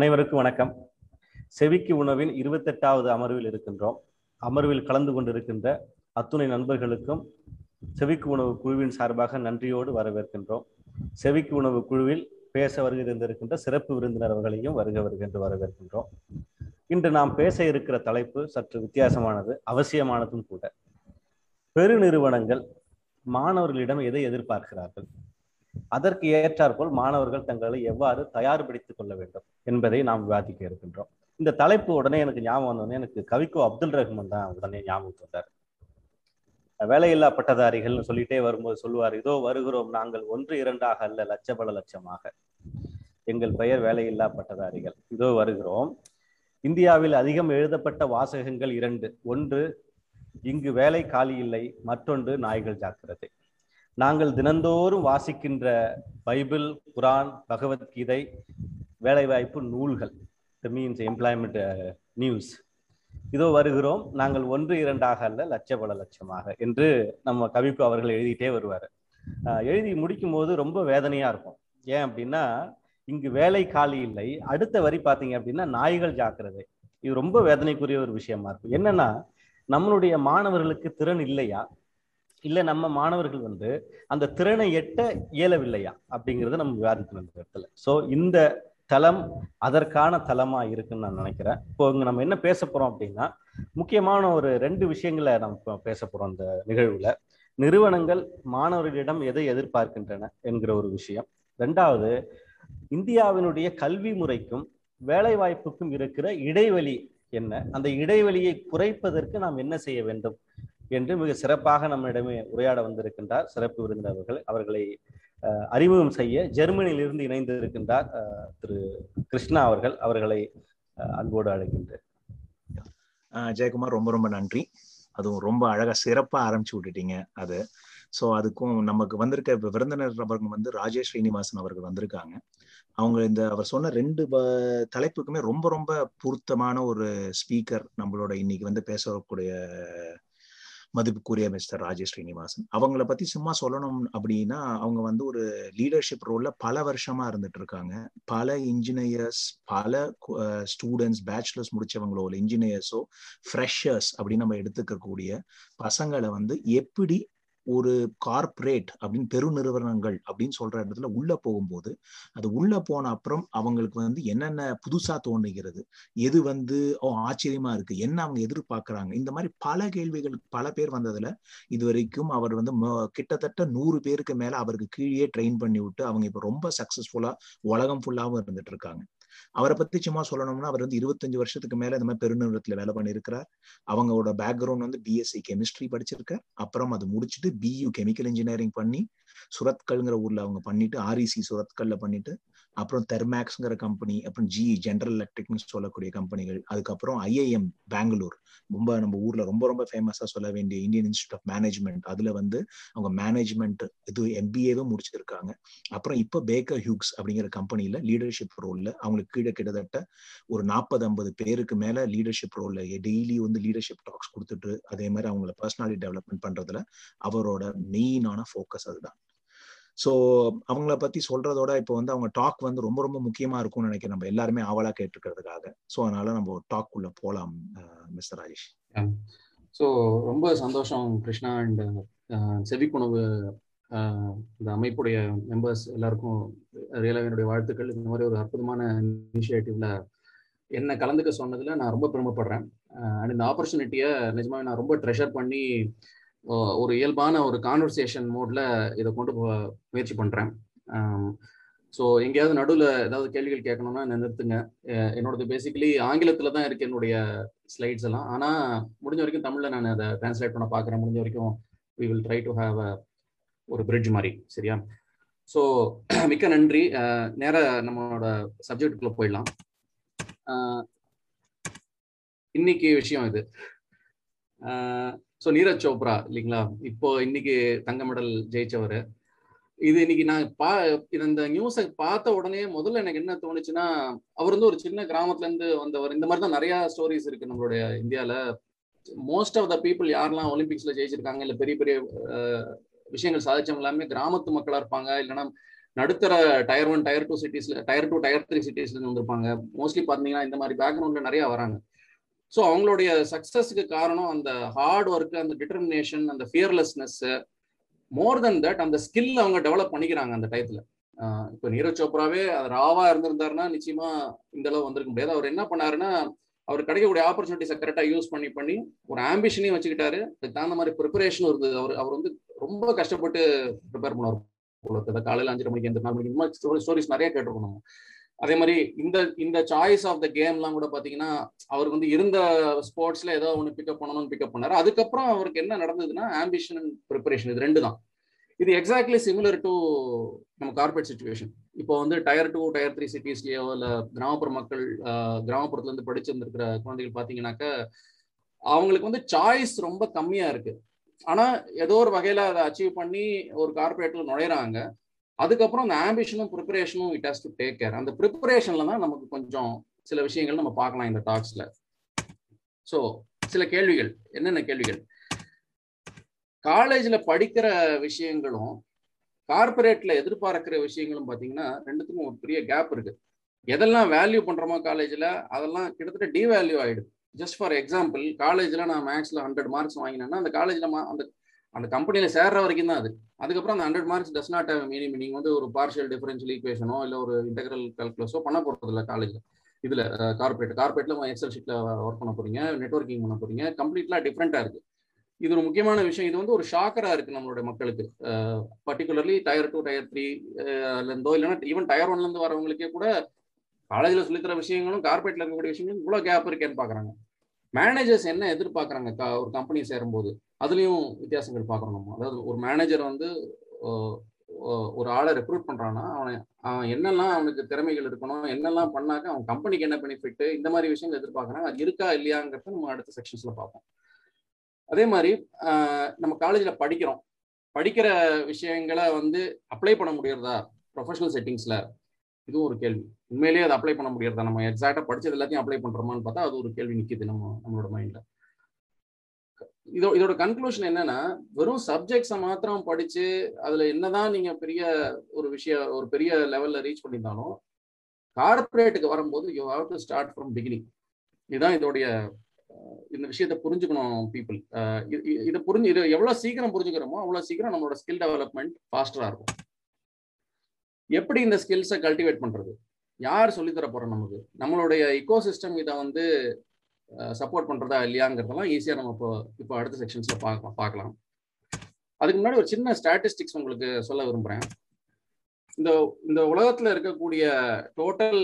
அனைவருக்கும் வணக்கம். செவிக்கு உணவின் இருபத்தெட்டாவது அமர்வில் இருக்கின்றோம். அமர்வில் கலந்து கொண்டிருக்கின்ற அத்துணை நண்பர்களுக்கும் செவிக்கு உணவு குழுவின் சார்பாக நன்றியோடு வரவேற்கின்றோம். செவிக்கு உணவு குழுவில் பேச வருகை தந்திருக்கின்ற சிறப்பு விருந்தினர் அவர்களையும் வருக வருகின்ற வரவேற்கின்றோம். இன்று நாம் பேச இருக்கிற தலைப்பு சற்று வித்தியாசமானது அவசியமானதும் கூட. பெருநிறுவனங்கள் மாணவர்களிடம் எதை எதிர்பார்க்கிறார்கள்? அதற்கு ஏற்றாற்போல் மாணவர்கள் தங்களை எவ்வாறு தயார்படுத்திக் கொள்ள வேண்டும் என்பதை நாம் விவாதிக்க இருக்கின்றோம். இந்த தலைப்பு உடனே எனக்கு ஞாபகம் வந்தோடனே எனக்கு கவிக்கோ அப்துல் ரஹ்மான் தான் உடனே ஞாபகம் வந்தார். வேலையில்லா பட்டதாரிகள்னு சொல்லிட்டே வரும்போது சொல்லுவார் இதோ வருகிறோம் நாங்கள் ஒன்று இரண்டாக அல்ல லட்ச பல லட்சமாக. எங்கள் பெயர் வேலையில்லா பட்டதாரிகள் இதோ வருகிறோம் இந்தியாவில் அதிகம் எழுதப்பட்ட வாசகங்கள் இரண்டு. ஒன்று இங்கு வேலை காலி இல்லை மற்றொன்று நாய்கள் ஜாக்கிரதை. நாங்கள் தினந்தோறும் வாசிக்கின்ற பைபிள் குரான் பகவத்கீதை வேலைவாய்ப்பு நூல்கள் மீன்ஸ் எம்ப்ளாய்மெண்ட் நியூஸ் இதோ வருகிறோம். நாங்கள் ஒன்று இரண்டாக அல்ல லட்ச பல லட்சமாக என்று நம்ம கவிப்பு அவர்கள் எழுதிட்டே வருவார். எழுதி முடிக்கும் போது ரொம்ப வேதனையா இருக்கும். ஏன் அப்படின்னா இங்கு வேலை காலி இல்லை. அடுத்த வரி பார்த்தீங்க அப்படின்னா நாய்கள் ஜாக்கிரதை. இது ரொம்ப வேதனைக்குரிய ஒரு விஷயமா இருக்கும். என்னன்னா நம்மளுடைய மாணவர்களுக்கு திறன் இல்லையா? இல்லை நம்ம மாணவர்கள் வந்து அந்த திறனை எட்ட இயலவில்லையா அப்படிங்கிறத நம்ம விவாதிக்கணும் இந்த இடத்துல. ஸோ இந்த தளம் அதற்கான தளமா இருக்குன்னு நான் நினைக்கிறேன். இப்போ இங்க நம்ம என்ன பேச போறோம் அப்படின்னா முக்கியமான ஒரு ரெண்டு விஷயங்களை நம்ம பேச போறோம் இந்த நிகழ்வுல. நிறுவனங்கள் மாணவர்களிடம் எதை எதிர்பார்க்கின்றன என்கிற ஒரு விஷயம். ரெண்டாவது இந்தியாவினுடைய கல்வி முறைக்கும் வேலை வாய்ப்புக்கும் இருக்கிற இடைவெளி என்ன? அந்த இடைவெளியை குறைப்பதற்கு நாம் என்ன செய்ய வேண்டும்? என்று மிக சிறப்பாக நம்மிடமே உரையாட வந்திருக்கின்றார் சிறப்பு விருந்தினர்கள் அவர்களை. அறிமுகம் செய்ய ஜெர்மனியிலிருந்து இணைந்து இருக்கின்றார் திரு கிருஷ்ணா அவர்கள். அவர்களை அன்போடு அழைக்கின்றேன். ஜெயக்குமார் ரொம்ப ரொம்ப நன்றி. அதுவும் ரொம்ப அழகா சிறப்பா ஆரம்பிச்சு விட்டுட்டீங்க அது. ஸோ அதுக்கும் நமக்கு வந்திருக்க விருந்தினர் அவர்கள் வந்து ராஜேஷ் ஸ்ரீனிவாசன் அவர்கள் வந்திருக்காங்க. அவங்க இந்த அவர் சொன்ன ரெண்டு தலைப்புக்குமே ரொம்ப ரொம்ப பொருத்தமான ஒரு ஸ்பீக்கர் நம்மளோட இன்னைக்கு வந்து பேசக்கூடிய மதிப்புக்குரிய மிஸ்டர் ராஜேஷ் ஸ்ரீனிவாசன். அவங்கள பத்தி சும்மா சொல்லணும் அப்படின்னா அவங்க வந்து ஒரு லீடர்ஷிப் ரோல்ல பல வருஷமா இருந்துட்டு இருக்காங்க பல இன்ஜினியர்ஸ் பல ஸ்டூடெண்ட்ஸ் பேச்சுலர்ஸ் முடிச்சவங்களோ இல்லை இன்ஜினியர்ஸோ ஃப்ரெஷர்ஸ் அப்படின்னு நம்ம எடுத்துக்கக்கூடிய பசங்களை வந்து எப்படி ஒரு கார்ப்பரேட் அப்படின்னு பெருநிறுவனங்கள் அப்படின்னு சொல்ற இடத்துல உள்ள போகும்போது அது உள்ள போன அப்புறம் அவங்களுக்கு வந்து என்னென்ன புதுசா தோணுகிறது எது வந்து ஓ ஆச்சரியமா இருக்கு என்ன அவங்க எதிர்பார்க்கறாங்க இந்த மாதிரி பல கேள்விகள் பல பேர் வந்ததுல இது வரைக்கும் அவர் வந்து கிட்டத்தட்ட நூறு பேருக்கு மேல அவருக்கு கீழே ட்ரெயின் பண்ணி விட்டு அவங்க இப்ப ரொம்ப சக்சஸ்ஃபுல்லா உலகம் ஃபுல்லாவும் இருந்துட்டு இருக்காங்க. அவரை பத்தி சும்மா சொல்லணும்னா அவர் வந்து இருபத்தஞ்சு வருஷத்துக்கு மேல இந்த மாதிரி பெருநிறுவனத்துல வேலை பண்ணிருக்கிறார் அவங்களோட பேக்ரவுண்ட் வந்து பிஎஸ்சி கெமிஸ்ட்ரி படிச்சிருக்கார். அப்புறம் அது முடிச்சுட்டு பியூ கெமிக்கல் இன்ஜினியரிங் பண்ணி சுரத்கல்ங்கிற ஊர்ல அவங்க பண்ணிட்டு ஆர்இசி சுரத்கல்ல பண்ணிட்டு அப்புறம் தெர்மேக்ஸ்ங்கிற கம்பெனி அப்புறம் ஜி ஜென்ரல் எலக்ட்ரிக்னு சொல்லக்கூடிய கம்பெனிகள் அதுக்கப்புறம் ஐஐஎம் பெங்களூர் ரொம்ப நம்ம ஊர்ல ரொம்ப ரொம்ப ஃபேமஸா சொல்ல வேண்டிய இந்தியன் இன்ஸ்டியூட் ஆஃப் மேனேஜ்மெண்ட் அதுல வந்து அவங்க மேனேஜ்மெண்ட் இது எம்பிஏவும் முடிச்சிருக்காங்க. அப்புறம் இப்போ பேக்கர் ஹியூக்ஸ் அப்படிங்கிற கம்பெனியில லீடர்ஷிப் ரோல்ல அவங்களுக்கு கீழே கிட்டத்தட்ட ஒரு நாற்பது ஐம்பது பேருக்கு மேல லீடர்ஷிப் ரோல்ல டெய்லி வந்து லீடர்ஷிப் டாக்ஸ் கொடுத்துட்டு அதே மாதிரி அவங்கள பர்சனாலிட்டி டெவலப்மெண்ட் பண்றதுல அவரோட மெயினான ஃபோக்கஸ் அதுதான். ஸோ அவங்கள பத்தி சொல்றதோட இப்போ வந்து அவங்க டாக் வந்து ரொம்ப ரொம்ப முக்கியமா இருக்கும்னு நினைக்கிறேன். நம்ம எல்லாருமே ஆவலா கேட்டுக்கிறதுக்காக ஸோ அதனால நம்ம டாக் உள்ள போலாம் மிஸ்டர் ராஜேஷ். ஸோ ரொம்ப சந்தோஷம் கிருஷ்ணா அண்ட் செவிக்குணவு இந்த அமைப்புடைய மெம்பர்ஸ் எல்லாருக்கும் ரியலாக என்னுடைய வாழ்த்துக்கள். இந்த மாதிரி ஒரு அற்புதமான இனிஷியேட்டிவ்ல என்ன கலந்துக்க சொன்னதுல நான் ரொம்ப பெருமைப்படுறேன். அண்ட் இந்த ஆப்பர்ச்சுனிட்டியை நிஜமாவே நான் ரொம்ப ட்ரெஷர் பண்ணி ஒரு இயல்பான ஒரு கான்வர்சேஷன் மோட்ல இதை கொண்டு போ முயற்சி பண்றேன். ஸோ எங்கேயாவது நடுவில் ஏதாவது கேள்விகள் கேட்கணும்னா நிறுத்துங்க. என்னோடது பேசிக்கலி ஆங்கிலத்தில் தான் இருக்கு என்னுடைய ஸ்லைட்ஸ் எல்லாம். ஆனால் முடிஞ்ச வரைக்கும் தமிழில் நான் அதை டிரான்ஸ்லேட் பண்ண பார்க்குறேன் முடிஞ்ச வரைக்கும் we will try to have a ஒரு பிரிட்ஜ் மாதிரி சரியா? ஸோ மிக்க நன்றி. நேராக நம்மளோட சப்ஜெக்டுக்குள்ள போயிடலாம். இன்னைக்கு விஷயம் இது. ஸோ நீரஜ் சோப்ரா இல்லைங்களா? இப்போ இன்னைக்கு தங்க மெடல் ஜெயிச்சவர். இது இன்னைக்கு நான் பா இந்த நியூஸை பார்த்த உடனே முதல்ல எனக்கு என்ன தோணுச்சுன்னா அவர் வந்து ஒரு சின்ன கிராமத்துல இருந்து வந்தவர். இந்த மாதிரி தான் நிறைய ஸ்டோரிஸ் இருக்கு நம்மளுடைய இந்தியால. மோஸ்ட் ஆஃப் த பீப்புள் யாரெல்லாம் ஒலிம்பிக்ஸ்ல ஜெயிச்சிருக்காங்க இல்ல பெரிய பெரிய விஷயங்கள் சாதிச்சவங்க எல்லாமே கிராமத்து மக்களா இருப்பாங்க. இல்லைன்னா நடுத்தர டயர் ஒன் டயர் டூ சிட்டிஸ்ல டயர் டூ டயர் த்ரீ சிட்டிஸ்ல இருந்து வந்திருப்பாங்க. மோஸ்ட்லி பாத்தீங்கன்னா இந்த மாதிரி பேக்ரவுண்ட்ல நிறைய வராங்க. ஸோ அவங்களுடைய சக்சஸ்க்கு காரணம் அந்த ஹார்ட் ஒர்க் அந்த டிட்டர்மினேஷன் அந்த ஃபியர்லெஸ்னஸ் மோர் தென் தட் அந்த ஸ்கில் அவங்க டெவலப் பண்ணிக்கிறாங்க அந்த டயத்துல இப்போ நீரஜ் சோப்ராவே அது ராவா இருந்திருந்தாருன்னா நிச்சயமா இந்த அளவு வந்திருக்க முடியாது. அவர் என்ன பண்ணாருன்னா அவர் கிடைக்கக்கூடிய ஆப்பர்ச்சுனிட்டிஸை கரெக்டாக யூஸ் பண்ணி பண்ணி ஒரு ஆம்பிஷனையும் வச்சுக்கிட்டாரு. அதுக்கு தகுந்த மாதிரி ப்ரிப்பரேஷனும் இருந்தது. அவர் அவர் வந்து ரொம்ப கஷ்டப்பட்டு ப்ரிப்பேர் பண்ணுவார் காலையில் அஞ்சரை மணிக்கு எந்த நாலு மணிக்கு. ஸ்டோரிஸ் நிறைய கேட்டிருக்கணும் அதே மாதிரி இந்த இந்த சாய்ஸ் ஆஃப் த கேம்லாம் கூட பார்த்தீங்கன்னா அவர் வந்து இருந்த ஸ்போர்ட்ஸ்ல ஏதோ ஒன்று பிக்கப் பண்ணணும்னு பிக்கப் பண்ணாரு. அதுக்கப்புறம் அவருக்கு என்ன நடந்ததுன்னா ஆம்பிஷன் அண்ட் ப்ரிப்பரேஷன் இது ரெண்டு தான். இது எக்ஸாக்ட்லி சிமிலர் டு நம்ம கார்பரேட் சுச்சுவேஷன் இப்போ வந்து டயர் டூ டயர் த்ரீ சிட்டிஸ்லயோ இல்லை கிராமப்புற மக்கள் கிராமப்புறத்துல இருந்து குழந்தைகள் பார்த்தீங்கன்னாக்க அவங்களுக்கு வந்து சாய்ஸ் ரொம்ப கம்மியா இருக்கு. ஆனா ஏதோ ஒரு வகையில அதை அச்சீவ் பண்ணி ஒரு கார்பரேட்டில் நுழையிறாங்க. அதுக்கப்புறம் அந்த ஆம்பிஷனும் ப்ரிப்பரேஷனும் it has to take care அந்த ப்ரிப்பரேஷன்ல தான் நமக்கு கொஞ்சம் சில விஷயங்கள் நம்ம பார்க்கலாம் இந்த டாக்ஸ்ல ஸோ சில கேள்விகள். என்னென்ன கேள்விகள்? காலேஜ்ல படிக்கிற விஷயங்களும் கார்பரேட்ல எதிர்பார்க்கிற விஷயங்களும் பார்த்தீங்கன்னா ரெண்டுத்துக்கும் ஒரு பெரிய கேப் இருக்கு. எதெல்லாம் வேல்யூ பண்றோமோ காலேஜ்ல அதெல்லாம் கிட்டத்தட்ட டிவேல்யூ ஆயிடுது. ஜஸ்ட் ஃபார் எக்ஸாம்பிள் காலேஜ்ல நான் மேக்ஸில் ஹண்ட்ரட் மார்க்ஸ் வாங்கினேன்னா அந்த காலேஜ்ல அந்த அந்த கம்பெனியில சேர்ற வரைக்கும் தான் அது. அதுக்கப்புறம் அந்த hundred marks does not have meaning நீங்க வந்து ஒரு பார்ஷியல் டிஃபரன்ஷியல் ஈக்குவேஷனோ இல்லை ஒரு இன்டெகிரல் கல்குலஸோ பண்ண போறது இல்லை காலேஜ்ல இதுல கார்பரேட் கார்பரேட்ல எக்ஸல் ஷீட்ல ஒர்க் பண்ண போறீங்க நெட்ஒர்க்கிங் பண்ண போறீங்க கம்ப்ளீட்லாம் டிஃப்ரெண்டா இருக்கு. இது ஒரு முக்கியமான விஷயம். இது வந்து ஒரு ஷாக்கரா இருக்கு நம்மளுடைய மக்களுக்கு. Particularly tier two tier three இருந்தோ இல்லைன்னா ஈவன் டயர் ஒன்ல இருந்து வரவங்களுக்கே கூட காலேஜ்ல சொல்லித்தர விஷயங்களும் கார்பரேட்ல இருக்கக்கூடிய விஷயங்களும் இவ்வளவு கேப் இருக்கேன்னு பாக்குறாங்க. மேனேஜர்ஸ் என்ன எதிர்பார்க்குறாங்க? க ஒரு கம்பெனி சேரும்போது அதுலேயும் வித்தியாசங்கள் பார்க்குறோம் நம்ம. அதாவது ஒரு மேனேஜர் வந்து ஒரு ஆளை ரெக்ரூட் பண்ணுறான்னா அவனை அவன் என்னெல்லாம் அவனுக்கு திறமைகள் இருக்கணும் என்னெல்லாம் பண்ணாக்க அவன் கம்பெனிக்கு என்ன பெனிஃபிட் இந்த மாதிரி விஷயங்கள் எதிர்பார்க்குறாங்க. அது இருக்கா இல்லையாங்கிறத நம்ம அடுத்த செக்ஷன்ஸில் பார்ப்போம். அதே மாதிரி நம்ம காலேஜில் படிக்கிறோம். படிக்கிற விஷயங்களை வந்து அப்ளை பண்ண முடியறதா? ப்ரொஃபஷனல் செட்டிங்ஸில் இதுவும் ஒரு கேள்வி. உண்மையிலேயே அதை அப்ளை பண்ண முடியறதா? நம்ம எக்ஸாக்டா படிச்சது எல்லாத்தையும் அப்ளை பண்றோமான்னு பார்த்தா அது ஒரு கேள்வி நிக்குது நம்ம நம்மளோட மைண்ட்ல இதோ இதோட கன்க்ளூஷன் என்னன்னா வெறும் சப்ஜெக்ட்ஸை மாத்திரம் படிச்சு அதுல என்னதான் நீங்க பெரிய ஒரு விஷயம் ஒரு பெரிய லெவல்ல ரீச் பண்ணியிருந்தாலும் கார்பரேட்டுக்கு வரும்போது you have to start from beginning இதுதான் இதோடைய இந்த விஷயத்த புரிஞ்சுக்கணும் பீப்புள் இதை புரிஞ்சு இது எவ்வளவு சீக்கிரம் புரிஞ்சுக்கிறோமோ அவ்வளவு சீக்கிரம் நம்மளோட ஸ்கில் டெவலப்மெண்ட் ஃபாஸ்டரா இருக்கும். எப்படி இந்த ஸ்கில்ஸை கல்டிவேட் பண்றது? யார் சொல்லித்தர போறோம் நமக்கு? நம்மளுடைய இக்கோ சிஸ்டம் இதை வந்து சப்போர்ட் பண்றதா இல்லையாங்கிறதெல்லாம் ஈஸியா நம்ம இப்போ இப்போ அடுத்த செக்ஷன்ஸ்ல பார்க்கலாம் பார்க்கலாம். அதுக்கு முன்னாடி ஒரு சின்ன ஸ்டாட்டிஸ்டிக்ஸ் உங்களுக்கு சொல்ல விரும்புறேன். இந்த இந்த உலகத்துல இருக்கக்கூடிய டோட்டல்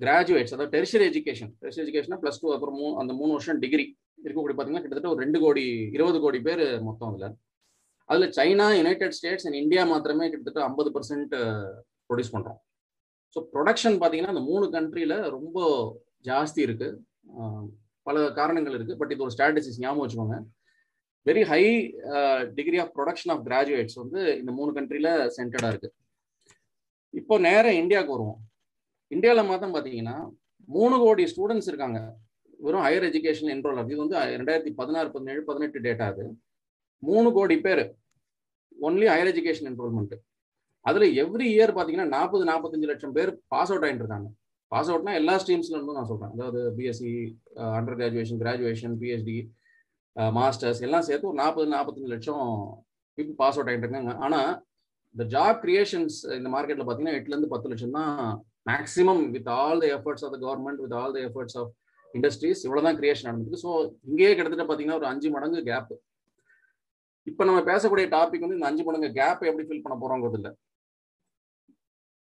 கிராஜுவேட்ஸ் அதாவது tertiary education tertiary education plus two அப்புறம் மூ அந்த மூணு வருஷம் டிகிரி இருக்கக்கூடிய பார்த்தீங்கன்னா கிட்டத்தட்ட ஒரு ரெண்டு கோடி இருபது கோடி பேர் மொத்தம் அதில். அதில் China United States and India மாத்திரமே கிட்டத்தட்ட ஐம்பது பர்சன்ட் ப்ரொடியூஸ் பண்ணுறோம் ஸோ ப்ரொடக்ஷன் பார்த்தீங்கன்னா அந்த மூணு கண்ட்ரியில் ரொம்ப ஜாஸ்தி இருக்கு. பல காரணங்கள் இருக்குது பட் இது ஒரு ஸ்ட்ராட்டஜிஸ் ஞாபகம் வச்சுக்கோங்க. Very high degree of production of graduates வந்து இந்த மூணு கண்ட்ரியில் சென்டர்டாக இருக்கு. இப்போ நேராக இந்தியாவுக்கு வருவோம். இந்தியாவில் மாத்தம் பார்த்தீங்கன்னா மூணு கோடி ஸ்டூடெண்ட்ஸ் இருக்காங்க. வெறும் ஹையர் எஜுகேஷன் என்ரோல் இது வந்து ரெண்டாயிரத்தி பதினாறு பதினேழு பதினெட்டு டேட்டா அது மூணு கோடி பேர். ஒன்லி ஹையர் எஜுகேஷன் என்ரோல்மெண்ட்டு அதுல எவ்ரி இயர் பார்த்தீங்கன்னா நாற்பது நாற்பத்தஞ்சு லட்சம் பேர் பாஸ் அவுட் ஆகிட்டு இருக்காங்க. பாஸ் அவுட்னா எல்லா ஸ்ட்ரீம்ஸ்ல இருந்தும் நான் சொல்றேன். அதாவது BSc under graduation graduation PhD masters எல்லாம் சேர்த்து ஒரு நாற்பது நாற்பத்தஞ்சு லட்சம் பீப்புள் பாஸ் அவுட் ஆகிட்டு இருக்காங்க. ஆனா இந்த ஜாப் கிரியேஷன்ஸ் இந்த மார்க்கெட்ல பார்த்தீங்கன்னா எட்டுல இருந்து பத்து லட்சம் தான் maximum with all the efforts of the government with all the efforts of industries இவ்வளவுதான் கிரியேஷன் நடந்திருக்கு. ஸோ இங்கேயே கிட்டத்தட்ட பார்த்தீங்கன்னா ஒரு அஞ்சு மடங்கு கேப் இப்போ நம்ம பேசக்கூடிய டாபிக் வந்து இந்த அஞ்சு மடங்கு கேப் எப்படி ஃபில் பண்ண போறோங்கிறது இல்லை.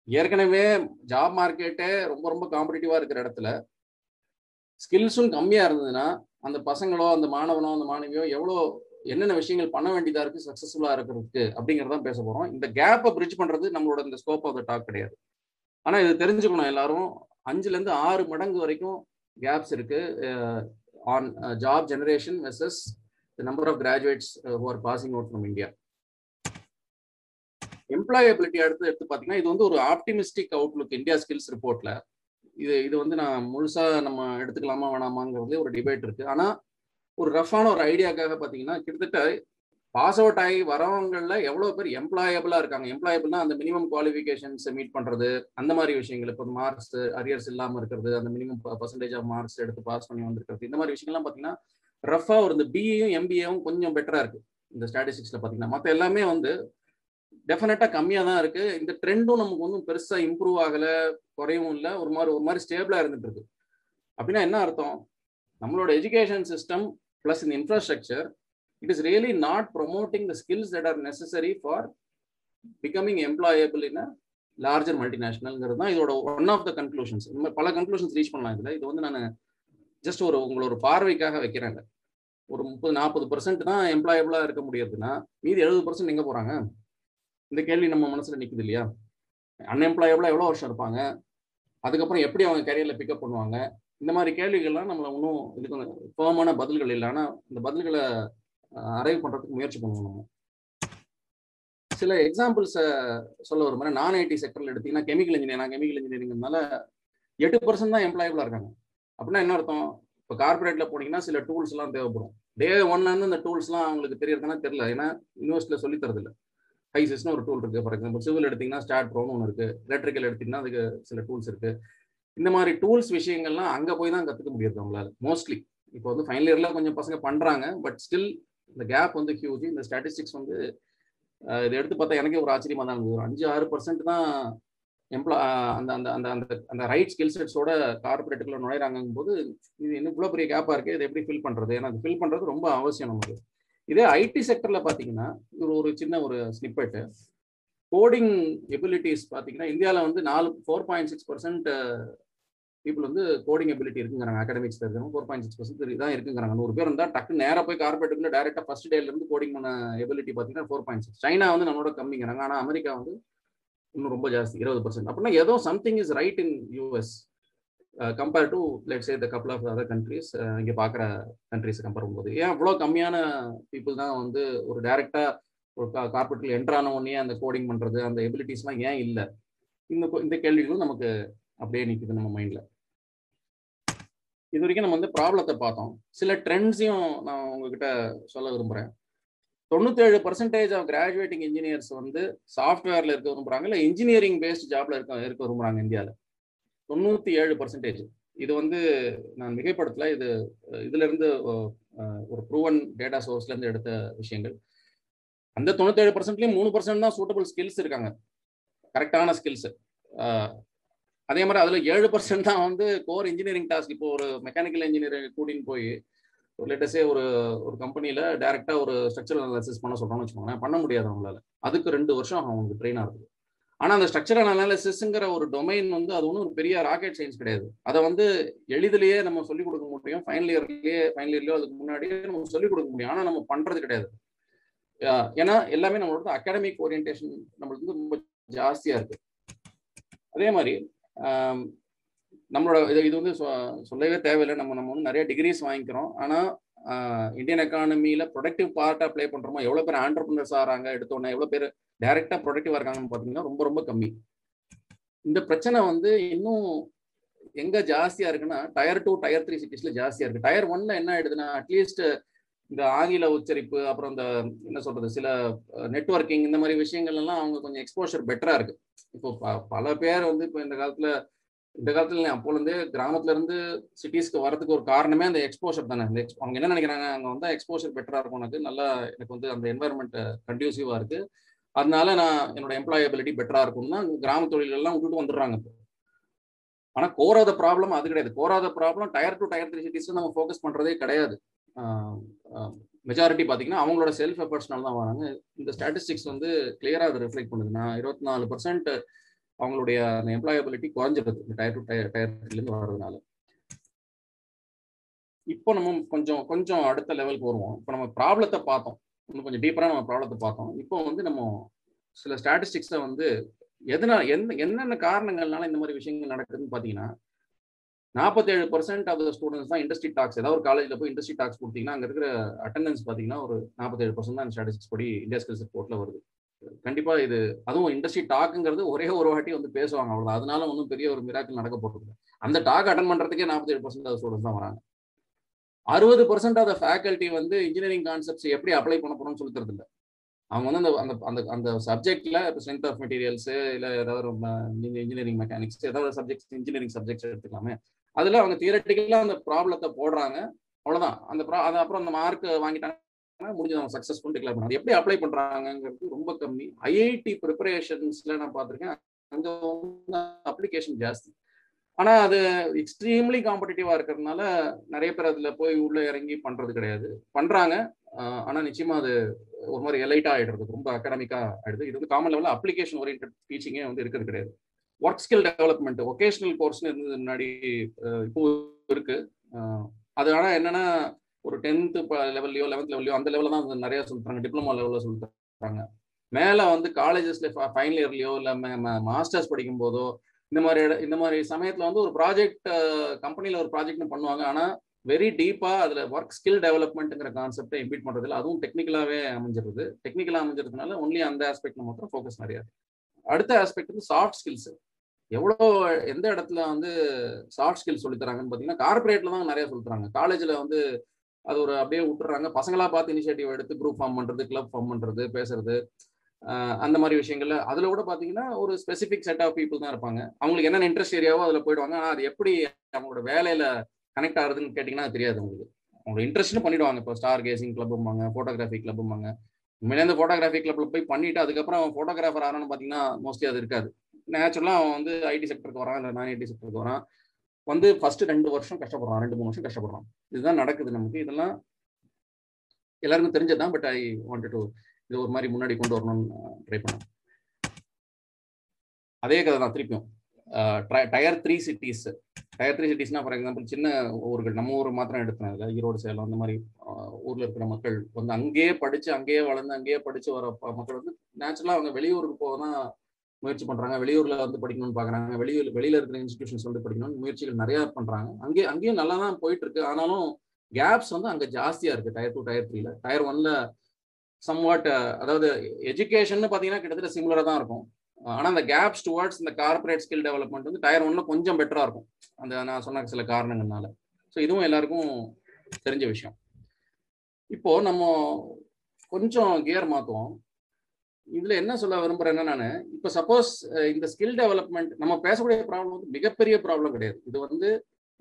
ஏற்கனவே ஜாப் மார்க்கெட்டே ரொம்ப ரொம்ப காம்படிட்டிவா இருக்கிற இடத்துல ஸ்கில்ஸும் கம்மியா இருந்ததுன்னா அந்த பசங்களோ அந்த மாணவனோ அந்த மாணவியோ எவ்வளோ என்னென்ன விஷயங்கள் பண்ண வேண்டியதா இருக்கு சக்சஸ்ஃபுல்லா இருக்கிறதுக்கு அப்படிங்கிறதான் பேச போறோம். இந்த கேப்பை பிரிட்ஜ் பண்றது நம்மளோட இந்த ஸ்கோப் ஆஃப் த டாக் கிடையாது. ஆனா இது தெரிஞ்சுக்கணும் எல்லாரும். அஞ்சுல இருந்து ஆறு மடங்கு வரைக்கும் கேப்ஸ் இருக்கு. On job generation versus the number of graduates who are passing out from India employability அடுத்து எடுத்து பார்த்தீங்கன்னா இது வந்து ஒரு ஆப்டிமிஸ்டிக் அவுட்லுக் இந்தியா ஸ்கில்ஸ் ரிப்போர்ட்ல இது இது வந்து நான் முழுசா நம்ம எடுத்துக்கலாமா வேணாமாங்கிறது ஒரு டிபேட் இருக்கு. ஆனா ஒரு ரஃபான ஒரு ஐடியாக்காக பார்த்தீங்கன்னா கிட்டத்தட்ட பாஸ் அவுட் ஆகி வரவங்களில் எவ்வளவு பேர் எம்ப்ளாயபிளா இருக்காங்க. எம்ப்ளாயபிள்னா அந்த மினிமம் குவாலிஃபிகேஷன்ஸ் மீட் பண்றது அந்த மாதிரி விஷயங்கள். இப்போ மார்க்ஸ் அரியர்ஸ் இல்லாம இருக்கிறது அந்த மினிமம் பர்சன்டேஜ் ஆஃப் மார்க்ஸ் எடுத்து பாஸ் பண்ணி வந்திருக்கிறது. இந்த மாதிரி விஷயங்கள்லாம் பாத்தீங்கன்னா ரஃபா ஒரு இந்த பிஏயும் எம்பிஏவும் கொஞ்சம் பெட்டரா இருக்கு. இந்த ஸ்டாட்டிஸ்டிக்ஸ்ல பாத்தீங்கன்னா. மற்ற எல்லாமே வந்து டெஃபினட்டா கம்மியா தான் இருக்கு. இந்த ட்ரெண்டும் நமக்கு ஒன்றும் பெருசா இம்ப்ரூவ் ஆகல குறையும் இல்லை. ஒரு மாதிரி ஒரு மாதிரி ஸ்டேபிளா இருந்துட்டு இருக்கு. அப்படின்னா என்ன அர்த்தம்? நம்மளோட எஜுகேஷன் சிஸ்டம் பிளஸ் இந்த infrastructure it is really not promoting the skills that are necessary for becoming employable in larger மல்டிநேஷனல்ங்கிறது தான் இதோட ஒன் ஆஃப் த கன்க்ளூஷன்ஸ் இந்த மாதிரி பல கன்க்ளூஷன்ஸ் ரீச் பண்ணலாம் இதில். இது வந்து நான் ஜஸ்ட் ஒரு உங்களோட ஒரு பார்வைக்காக வைக்கிறேன் ஒரு முப்பது நாற்பது பர்சன்ட் தான் எம்ப்ளாயபிளாக இருக்க முடியாதுன்னா மீதி எழுபது பர்சன்ட் எங்கே போறாங்க? இந்த கேள்வி நம்ம மனசுல நிக்குது இல்லையா? அன்எம்ப்ளாயபிளா எவ்வளவு வருஷம் இருப்பாங்க? அதுக்கப்புறம் எப்படி அவங்க கேரியர்ல பிக்கப் பண்ணுவாங்க? இந்த மாதிரி கேள்விகள்லாம் நம்மள இன்னும் இதுக்கு ஃபேமான பதில்கள் இல்லை. ஆனா இந்த பதில்களை அரைவ் பண்றதுக்கு முயற்சி பண்ணுவோம் நம்ம. சில எக்ஸாம்பிள்ஸை சொல்ல வரும் மாதிரி நான் ஐடி செக்டர்ல எடுத்தீங்கன்னா கெமிக்கல் இன்ஜினியர் நான் கெமிக்கல் இன்ஜினியரிங்னால எட்டு பர்சன்ட் தான் எம்ப்ளாயபிளா இருக்காங்க. அப்படின்னா என்ன அர்த்தம்? இப்போ கார்பரேட்ல போனீங்கன்னா சில டூல்ஸ் எல்லாம் தேவைப்படும். டே ஒன்ல இருந்து இந்த டூல்ஸ்லாம் அவங்களுக்கு தெரியறதுனா தெரியல. ஏன்னா யூனிவர்சிட்டியில சொல்லி தரதில்லை. ஹைசஸ்னு ஒரு டூல் இருக்கு ஃபார் எக்ஸாம்பிள் சிவில் எடுத்தீங்கன்னா ஸ்டார்ட் ப்ரோன்னு ஒன்று இருக்கு. எலக்ட்ரிக்கல் எடுத்தீங்கன்னா அதுக்கு சில டூல்ஸ் இருக்கு. இந்த மாதிரி டூல்ஸ் விஷயங்கள்லாம் அங்க போய் தான் கத்துக்க முடியாது அவங்களால மோஸ்ட்லி இப்போ வந்து ஃபைனல் இயர்ல கொஞ்சம் பசங்க பண்றாங்க பட் ஸ்டில் இந்த கேப் வந்து ஹியூஜ் இந்த ஸ்டாட்டிஸ்டிக்ஸ் வந்து இதை எடுத்து பார்த்தா எனக்கே ஒரு ஆச்சரியமா தான் இருந்தது. ஒரு அஞ்சு ஆறு பர்சன்ட் தான் எம்ப்ளா அந்த அந்த அந்த அந்த அந்த ரைட் ஸ்கில் செட்ஸோட கார்பரேட்டுக்குள்ள நுழையிறாங்கும் போது இது இன்னும் இவ்வளோ பெரிய கேப்பா இருக்கு இதை எப்படி ஃபில் பண்றது? ஏன்னா அது ஃபில் பண்றது ரொம்ப அவசியம் நமக்கு. இதே ஐடி செக்டர்ல பாத்தீங்கன்னா ஒரு ஒரு சின்ன ஒரு ஸ்னிப்பெட்டு கோடிங் எபிலிட்டிஸ் பார்த்தீங்கன்னா இந்தியாவில் வந்து நாலு four point six percent people வந்து கோடிங் எபிலிட்டி இருக்குங்கிறாங்க. அகாடமிக்ஸ் இருக்கிறவங்க ஃபோர் பாயிண்ட் சிக்ஸ் பர்சன்ட் தான் இருக்குங்கிறாங்க. நூறு பேர் இருந்தால் டக்கு நேராக போய் கார்பரேட்டுக்குள்ள டேரெக்டாக ஃபர்ஸ்ட் டேலேருந்து கோடிங் பண்ண எபிலிட்டி பார்த்தீங்கன்னா ஃபோர் பாயிண்ட் சிக்ஸ் சைனா வந்து நம்மளோட கம்மிங்கிறாங்க. ஆனால் அமெரிக்கா வந்து இன்னும் ரொம்ப ஜாஸ்தி இருபது பர்சன்ட் அப்படின்னா ஏதோ something is right in US compare to let's a the couple of other countries இங்கே பார்க்குற கண்ட்ரிஸ் கம்பேர் பண்ணும்போது. ஏன் அவ்வளோ கம்மியான பீப்புள் தான் வந்து ஒரு டைரெக்டாக ஒரு கார்பரேட்டில் என்ட்ரான உடனே அந்த கோடிங் பண்ணுறது அந்த எபிலிட்டிஸ்லாம் ஏன் இல்லை? இந்த இந்த கேள்விகளும் நமக்கு அப்படியே நிற்குது நம்ம மைண்டில் இது வரைக்கும் நம்ம வந்து ப்ராப்ளத்தை பார்த்தோம். சில ட்ரெண்ட்ஸையும் நான் உங்ககிட்ட சொல்ல விரும்புகிறேன் தொண்ணூத்தேழு பர்சன்டேஜ் ஆஃப் கிராஜுவேட்டிங் இன்ஜினியர்ஸ் வந்து சாஃப்ட்வேர்ல இருக்க விரும்புகிறாங்க இல்லை இன்ஜினியரிங் பேஸ்ட் ஜாப்ல இருக்க இருக்க விரும்புகிறாங்க இந்தியாவில் தொண்ணூத்தி ஏழு பர்சன்டேஜ் இது வந்து நான் மிகைப்படுத்தல. இது இதுல இருந்து ஒரு ப்ரூவன் டேட்டா சோர்ஸ்ல இருந்து எடுத்த விஷயங்கள். அந்த தொண்ணூத்தேழு பர்சன்ட்லயும் மூணு பர்சன்ட் தான் சூட்டபிள் ஸ்கில்ஸ் இருக்காங்க. கரெக்டான ஸ்கில்ஸ் அதே மாதிரி அதுல ஏழு பர்சன்ட் தான் வந்து கோர் இன்ஜினியரிங் டாஸ்க் இப்போ ஒரு மெக்கானிக்கல் இன்ஜினியர் கூட்டின்னு போய் ஒரு லேட்டஸ்டே ஒரு ஒரு கம்பெனியில டைரக்டா ஒரு ஸ்ட்ரக்சரல் அனாலிசிஸ் பண்ண சொல்றோம்னு வச்சுக்கோங்களேன். பண்ண முடியாது அவங்களால. அதுக்கு ரெண்டு வருஷம் அவங்களுக்கு ட்ரெயின் ஆகுது ஆனால் அந்த ஸ்ட்ரக்சரல் அனாலிசிஸ்ங்கிற ஒரு டொமைன் வந்து அது ஒன்றும் ஒரு பெரிய ராக்கெட் சயின்ஸ் கிடையாது. அதை வந்து எளிதிலேயே நம்ம சொல்லிக் கொடுக்க முடியும். ஃபைனல் இயர்லயே ஃபைனல் இயர்லயோ அதுக்கு முன்னாடியே நம்ம சொல்லிக் கொடுக்க முடியும். ஆனால் நம்ம பண்றது கிடையாது. ஏன்னா எல்லாமே நம்மளோட அகாடமிக் ஓரியன்டேஷன் நம்மளுக்கு வந்து ரொம்ப ஜாஸ்தியா இருக்கு. அதே மாதிரி நம்மளோட இது இது வந்து சொல்லவே தேவையில்லை. நம்ம நம்ம வந்து நிறைய டிகிரிஸ் வாங்கிக்கிறோம். ஆனால் இந்தியன் எக்கானமியில ப்ரொடக்டிவ் பார்ட்டாக ப்ளே பண்ணுறோமோ எவ்வளோ பேர் ஆண்டர்பிரினர்ஸ் ஆகிறாங்க எடுத்தோன்னே எவ்வளோ பேர் டைரெக்டாக ப்ரொடக்டிவா இருக்காங்கன்னு பார்த்தீங்கன்னா ரொம்ப ரொம்ப கம்மி. இந்த பிரச்சனை வந்து இன்னும் எங்க ஜாஸ்தியா இருக்குன்னா டயர் டூ டயர் த்ரீ சிட்டிஸ்ல ஜாஸ்தியா இருக்கு. டயர் ஒன்ல என்ன ஆயிடுதுன்னா அட்லீஸ்ட் இந்த ஆங்கில உச்சரிப்பு அப்புறம் இந்த என்ன சொல்றது சில நெட்ஒர்க்கிங் இந்த மாதிரி விஷயங்கள் எல்லாம் அவங்க கொஞ்சம் எக்ஸ்போஷர் பெட்டரா இருக்கு. இப்போ பல பேர் வந்து இப்போ இந்த காலத்துல இந்த காலத்துல அப்போலேருந்து கிராமத்துல இருந்து சிட்டிஸ்க்கு வரதுக்கு ஒரு காரணமே அந்த எக்ஸ்போஷர் தானே. இந்த அவங்க என்ன நினைக்கிறாங்க? அங்கே வந்தால் எக்ஸ்போஷர் பெட்டரா இருக்கும் எனக்கு நல்லா எனக்கு வந்து அந்த என்வாயர்மெண்ட் கண்டியூசிவா இருக்கு. அதனால நான் என்னோட எம்ப்ளாயபிலிட்டி பெட்டரா இருக்கும்னா கிராம தொழிலெல்லாம் எல்லாம் விட்டுட்டு வந்துடுறாங்க ஆனா கோராத ப்ராப்ளம் அது கிடையாது. கோராத problem tier two tier three cities நம்ம ஃபோக்கஸ் பண்றதே கிடையாது. மெஜாரிட்டி பார்த்தீங்கன்னா அவங்களோட செல்ஃப் எஃபர்ட்ஸ்னால தான் வராங்க. இந்த ஸ்டாட்டிஸ்டிக்ஸ் வந்து கிளியரா அதை ரிஃப்ளெக்ட் பண்ணுது. நான் இருபத்தி நாலு பர்சன்ட் அவங்களுடைய அந்த எம்ப்ளாயபிலிட்டி குறைஞ்சிருது இந்த டயர் டு டயர் டயர்லேருந்து வர்றதுனால. இப்போ நம்ம கொஞ்சம் கொஞ்சம் அடுத்த லெவலுக்கு வருவோம். இப்போ நம்ம ப்ராப்ளத்தை பார்த்தோம். இன்னும் கொஞ்சம் டீப்பராக நம்ம ப்ராப்ளத்தை பார்த்தோம். இப்போ வந்து நம்ம சில ஸ்டாட்டிஸ்டிக்ஸை வந்து எதனா எந்த என்னென்ன காரணங்கள்னால இந்த மாதிரி விஷயங்கள் நடக்குதுன்னு பார்த்தீங்கன்னா நாற்பத்தேழு பர்சன்ட் ஆஃப் த ஸ்டூடெண்ட்ஸ் தான் இண்டஸ்ட்ரி டாக்ஸ் ஏதாவது ஒரு காலேஜில் போய் இண்டஸ்ட்ரி டாக்ஸ் கொடுத்தீங்கன்னா அங்கே இருக்கிற அட்டண்டன்ஸ் பார்த்தீங்கன்னா ஒரு நாற்பத்தேழு பர்சன்ட் தான் ஸ்டாட்டிஸ்டிக்ஸ் படி இந்தியா ஸ்கில்ஸ் ரிப்போர்ட்டில் வருது. கண்டிப்பா இது அதுவும் இண்டஸ்ட்ரி டாக்குங்கிறது ஒரே ஒரு வாட்டி வந்து பேசுவாங்க அவ்வளவு அதனால ஒன்றும் பெரிய ஒரு மிராக்கள் நடக்க போறது அந்த டாக் அட்டன் பண்றதுக்கே நாற்பத்தேழு பர்சன்ட் ஆஃப் ஸ்டூடெண்ட்ஸ் தான் வராங்க. அறுபது பர்சன்ட் ஆஃப் ஃபேக்கல்ட்டி வந்து இன்ஜினியரிங் கான்செப்ட்ஸ் எப்படி அப்ளை பண்ண போறோம்னு சொல்லி தரதில்ல. அவங்க வந்து அந்த அந்த அந்த அந்த சப்ஜெக்ட்ல ஸ்ட்ரென்த் ஆஃப் மெட்டீரியல்ஸ் இல்லை ஏதாவது இன்ஜினியரிங் மெக்கானிக்ஸ் ஏதாவது சப்ஜெக்ட்ஸ் இன்ஜினியரிங் சப்ஜெக்ட்ஸ் எடுத்துக்கலாமே. அதுல அவங்க தியரட்டிக்கலா அந்த ப்ராப்ளத்தை போடுறாங்க. அவ்வளவுதான். அந்த அது அப்புறம் அந்த மார்க் வாங்கிட்டாங்க. முடிஞ்சு அவங்க சக்சஸ்ஃபுல் டிக்ளேர் பண்ணாங்க. எப்படி அப்ளை பண்றாங்கிறது ரொம்ப கம்மி. ஐஐடி ப்ரிப்பரேஷன்ஸ்ல நான் பார்த்துருக்கேன். அங்க வந்து அப்ளிகேஷன் ஜாஸ்தி. ஆனா அது எக்ஸ்ட்ரீம்லி காம்படிட்டிவா இருக்கிறதுனால நிறைய பேர் அதுல போய் உள்ள இறங்கி பண்றது கிடையாது. பண்றாங்க. ஆனா நிச்சயமா அது ஒரு மாதிரி எலைட்டா ஆயிடுறது. ரொம்ப அகாடமிக்கா ஆயிடுது. இது வந்து காமன் லெவலில் அப்ளிகேஷன் ஓரியன்ட் டீச்சிங்கே வந்து இருக்கிறது கிடையாது. ஒர்க் ஸ்கில் டெவலப்மெண்ட் ஒகேஷனல் கோர்ஸ்னு இருந்தது முன்னாடி இப்போ இருக்கு. அது ஆனா என்னன்னா ஒரு டென்த்து லெவல்லையோ லெவன்த் லெவல்லையோ அந்த லெவலில் தான் நிறைய சொல்லிட்டாங்க டிப்ளமோ லெவலில் சொல்லிட்டாங்க மேலே வந்து காலேஜஸ்ல ஃபைனல் இயர்லையோ இல்லை மாஸ்டர்ஸ் படிக்கும் போதோ இந்த மாதிரி இந்த மாதிரி சமயத்தில் வந்து ஒரு ப்ராஜெக்ட் கம்பெனியில் ஒரு ப்ராஜெக்ட்னு பண்ணுவாங்க. ஆனால் வெரி டீப்பாக அதில் ஒர்க் ஸ்கில் டெவலப்மெண்ட்டுங்கிற கான்செப்டை இம்ப்ளீட் பண்ணுறதுல அதுவும் டெக்னிக்கலாகவே அமைஞ்சிருது. டெக்னிக்கலாக அமைஞ்சிருதுனால ஒன்லி அந்த ஆஸ்பெக்ட்ல மாத்திரம் ஃபோக்கஸ் நிறையா அடுத்த ஆஸ்பெக்ட் வந்து சாஃப்ட் ஸ்கில்ஸ் எவ்வளோ எந்த இடத்துல வந்து சாஃப்ட் ஸ்கில்ஸ் சொல்லித்தராங்கன்னு பார்த்தீங்கன்னா கார்பரேட்ல தான் நிறைய சொல்லித்தராங்க காலேஜில் வந்து அது ஒரு அப்படியே விட்டுறாங்க. பசங்களா பார்த்து இனிஷியேட்டிவ் எடுத்து குரூப் ஃபார்ம் பண்ணுறது கிளப் ஃபார்ம் பண்ணுறது பேசுறது அந்த மாதிரி விஷயங்கள்ல அதில் கூட பார்த்தீங்கன்னா ஒரு ஸ்பெசிஃபிக் செட் ஆஃப் பீப்புள் தான் இருப்பாங்க. அவங்களுக்கு என்னென்ன இன்ட்ரெஸ்ட் ஏரியாவோ அதில் போயிடுவாங்க. அது எப்படி அவங்களோட வேலையில கனெக்ட் ஆகுதுன்னு கேட்டிங்கன்னா தெரியாது உங்களுக்கு அவங்களோட இன்ட்ரெஸ்ட்னு பண்ணிடுவாங்க. இப்போ ஸ்டார் கேசிங் கிளப்பும்பாங்க ஃபோட்டோகிராஃபி கிளப்பும்பாங்க உண்மையிலே அந்த ஃபோட்டோகிராஃபி கிளப்ல போய் பண்ணிட்டு அதுக்கப்புறம் அவன் ஃபோட்டோகிராஃபர் ஆகணும்னு பார்த்தீங்கன்னா மோஸ்ட்லி அது இருக்காது. நேச்சுரலாக அவன் வந்து ஐடி செக்டருக்கு வரான் இல்லை நான் ஐடி செக்டருக்கு வரான். வந்து ஃபர்ஸ்ட் ரெண்டு வருஷம் கஷ்டப்படுறான் ரெண்டு மூணு வருஷம் கஷ்டப்படுறான் இதுதான் நடக்குது நமக்கு. இதெல்லாம் எல்லாருக்கும் தெரிஞ்சதுதான் பட் ஐ வாண்ட் டு இது ஒரு மாதிரி முன்னாடி கொண்டு வரணும்னு ட்ரை பண்ணேன். அதே கதை தான் திருப்பியும். Tier three cities tier three சிட்டிஸ்னா for example சின்ன ஊர்கள் நம்ம ஊர் மாத்திரம் எடுத்தேன் இல்லை ஈரோடு சேலம் அந்த மாதிரி ஊர்ல இருக்கிற மக்கள் வந்து அங்கேயே படிச்சு அங்கேயே வளர்ந்து அங்கேயே படிச்சு வர மக்கள் வந்து நேச்சுரலா அவங்க வெளியூருக்கு போக தான் முயற்சி பண்றாங்க. வெளியூர்ல வந்து படிக்கணும்னு பாக்குறாங்க. வெளியூர் வெளியில இருக்கிற இன்ஸ்டிடியூஷன்ஸ் வந்து படிக்கணும்னு முயற்சிகள் நிறைய பண்றாங்க. அங்கே அங்கேயும் நல்லா தான் போயிட்டு இருக்கு ஆனாலும் கேப்ஸ் வந்து அங்க ஜாஸ்தியா இருக்கு. டயர் டூ டயர் த்ரீல டயர் ஒன்ல சம்வாட் அதாவது எஜுகேஷன் பாத்தீங்கன்னா கிட்டத்தட்ட சிமிலரா தான் இருக்கும். ஆனா அந்த கேப்ஸ் டுவர்ட்ஸ் இந்த கார்பரேட் ஸ்கில் டெவலப்மெண்ட் வந்து டயர் ஒன்ல கொஞ்சம் பெட்டரா இருக்கும். அந்த நான் சொன்ன சில காரணங்கள்னால. ஸோ இதுவும் எல்லாருக்கும் தெரிஞ்ச விஷயம். இப்போ நம்ம கொஞ்சம் கியர் மாத்துவோம். இதுல என்ன சொல்ல விரும்புறேன்னா நான் இப்போ சப்போஸ் இந்த ஸ்கில் டெவலப்மெண்ட் நம்ம பேசக்கூடிய ப்ராப்ளம் வந்து மிகப்பெரிய ப்ராப்ளம் கிடையாது. இது வந்து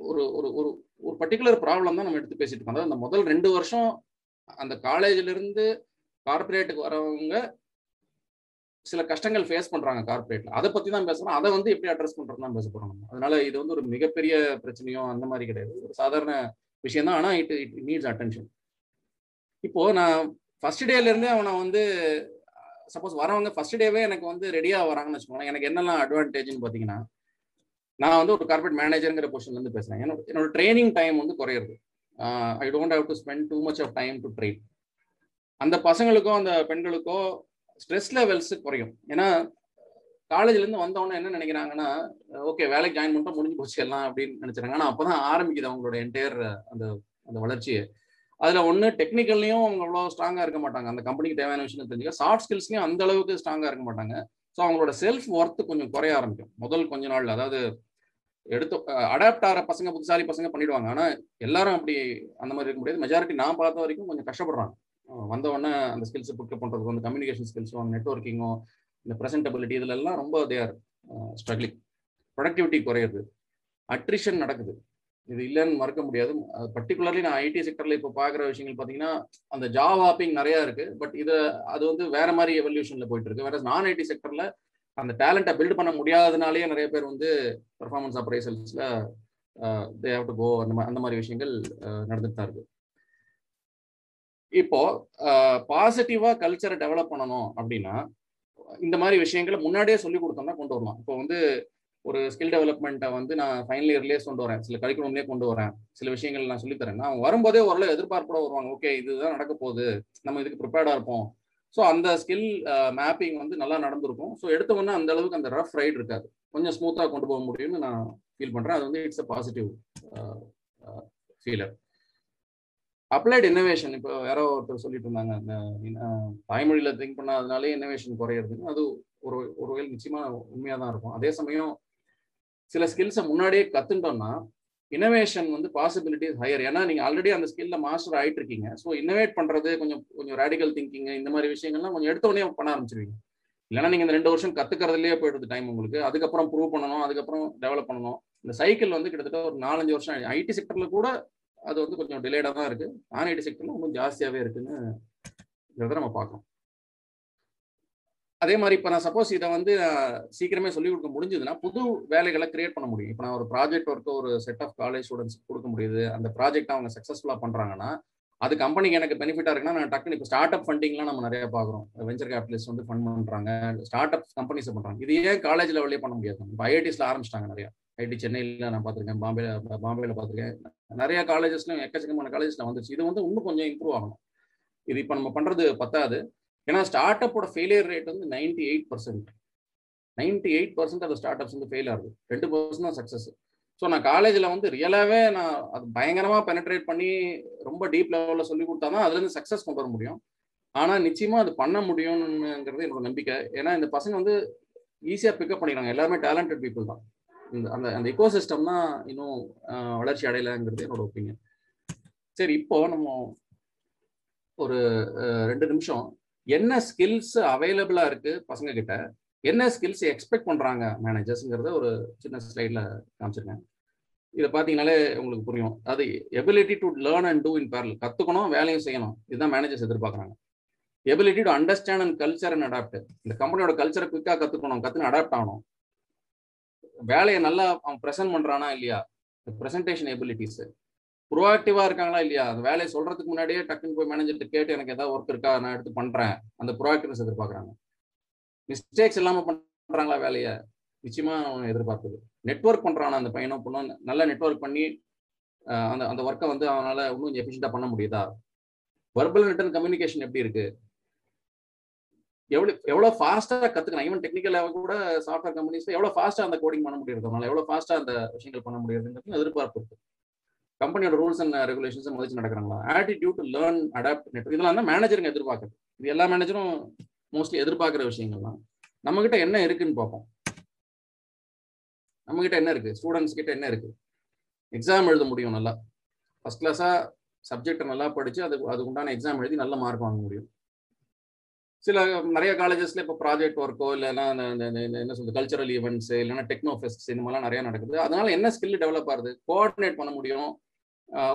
ஒரு ஒரு ஒரு ஒரு பர்டிகுலர் ப்ராப்ளம் தான் நம்ம எடுத்து பேசிட்டு இருக்கோம். அதாவது அந்த முதல் ரெண்டு வருஷம் அந்த காலேஜ்ல இருந்து கார்பரேட்டுக்கு வரவங்க சில கஷ்டங்கள் ஃபேஸ் பண்றாங்க கார்பரேட்ல அதை பத்தி தான் பேசுறோம். அதை வந்து எப்படி அட்ரஸ் பண்றோம் தான் பேச போறோம் அதனால இது வந்து ஒரு மிகப்பெரிய பிரச்சனையோ அந்த மாதிரி கிடையாது. ஒரு சாதாரண விஷயம் தான். ஆனா இட் இட் நீட்ஸ் அட்டென்ஷன் இப்போ நான் ஃபர்ஸ்ட் டேல இருந்தே அவனை வந்து சப்போஸ் வரவங்க ஃபர்ஸ்ட் டேவே எனக்கு வந்து ரெடியா வராங்கன்னு வச்சுக்கோங்களேன். எனக்கு என்னெல்லாம் அட்வான்டேஜ்னு பாத்தீங்கன்னா நான் வந்து ஒரு கார்பரேட் மேனேஜருங்கிற பொசிஷன்ல இருந்து பேசுறேன். என்னோட என்னோட ட்ரைனிங் டைம் வந்து குறையிறது. I don't have to spend too much of time to train அந்த பசங்களுக்கோ அந்த பெண்களுக்கோ ஸ்ட்ரெஸ் லெவல்ஸ் குறையும். ஏன்னா காலேஜ்ல இருந்து வந்தவொடனே என்ன நினைக்கிறாங்கன்னா ஓகே வேலைக்கு ஜாயின் பண்ணிட்டோம் முடிஞ்சு போச்சு எல்லாம் அப்படின்னு ஆனால் ஆனா அப்பதான் ஆரம்பிக்குது அவங்களோட என்டையர் அந்த அந்த வளர்ச்சியை. அதில் ஒன்று டெக்னிக்கல்லையும் அவங்க அவ்வளோ ஸ்ட்ராங்காக இருக்க மாட்டாங்க. அந்த கம்பெனிக்கு தேவையான விஷயம் தெரிஞ்சுக்க. சாஃப்ட் ஸ்கில்ஸ்லையும் அந்த அளவுக்கு ஸ்ட்ராங்காக இருக்க மாட்டாங்க. ஸோ அவங்களோட செல்ஃப் ஒர்த்து கொஞ்சம் குறைய ஆரம்பிக்கும். முதல் கொஞ்ச நாள் அதாவது எடுத்து அடாப்ட் ஆகிற பசங்க புத்திசாலி பசங்க பண்ணிடுவாங்க. ஆனால் எல்லாரும் அப்படி அந்த மாதிரி இருக்க முடியாது. மெஜாரிட்டி நான் பார்த்த வரைக்கும் கொஞ்சம் கஷ்டப்படுறாங்க. வந்த உடனே அந்த ஸ்கில்ஸ் பிக்கப் பண்ணுறதுக்கு அந்த கம்யூனிகேஷன் ஸ்கில்ஸோ நெட்ஒர்க்கிங்கோ இந்த ப்ரெசென்டபிலிட்டி இதுல எல்லாம் ரொம்ப தேர் ஸ்ட்ரகிளிங் ப்ரொடக்டிவிட்டி குறையுது. அட்ரிஷன் நடக்குது. இது இல்லைன்னு மறக்க முடியாது. பர்டிகுலர்லி நான் ஐடி செக்டர்ல இப்போ பாக்குற விஷயங்கள் பாத்தீங்கன்னா அந்த ஜாப் ஹாப்பிங் நிறைய இருக்கு. பட் இது அது வந்து வேற மாதிரி எவல்யூஷன்ல போயிட்டு இருக்கு. வேற நான் ஐடி செக்டர்ல அந்த டேலண்ட்டை பில்ட் பண்ண முடியாதனாலேயே நிறைய பேர் வந்து பெர்ஃபார்மன்ஸ் அப்ரைசல்ஸ்ல தே ஹவ் டு கோ அந்த மாதிரி அந்த மாதிரி விஷயங்கள் நடந்துட்டு தான் இருக்கு. இப்போ பாசிட்டிவா கல்ச்சரை டெவலப் பண்ணணும் அப்படின்னா இந்த மாதிரி விஷயங்களை முன்னாடியே சொல்லி கொடுத்தோம்னா கொண்டு வரலாம். இப்போ வந்து ஒரு ஸ்கில் டெவலப்மெண்ட்டை வந்து நான் ஃபைனல் இயர்லேயே கொண்டு வரேன். சில கரிக்குலம்லேயே கொண்டு வரேன். சில விஷயங்கள் நான் சொல்லித்தரேன் அவங்க வரும்போதே ஓரளவு எதிர்பார்ப்போட வருவாங்க. ஓகே இதுதான் நடக்க போகுது. நம்ம இதுக்கு ப்ரிப்பேர்டாக இருப்போம். ஸோ அந்த ஸ்கில் மேப்பிங் வந்து நல்லா நடந்திருக்கும். ஸோ எடுத்தவொன்னே அந்த அளவுக்கு அந்த ரஃப் ரைட் இருக்காது. கொஞ்சம் ஸ்மூத்தாக கொண்டு போக முடியும்னு நான் ஃபீல் பண்ணுறேன் அது வந்து it's a positive feeler applied innovation இப்போ யாரோ ஒருத்தர் சொல்லிட்டு இருந்தாங்க. அந்த தாய்மொழியில் திங்க் பண்ணாதனாலே இன்னோவேஷன் குறையிறதுன்னு. அது ஒரு ஒரு வகையில் நிச்சயமாக உண்மையாக தான் இருக்கும். அதே சமயம் சில ஸ்கில்ஸை முன்னாடியே கத்துட்டோம்னா இனோவேஷன் வந்து பாசிபிலிட்டிஸ் ஹையர் ஏன்னா நீங்க ஆல்ரெடி அந்த ஸ்கில்ல மாஸ்டர் ஆயிட்டு இருக்கீங்க ஸோ இன்னோவேட் பண்றது கொஞ்சம் கொஞ்சம் ரேடிக்கல் திங்கிங் இந்த மாதிரி விஷயங்கள்லாம் கொஞ்சம் எடுத்த உடனே பண்ண ஆரம்பிச்சிருவீங்க. இல்லைன்னா நீங்க இந்த ரெண்டு வருஷம் கத்துக்கிறதுலயே போயிடுது டைம் உங்களுக்கு. அதுக்கப்புறம் ப்ரூவ் பண்ணணும் அதுக்கப்புறம் டெவலப் பண்ணணும். இந்த சைக்கிள் வந்து கிட்டத்தட்ட ஒரு நாலஞ்சு வருஷம் ஐடி செக்டர்ல கூட அது வந்து கொஞ்சம் டிலேடா தான் இருக்கு. நான் ஐடி செக்டர்ல கொஞ்சம் ஜாஸ்தியாவே இருக்குன்னு நம்ம பார்க்கணும் அதே மாதிரி இப்போ நான் சப்போஸ் இதை வந்து சீக்கிரமே சொல்லிக் கொடுக்க முடிஞ்சதுன்னா புது வேலைகளை கிரியேட் பண்ண முடியும். இப்போ நான் ஒரு ப்ராஜெக்ட் ஒர்க்கு ஒரு செட் ஆஃப் காலேஜ் ஸ்டூடெண்ட்ஸ் கொடுக்க முடியுது. அந்த ப்ராஜெக்ட் அவங்க சக்ஸஸ்ஃபுல்லாக பண்ணுறாங்கன்னா அது கம்பெனிக்கு எனக்கு பெனிஃபிட்டாக இருக்குன்னா நான் டக்குனு இப்போ ஸ்டார்ட் அப் ஃபண்டிங்லாம் நம்ம நிறைய பார்க்குறோம். வெஞ்சர் கேபிட்டலிஸ்ட் வந்து ஃபண்ட் பண்ணுறாங்க ஸ்டார்ட் அப் கம்பெனிஸை பண்ணுறாங்க இது ஏன் காலேஜ் லெவலே பண்ண முடியாது? இப்போ ஐஐடிஸில் ஆரம்பிச்சிட்டாங்க நிறையா. ஐடி சென்னையில் நான் பார்த்துருக்கேன் பாம்பேல பாம்பேல பார்த்துருக்கேன். நிறைய காலேஜஸ்லையும் எக்கச்சக்கமான காலேஜஸில் வந்துச்சு இது வந்து இன்னும் கொஞ்சம் இம்ப்ரூவ் ஆகணும். இது இப்போ நம்ம பண்ணுறது பத்தாது. ஏன்னா ஸ்டார்ட் அப்போட ஃபெயிலியர் ரேட் வந்து ninety eight percent ninety eight percent அந்த ஸ்டார்ட் அப்ஸ் வந்து ஃபெயில் ஆகுது. ரெண்டு பர்சன்ட் தான் சக்ஸஸ் ஸோ நான் காலேஜில் வந்து ரியலாகவே நான் அது பயங்கரமாக பெனட்ரேட் பண்ணி ரொம்ப டீப் லெவலில் சொல்லி கொடுத்தா தான் அதுலேருந்து சக்ஸஸ் கொண்டு வர முடியும். ஆனால் நிச்சயமாக அது பண்ண முடியும்ங்கிறது என்னோட நம்பிக்கை. ஏன்னா இந்த பசங்க வந்து ஈஸியாக பிக்கப் பண்ணிக்கிறாங்க எல்லாருமே டேலண்டட் பீப்புள் தான். இந்த அந்த அந்த இக்கோ சிஸ்டம் தான் இன்னும் வளர்ச்சி அடையலைங்கிறது என்னோட ஒப்பீனியன் சரி இப்போ நம்ம ஒரு ரெண்டு நிமிஷம் என்ன ஸ்கில்ஸ் அவைலபிளா இருக்கு பசங்க கிட்ட என்ன ஸ்கில்ஸ் எக்ஸ்பெக்ட் பண்றாங்க மேனேஜர்ஸ்ங்கிறத ஒரு சின்ன ஸ்லைட்ல காமிச்சிருக்கேன். இதை பார்த்தீங்கனாலே உங்களுக்கு புரியும். அது ability to learn and do in parallel கற்றுக்கணும் வேலையும் செய்யணும். இதுதான் மேனேஜர்ஸ் எதிர்பார்க்குறாங்க. Ability to understand and culture and adapt இந்த கம்பெனியோட கல்ச்சரை குயிக்காக கற்றுக்கணும் கத்துன்னு அடாப்ட் ஆகணும். வேலையை நல்லா அவன் ப்ரெசென்ட் பண்ணுறானா இல்லையா? ப்ரெசன்டேஷன் எபிலிட்டிஸு ப்ரோஆக்டிவா இருக்காங்களா இல்லையா? அந்த வேலையை சொல்றதுக்கு முன்னாடியே டக்குன்னு போய் மேனேஜர்கிட்ட கேட்டு எனக்கு ஏதாவது ஒர்க் இருக்கா? நான் எடுத்து பண்றேன். அந்த ப்ரோஆக்டிவ்னஸ் எதிர்பார்க்குறாங்க. மிஸ்டேக்ஸ் இல்லாம பண்றாங்களா வேலையை? நிச்சயமா அவன் எதிர்பார்க்குது. நெட்ஒர்க் பண்றானா அந்த பையனும் பொண்ணும் நல்லா நெட்ஒர்க் பண்ணி அந்த அந்த ஒர்க்கை வந்து அவனால இன்னும் கொஞ்சம் எஃபிஷியண்டா பண்ண முடியுதா? வர்பல் ரிட்டன் கம்யூனிகேஷன் எப்படி இருக்கு? எவ்வளவு எவ்வளவு ஃபாஸ்டா கத்துக்கலாம் ஈவன் டெக்னிக்கல் லெவல் கூட சாஃப்ட்வேர் கம்பெனிஸ் எவ்வளவு ஃபாஸ்டா அந்த கோடிங் பண்ண முடியுது? அவனால எவ்வளவு ஃபாஸ்டா அந்த விஷயங்கள் பண்ண முடியுதுங்கிறது எதிர்பார்ப்பு இருக்கு. கம்பெனியோட ரூல்ஸ் அண்ட் ரெகுலேஷன்ஸ் மதிச்சு நடக்கிறாங்களா? Attitude to learn adapt network இதெல்லாம் தான் மேனேஜருங்க எதிர்பார்க்குறது இது எல்லா மேனேஜரும் மோஸ்ட்லி எதிர்பார்க்குற விஷயங்கள்லாம் நம்ம கிட்ட என்ன இருக்குன்னு பார்ப்போம். நம்ம கிட்ட என்ன இருக்கு? ஸ்டூடெண்ட்ஸ் கிட்ட என்ன இருக்கு? எக்ஸாம் எழுத முடியும் நல்லா. ஃபர்ஸ்ட் கிளாஸா சப்ஜெக்டை நல்லா படிச்சு அது அதுக்குண்டான எக்ஸாம் எழுதி நல்ல மார்க் வாங்க முடியும். சில நிறைய காலேஜஸ்ல இப்போ ப்ராஜெக்ட் ஒர்க்கோ இல்லைன்னா என்ன சொல்றது கல்ச்சரல் ஈவெண்ட்ஸ் இல்லைன்னா டெக்னோ ஃபெஸ்ட் இந்த மாதிரிலாம் நிறைய நடக்குது. அதனால என்ன ஸ்கில் டெவலப் ஆகுது? கோஆர்டினேட் பண்ண முடியும்.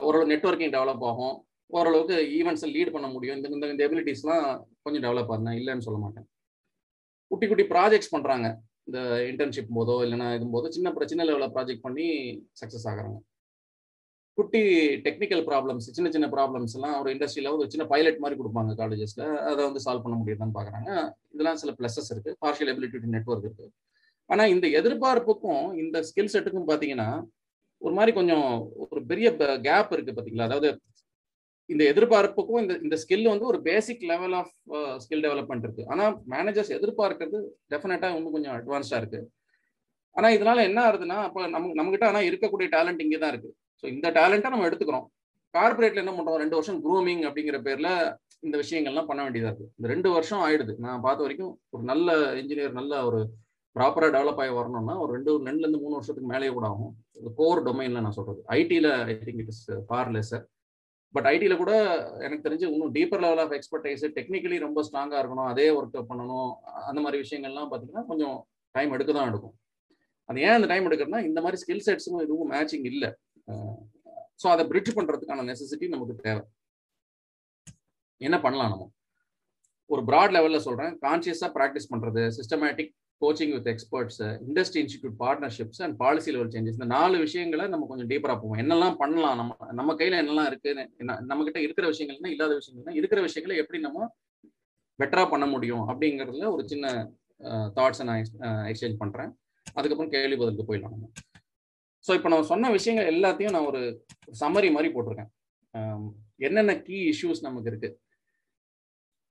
ஓரளவு நெட்ஒர்க்கிங் டெவலப் ஆகும். ஓரளவுக்கு ஈவெண்ட்ஸை லீட் பண்ண முடியும். இந்த இந்த இந்த எபிலிட்டிஸ்லாம் கொஞ்சம் டெவலப் ஆகுது இல்லைன்னு சொல்ல மாட்டேன். குட்டி குட்டி ப்ராஜெக்ட்ஸ் பண்ணுறாங்க இந்த இன்டர்ன்ஷிப் போதோ இல்லைன்னா இது போதோ சின்ன சின்ன லெவலில் ப்ராஜெக்ட் பண்ணி சக்ஸஸ் ஆகுறாங்க குட்டி டெக்னிக்கல் ப்ராப்ளம்ஸ் சின்ன சின்ன ப்ராப்ளம்ஸ் எல்லாம் ஒரு இண்டஸ்ட்ரியில் ஒரு சின்ன பைலட் மாதிரி கொடுப்பாங்க காலேஜஸ்ல அதை வந்து சால்வ் பண்ண முடியுதான்னு பாக்குறாங்க. இதெல்லாம் சில பிளஸஸ் இருக்கு. பார்ஷியல் எபிலிட்டி நெட்ஒர்க் இருக்கு. ஆனா இந்த எதிர்பார்ப்புக்கும் இந்த ஸ்கில் செட்டுக்கும் பாத்தீங்கன்னா ஒரு மாதிரி கொஞ்சம் ஒரு பெரிய கேப் இருக்கு பாத்தீங்களா? அதாவது இந்த எதிர்பார்ப்புக்கும் இந்த இந்த ஸ்கில் வந்து ஒரு basic level of skill development இருக்கு. ஆனா மேனேஜர்ஸ் எதிர்பார்க்கறது டெஃபினட்டா இன்னும் கொஞ்சம் அட்வான்ஸ்டா இருக்கு. ஆனா இதனால என்ன ஆகுதுன்னா அப்போ நம்ம நம்மகிட்ட ஆனா இருக்கக்கூடிய டேலண்ட் இங்கே தான் இருக்கு. ஸோ இந்த டேலண்ட்டை நம்ம எடுத்துக்கிறோம். கார்பரேட்ல என்ன பண்றோம்? ரெண்டு வருஷம் க்ரூமிங் அப்படிங்கிற பேர்ல இந்த விஷயங்கள்லாம் பண்ண வேண்டியதா இருக்கு. இந்த ரெண்டு வருஷம் ஆயிடுது. நான் பார்த்த வரைக்கும் ஒரு நல்ல இன்ஜினியர் நல்ல ஒரு ப்ராப்பரா டெவலப் ஆகி வரணும்னா ஒரு ரெண்டு ரெண்டுல இருந்து மூணு வருஷத்துக்கு மேலேயே கூட ஆகும். கோர் டொமைன்ல நான் சொல்றது. ஐடியில I think it is far lesser but ஐடியில கூட எனக்கு தெரிஞ்சு இன்னும் deeper level of expertise technically ரொம்ப ஸ்ட்ராங்கா இருக்கணும். அதே ஒர்க் பண்ணணும். அந்த மாதிரி விஷயங்கள்லாம் பார்த்தீங்கன்னா கொஞ்சம் டைம் எடுக்க தான் எடுக்கும். அது ஏன் அந்த டைம் எடுக்கிறதுனா இந்த மாதிரி ஸ்கில் செட்ஸும் எதுவும் மேட்சிங் இல்லை. ஸோ அதை பிரிட்ஜ் பண்றதுக்கான நெசசிட்டி நமக்கு தேவை. என்ன பண்ணலாம் நம்ம? ஒரு ப்ராட் லெவலில் சொல்றேன். கான்சியஸாக ப்ராக்டிஸ் பண்ணுறது systematic coaching with experts industry institute partnerships and policy level changes இந்த நாலு விஷயங்களை நம்ம கொஞ்சம் டீப்பராக போவோம். என்னெல்லாம் பண்ணலாம்? நம்ம நம்ம கையில் என்னெல்லாம் இருக்குது நம்ம கிட்ட இருக்கிற விஷயங்கள்னா இல்லாத விஷயங்கள்னா இருக்கிற விஷயங்களை எப்படி நம்ம பெட்டரா பண்ண முடியும்? அப்படிங்கிறதுல ஒரு சின்ன தாட்ஸை நான் எக்ஸ்சேஞ்ச் பண்றேன். அதுக்கப்புறம் கேள்வி பதிலுக்கு போயிடலாம் நம்ம. ஸோ இப்போ நான் சொன்ன விஷயங்கள் எல்லாத்தையும் நான் ஒரு சம்மரி மாதிரி போட்டிருக்கேன். என்னென்ன கீ இஷ்யூஸ் நமக்கு இருக்கு?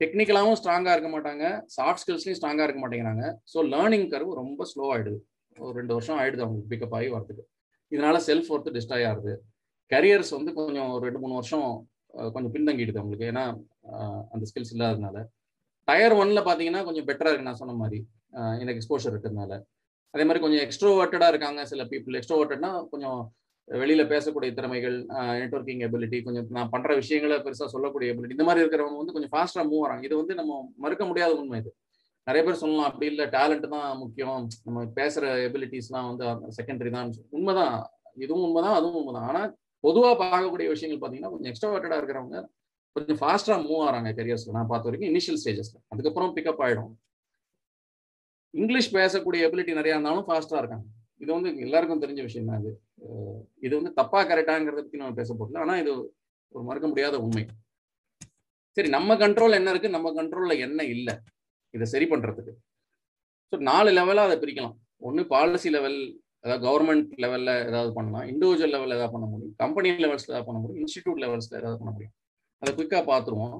டெக்னிக்கலாகவும் ஸ்ட்ராங்காக இருக்க மாட்டாங்க. சாஃப்ட் ஸ்கில்ஸ்லையும் ஸ்ட்ராங்காக இருக்க மாட்டேங்கிறாங்க. ஸோ லேர்னிங் கருவு ரொம்ப ஸ்லோ ஆகிடுது ஒரு ரெண்டு வருஷம் ஆயிடுது அவங்களுக்கு பிக்கப் ஆகி வரதுக்கு இதனால செல்ஃப் ஒர்த்து டிஸ்ட்ராய் ஆகுது. கரியர்ஸ் வந்து கொஞ்சம் ஒரு ரெண்டு மூணு வருஷம் கொஞ்சம் பின்தங்கிடுது அவங்களுக்கு. ஏன்னா அந்த ஸ்கில்ஸ் இல்லாததுனால. டயர் ஒன்ல பார்த்தீங்கன்னா கொஞ்சம் பெட்டராக இருக்கு நான் சொன்ன மாதிரி. எனக்கு எக்ஸ்போஷர் இருக்கிறதுனால. அதே மாதிரி கொஞ்சம் எக்ஸ்ட்ரோவர்ட்டடாக இருக்காங்க சில பீப்புள் எக்ஸ்ட்ரோவர்ட்டட்னா கொஞ்சம் வெளியில பேசக்கூடிய திறமைகள் நெட்ஒர்க்கிங் எபிலிட்டி கொஞ்சம் நான் பண்ற விஷயங்களை பெருசா சொல்லக்கூடிய எபிலிட்டி இந்த மாதிரி இருக்கிறவங்க வந்து கொஞ்சம் ஃபாஸ்டா மூவ் ஆகிறாங்க இது வந்து நம்ம மறுக்க முடியாத உண்மை இது. நிறைய பேர் சொல்லலாம் அப்படி இல்லை டேலண்ட் தான் முக்கியம். நம்ம பேசுற எபிலிட்டிஸ்லாம் வந்து செகண்டரி தான். உண்மைதான். இதுவும் உண்மைதான் அதுவும் உண்மைதான். ஆனா பொதுவா பார்க்கக்கூடிய விஷயங்கள் பாத்தீங்கன்னா கொஞ்சம் எக்ஸ்ட்ராவேட்டடா இருக்கிறவங்க கொஞ்சம் ஃபாஸ்டா மூவ் ஆகிறாங்க கரியர்ஸ்ல நான் பார்த்த வரைக்கும் இனிஷியல் ஸ்டேஜஸ்ல அதுக்கப்புறம் பிக்கப் ஆயிடும். இங்கிலீஷ் பேசக்கூடிய எபிலிட்டி நிறையா இருந்தாலும் ஃபாஸ்ட்டாக இருக்காங்க. இது வந்து எல்லாருக்கும் தெரிஞ்ச விஷயம் தான் இது இது வந்து தப்பா கரெக்டாங்கிறத பத்தி நம்ம பேச போகல ஆனா இது ஒரு மறுக்க முடியாத உண்மை. சரி நம்ம கண்ட்ரோல் என்ன இருக்கு? நம்ம கண்ட்ரோல்ல என்ன இல்லை? இதை சரி பண்றதுக்கு. ஸோ நாலு லெவலா அதை பிரிக்கலாம். ஒன்று பாலிசி லெவல் அதாவது கவர்மெண்ட் லெவல்ல ஏதாவது பண்ணலாம். இண்டிவிஜுவல் லெவலில் ஏதாவது பண்ண முடியும். கம்பெனி லெவல்ஸ்ல ஏதாவது பண்ண முடியும். இன்ஸ்டிடியூட் லெவல்ஸ்ல ஏதாவது பண்ண முடியும். அதை குயிக்கா பார்த்துருவோம்.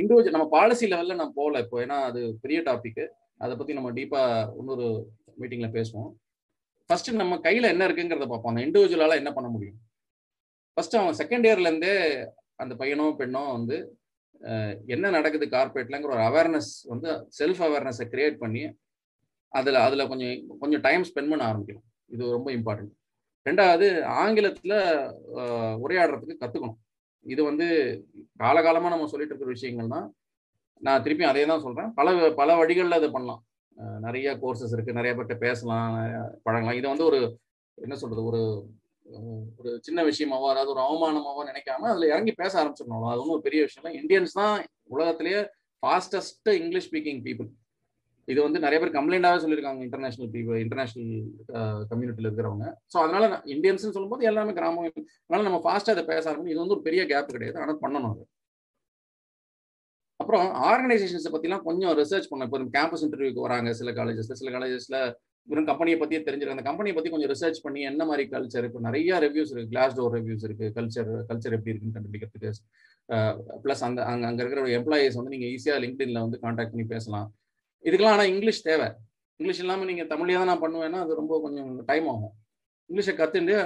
இண்டிவிஜுவல் நம்ம பாலிசி லெவல்ல நான் போகல இப்போ. ஏன்னா அது பெரிய டாபிக் அதை பத்தி நம்ம டீப்பா இன்னொரு மீட்டிங்ல பேசுவோம். ஃபர்ஸ்ட் நம்ம கையில என்ன இருக்குங்கிறத பார்ப்போம். அந்த இண்டிவிஜுவலால என்ன பண்ண முடியும்? ஃபர்ஸ்ட் அவன் செகண்ட் இயர்ல இருந்தே அந்த பையனோ பெண்ணோ வந்து என்ன நடக்குது கார்பரேட்லங்கிற ஒரு அவேர்னஸ் வந்து செல்ஃப் அவேர்னஸை கிரியேட் பண்ணி அதில் அதில் கொஞ்சம் கொஞ்சம் டைம் ஸ்பெண்ட் பண்ண ஆரம்பிக்கணும். இது ரொம்ப இம்பார்ட்டன்ட் ரெண்டாவது ஆங்கிலத்தில் உரையாடுறதுக்கு கற்றுக்கணும் இது வந்து காலகாலமாக நம்ம சொல்லிட்டு இருக்கிற விஷயங்கள் தான் நான் திருப்பி அதே தான் சொல்கிறேன் பல பல வழிகளில் அதை பண்ணலாம். நிறைய கோர்சஸ் இருக்குது நிறைய பேர்கிட்ட பேசலாம். பழகலாம். இதை வந்து ஒரு என்ன சொல்கிறது ஒரு ஒரு சின்ன விஷயமாவோ அதாவது ஒரு அவமானமாவோ நினைக்காம அதில் இறங்கி பேச ஆரம்பிச்சிடணும். அது ஒன்றும் ஒரு பெரிய விஷயம் இல்லை. இந்தியன்ஸ் தான் உலகத்திலேயே ஃபாஸ்டஸ்ட் இங்கிலீஷ் ஸ்பீக்கிங் பீப்புள் இது வந்து நிறைய பேர் கம்ப்ளைண்டாகவே சொல்லியிருக்காங்க இன்டர்நேஷனல் பீப்புள் இன்டர்நேஷனல் கம்யூனிட்டியில் இருக்கிறவங்க. ஸோ அதனால இந்தியன்ஸ்னு சொல்லும்போது எல்லாமே கிராமம் அதனால நம்ம ஃபாஸ்ட்டாக அதை பேச ஆரம்பிக்கும் இது வந்து ஒரு பெரிய கேப் கிடையாது. ஆனால் பண்ணணும் அது. அப்புறம் ஆர்கனைசேஷன்ஸை பற்றிலாம் கொஞ்சம் ரிசர்ச் பண்ண இப்போ கேம்பஸ் இன்டர்வியூக்கு வராங்க சில காலேஜஸில் சில காலேஜஸில் வெறும் கம்பெனியை பற்றியே தெரிஞ்சிருக்கு அந்த கம்பெனியை பற்றி கொஞ்சம் ரிசர்ச் பண்ணி என்ன மாதிரி கல்ச்சர் இப்போ நிறைய ரிவ்யூஸ் இருக்குது கிளாஸ் டோர் ரிவ்யூஸ் இருக்குது கல்ச்சர் கல்ச்சர் எப்படி இருக்குன்னு கண்டுபிடிக்கிறதுக்கு. ப்ளஸ் அந்த அங்கே அங்கே இருக்கிற எம்ப்ளாயிஸ் வந்து நீங்கள் ஈஸியாக லிங்க்டின்ல வந்து காண்டாக்ட் பண்ணி பேசலாம். இதுக்கெல்லாம் ஆனால் இங்கிலீஷ் தேவை. இங்கிலீஷ் இல்லாமல் நீங்கள் தமிழ்லேயே தான் நான் பண்ணுவேன்னா அது ரொம்ப கொஞ்சம் டைம் ஆகும். இங்கிலீஷை கற்றுட்டு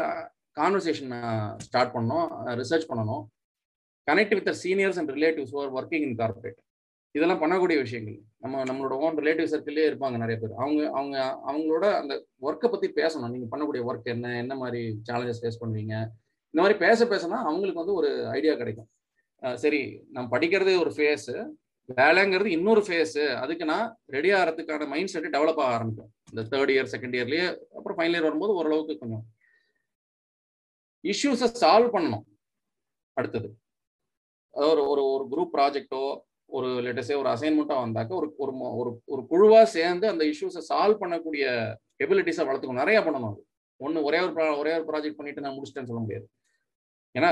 கான்வர்சேஷன் ஸ்டார்ட் பண்ணணும். ரிசர்ச் பண்ணணும். Connect with seniors and relatives or working in corporate இதெல்லாம் பண்ணக்கூடிய விஷயங்கள். நம்ம நம்மளோட ஓன் ரிலேட்டிவ் சர்க்கிளே இருப்பாங்க நிறைய பேர். அவங்க அவங்க அவங்களோட அந்த ஒர்க்கை பற்றி பேசணும். நீங்கள் பண்ணக்கூடிய ஒர்க் என்ன என்ன மாதிரி சேலஞ்சஸ் ஃபேஸ் பண்ணுவீங்க? இந்த மாதிரி பேச பேசினா அவங்களுக்கு வந்து ஒரு ஐடியா கிடைக்கும். சரி நான் படிக்கிறது ஒரு ஃபேஸு வேலைங்கிறது இன்னொரு ஃபேஸு அதுக்கு நான் ரெடி ஆகிறதுக்கான மைண்ட் செட்டு டெவலப் ஆக ஆரம்பிக்கும் இந்த தேர்ட் இயர் செகண்ட் இயர்லேயே அப்புறம் ஃபைனல் இயர் வரும்போது ஓரளவுக்கு கொஞ்சம் இஷ்யூஸை சால்வ் பண்ணணும். அடுத்தது. ஒரு ஒரு ஒரு குரூப் ப்ராஜெக்டோ ஒரு லேட்டஸ்டே ஒரு அசைன்மெண்ட்டோ வந்தாக்க ஒரு ஒரு ஒரு ஒரு குழுவாக சேர்ந்து அந்த இஷ்யூஸை சால்வ் பண்ணக்கூடிய எபிலிட்டிஸை வளர்த்துக்கணும். நிறைய பண்ணணும் அது. ஒன்று ஒரே ஒரு ஒரே ஒரு ப்ராஜெக்ட் பண்ணிட்டு நான் முடிச்சிட்டேன்னு சொல்ல முடியாது. ஏன்னா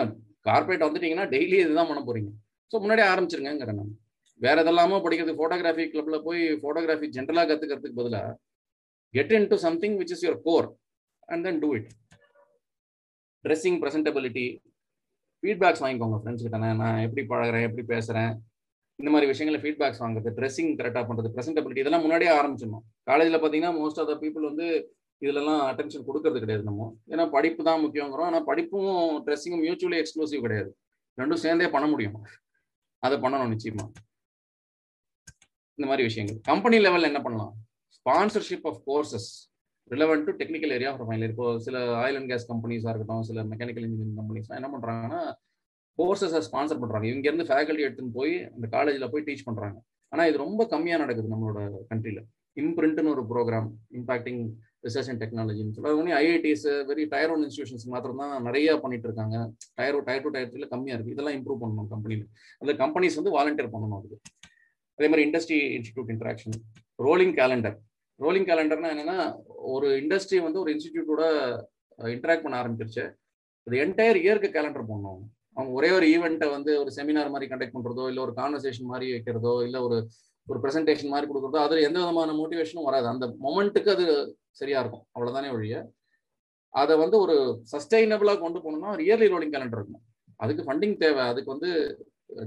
கார்பரேட் வந்துட்டீங்கன்னா டெய்லி இதுதான் பண்ண போறீங்க. ஸோ முன்னாடியே ஆரம்பிச்சிருங்கிறேன் நான். வேற இதெல்லாமோ படிக்கிறது ஃபோட்டோகிராஃபி கிளப்ல போய் ஃபோட்டோகிராஃபி ஜென்ரலாக கற்றுக்கிறதுக்கு பதிலாக get into something which is your core and then do it dressing presentability feedbacks வாங்கிக்கோங்க ஃப்ரெண்ட்ஸ் கிட்ட. நான் எப்படி பழகிறேன் எப்படி பேசுகிறேன் இந்த மாதிரி விஷயங்களை ஃபீட்பேக்ஸ் வாங்குறது ட்ரெஸ்ஸிங் கரெக்டாக பண்ணுறது ப்ரெசென்டபிலிட்டி இதெல்லாம் முன்னாடியே ஆரம்பிச்சிடணும். காலேஜில் பார்த்தீங்கன்னா மோஸ்ட் ஆஃப் த பீப்புள் வந்து இதுலலாம் அட்டென்ஷன் கொடுக்கறது கிடையாது நம்ம. ஏன்னா படிப்பு தான் முக்கியங்கிறோம். ஆனால் படிப்பும் ட்ரெஸ்ஸிங்கும் மியூச்சுவலி எக்ஸ்க்ளூசிவ் கிடையாது. ரெண்டும் சேர்ந்தே பண்ண முடியும். அதை பண்ணணும் நிச்சயமா. இந்த மாதிரி விஷயங்கள். கம்பெனி லெவலில் என்ன பண்ணலாம்? Sponsorship of courses relevant to technical area profile இப்போ சில ஆயில் அண்ட் கேஸ் கம்பெனிஸாக இருக்கட்டும் சில மெக்கானிக்கல் இன்ஜினியரிங் கம்பெனிஸ் என்ன பண்ணுறாங்கன்னா கோர்சஸை ஸ்பான்சர் பண்ணுறாங்க இங்கேருந்து ஃபேக்கல்ட்டி எடுத்துன்னு போய் அந்த காலேஜில் போய் டீச் பண்ணுறாங்க ஆனால் இது ரொம்ப கம்மியாக நடக்குது நம்மளோட கண்ட்ரியில் இம்ப்ரிண்ட்னு ஒரு ப்ரோக்ராம் இம்பாக்டிங் ரிசர்ச் அண்ட் டெக்னாலஜின்னு சொல்லி. அது IITs very tier one institutions மாத்திரம் தான் நிறைய பண்ணிட்டு இருக்காங்க டயர் டயர் டூ டயர் த்ரீல கம்மியாக இருக்குது இதெல்லாம் இம்ப்ரூவ் பண்ணணும் கம்பெனியில் அந்த கம்பெனிஸ் வந்து வாலண்டியர் பண்ணணும் அதுக்கு. அதே மாதிரி industry institute interaction rolling calendar rolling கேலண்டர்னா என்னன்னா ஒரு இண்டஸ்ட்ரி வந்து ஒரு இன்ஸ்டிடியூட்டோட இன்டராக்ட் பண்ண ஆரம்பிச்சிருச்சு. அது என்டையர் இயருக்கு கேலண்டர் போடணும். அவங்க ஒரே ஒரு ஈவெண்ட்டை வந்து ஒரு செமினார் மாதிரி கண்டக்ட் பண்ணுறதோ இல்லை ஒரு கான்வர்சேஷன் மாதிரி வைக்கிறதோ இல்லை ஒரு ஒரு ப்ரெசன்டேஷன் மாதிரி கொடுக்குறதோ அதில் எந்த விதமான மோட்டிவேஷனும் வராது. அந்த மொமெண்ட்டுக்கு அது சரியா இருக்கும். அவ்வளோதானே ஒழிய. அதை வந்து ஒரு சஸ்டைனபிளாக கொண்டு போகணும்னா ஒரு இயர்லி ரோலிங் கேலண்டர் இருக்கும். அதுக்கு ஃபண்டிங் தேவை. அதுக்கு வந்து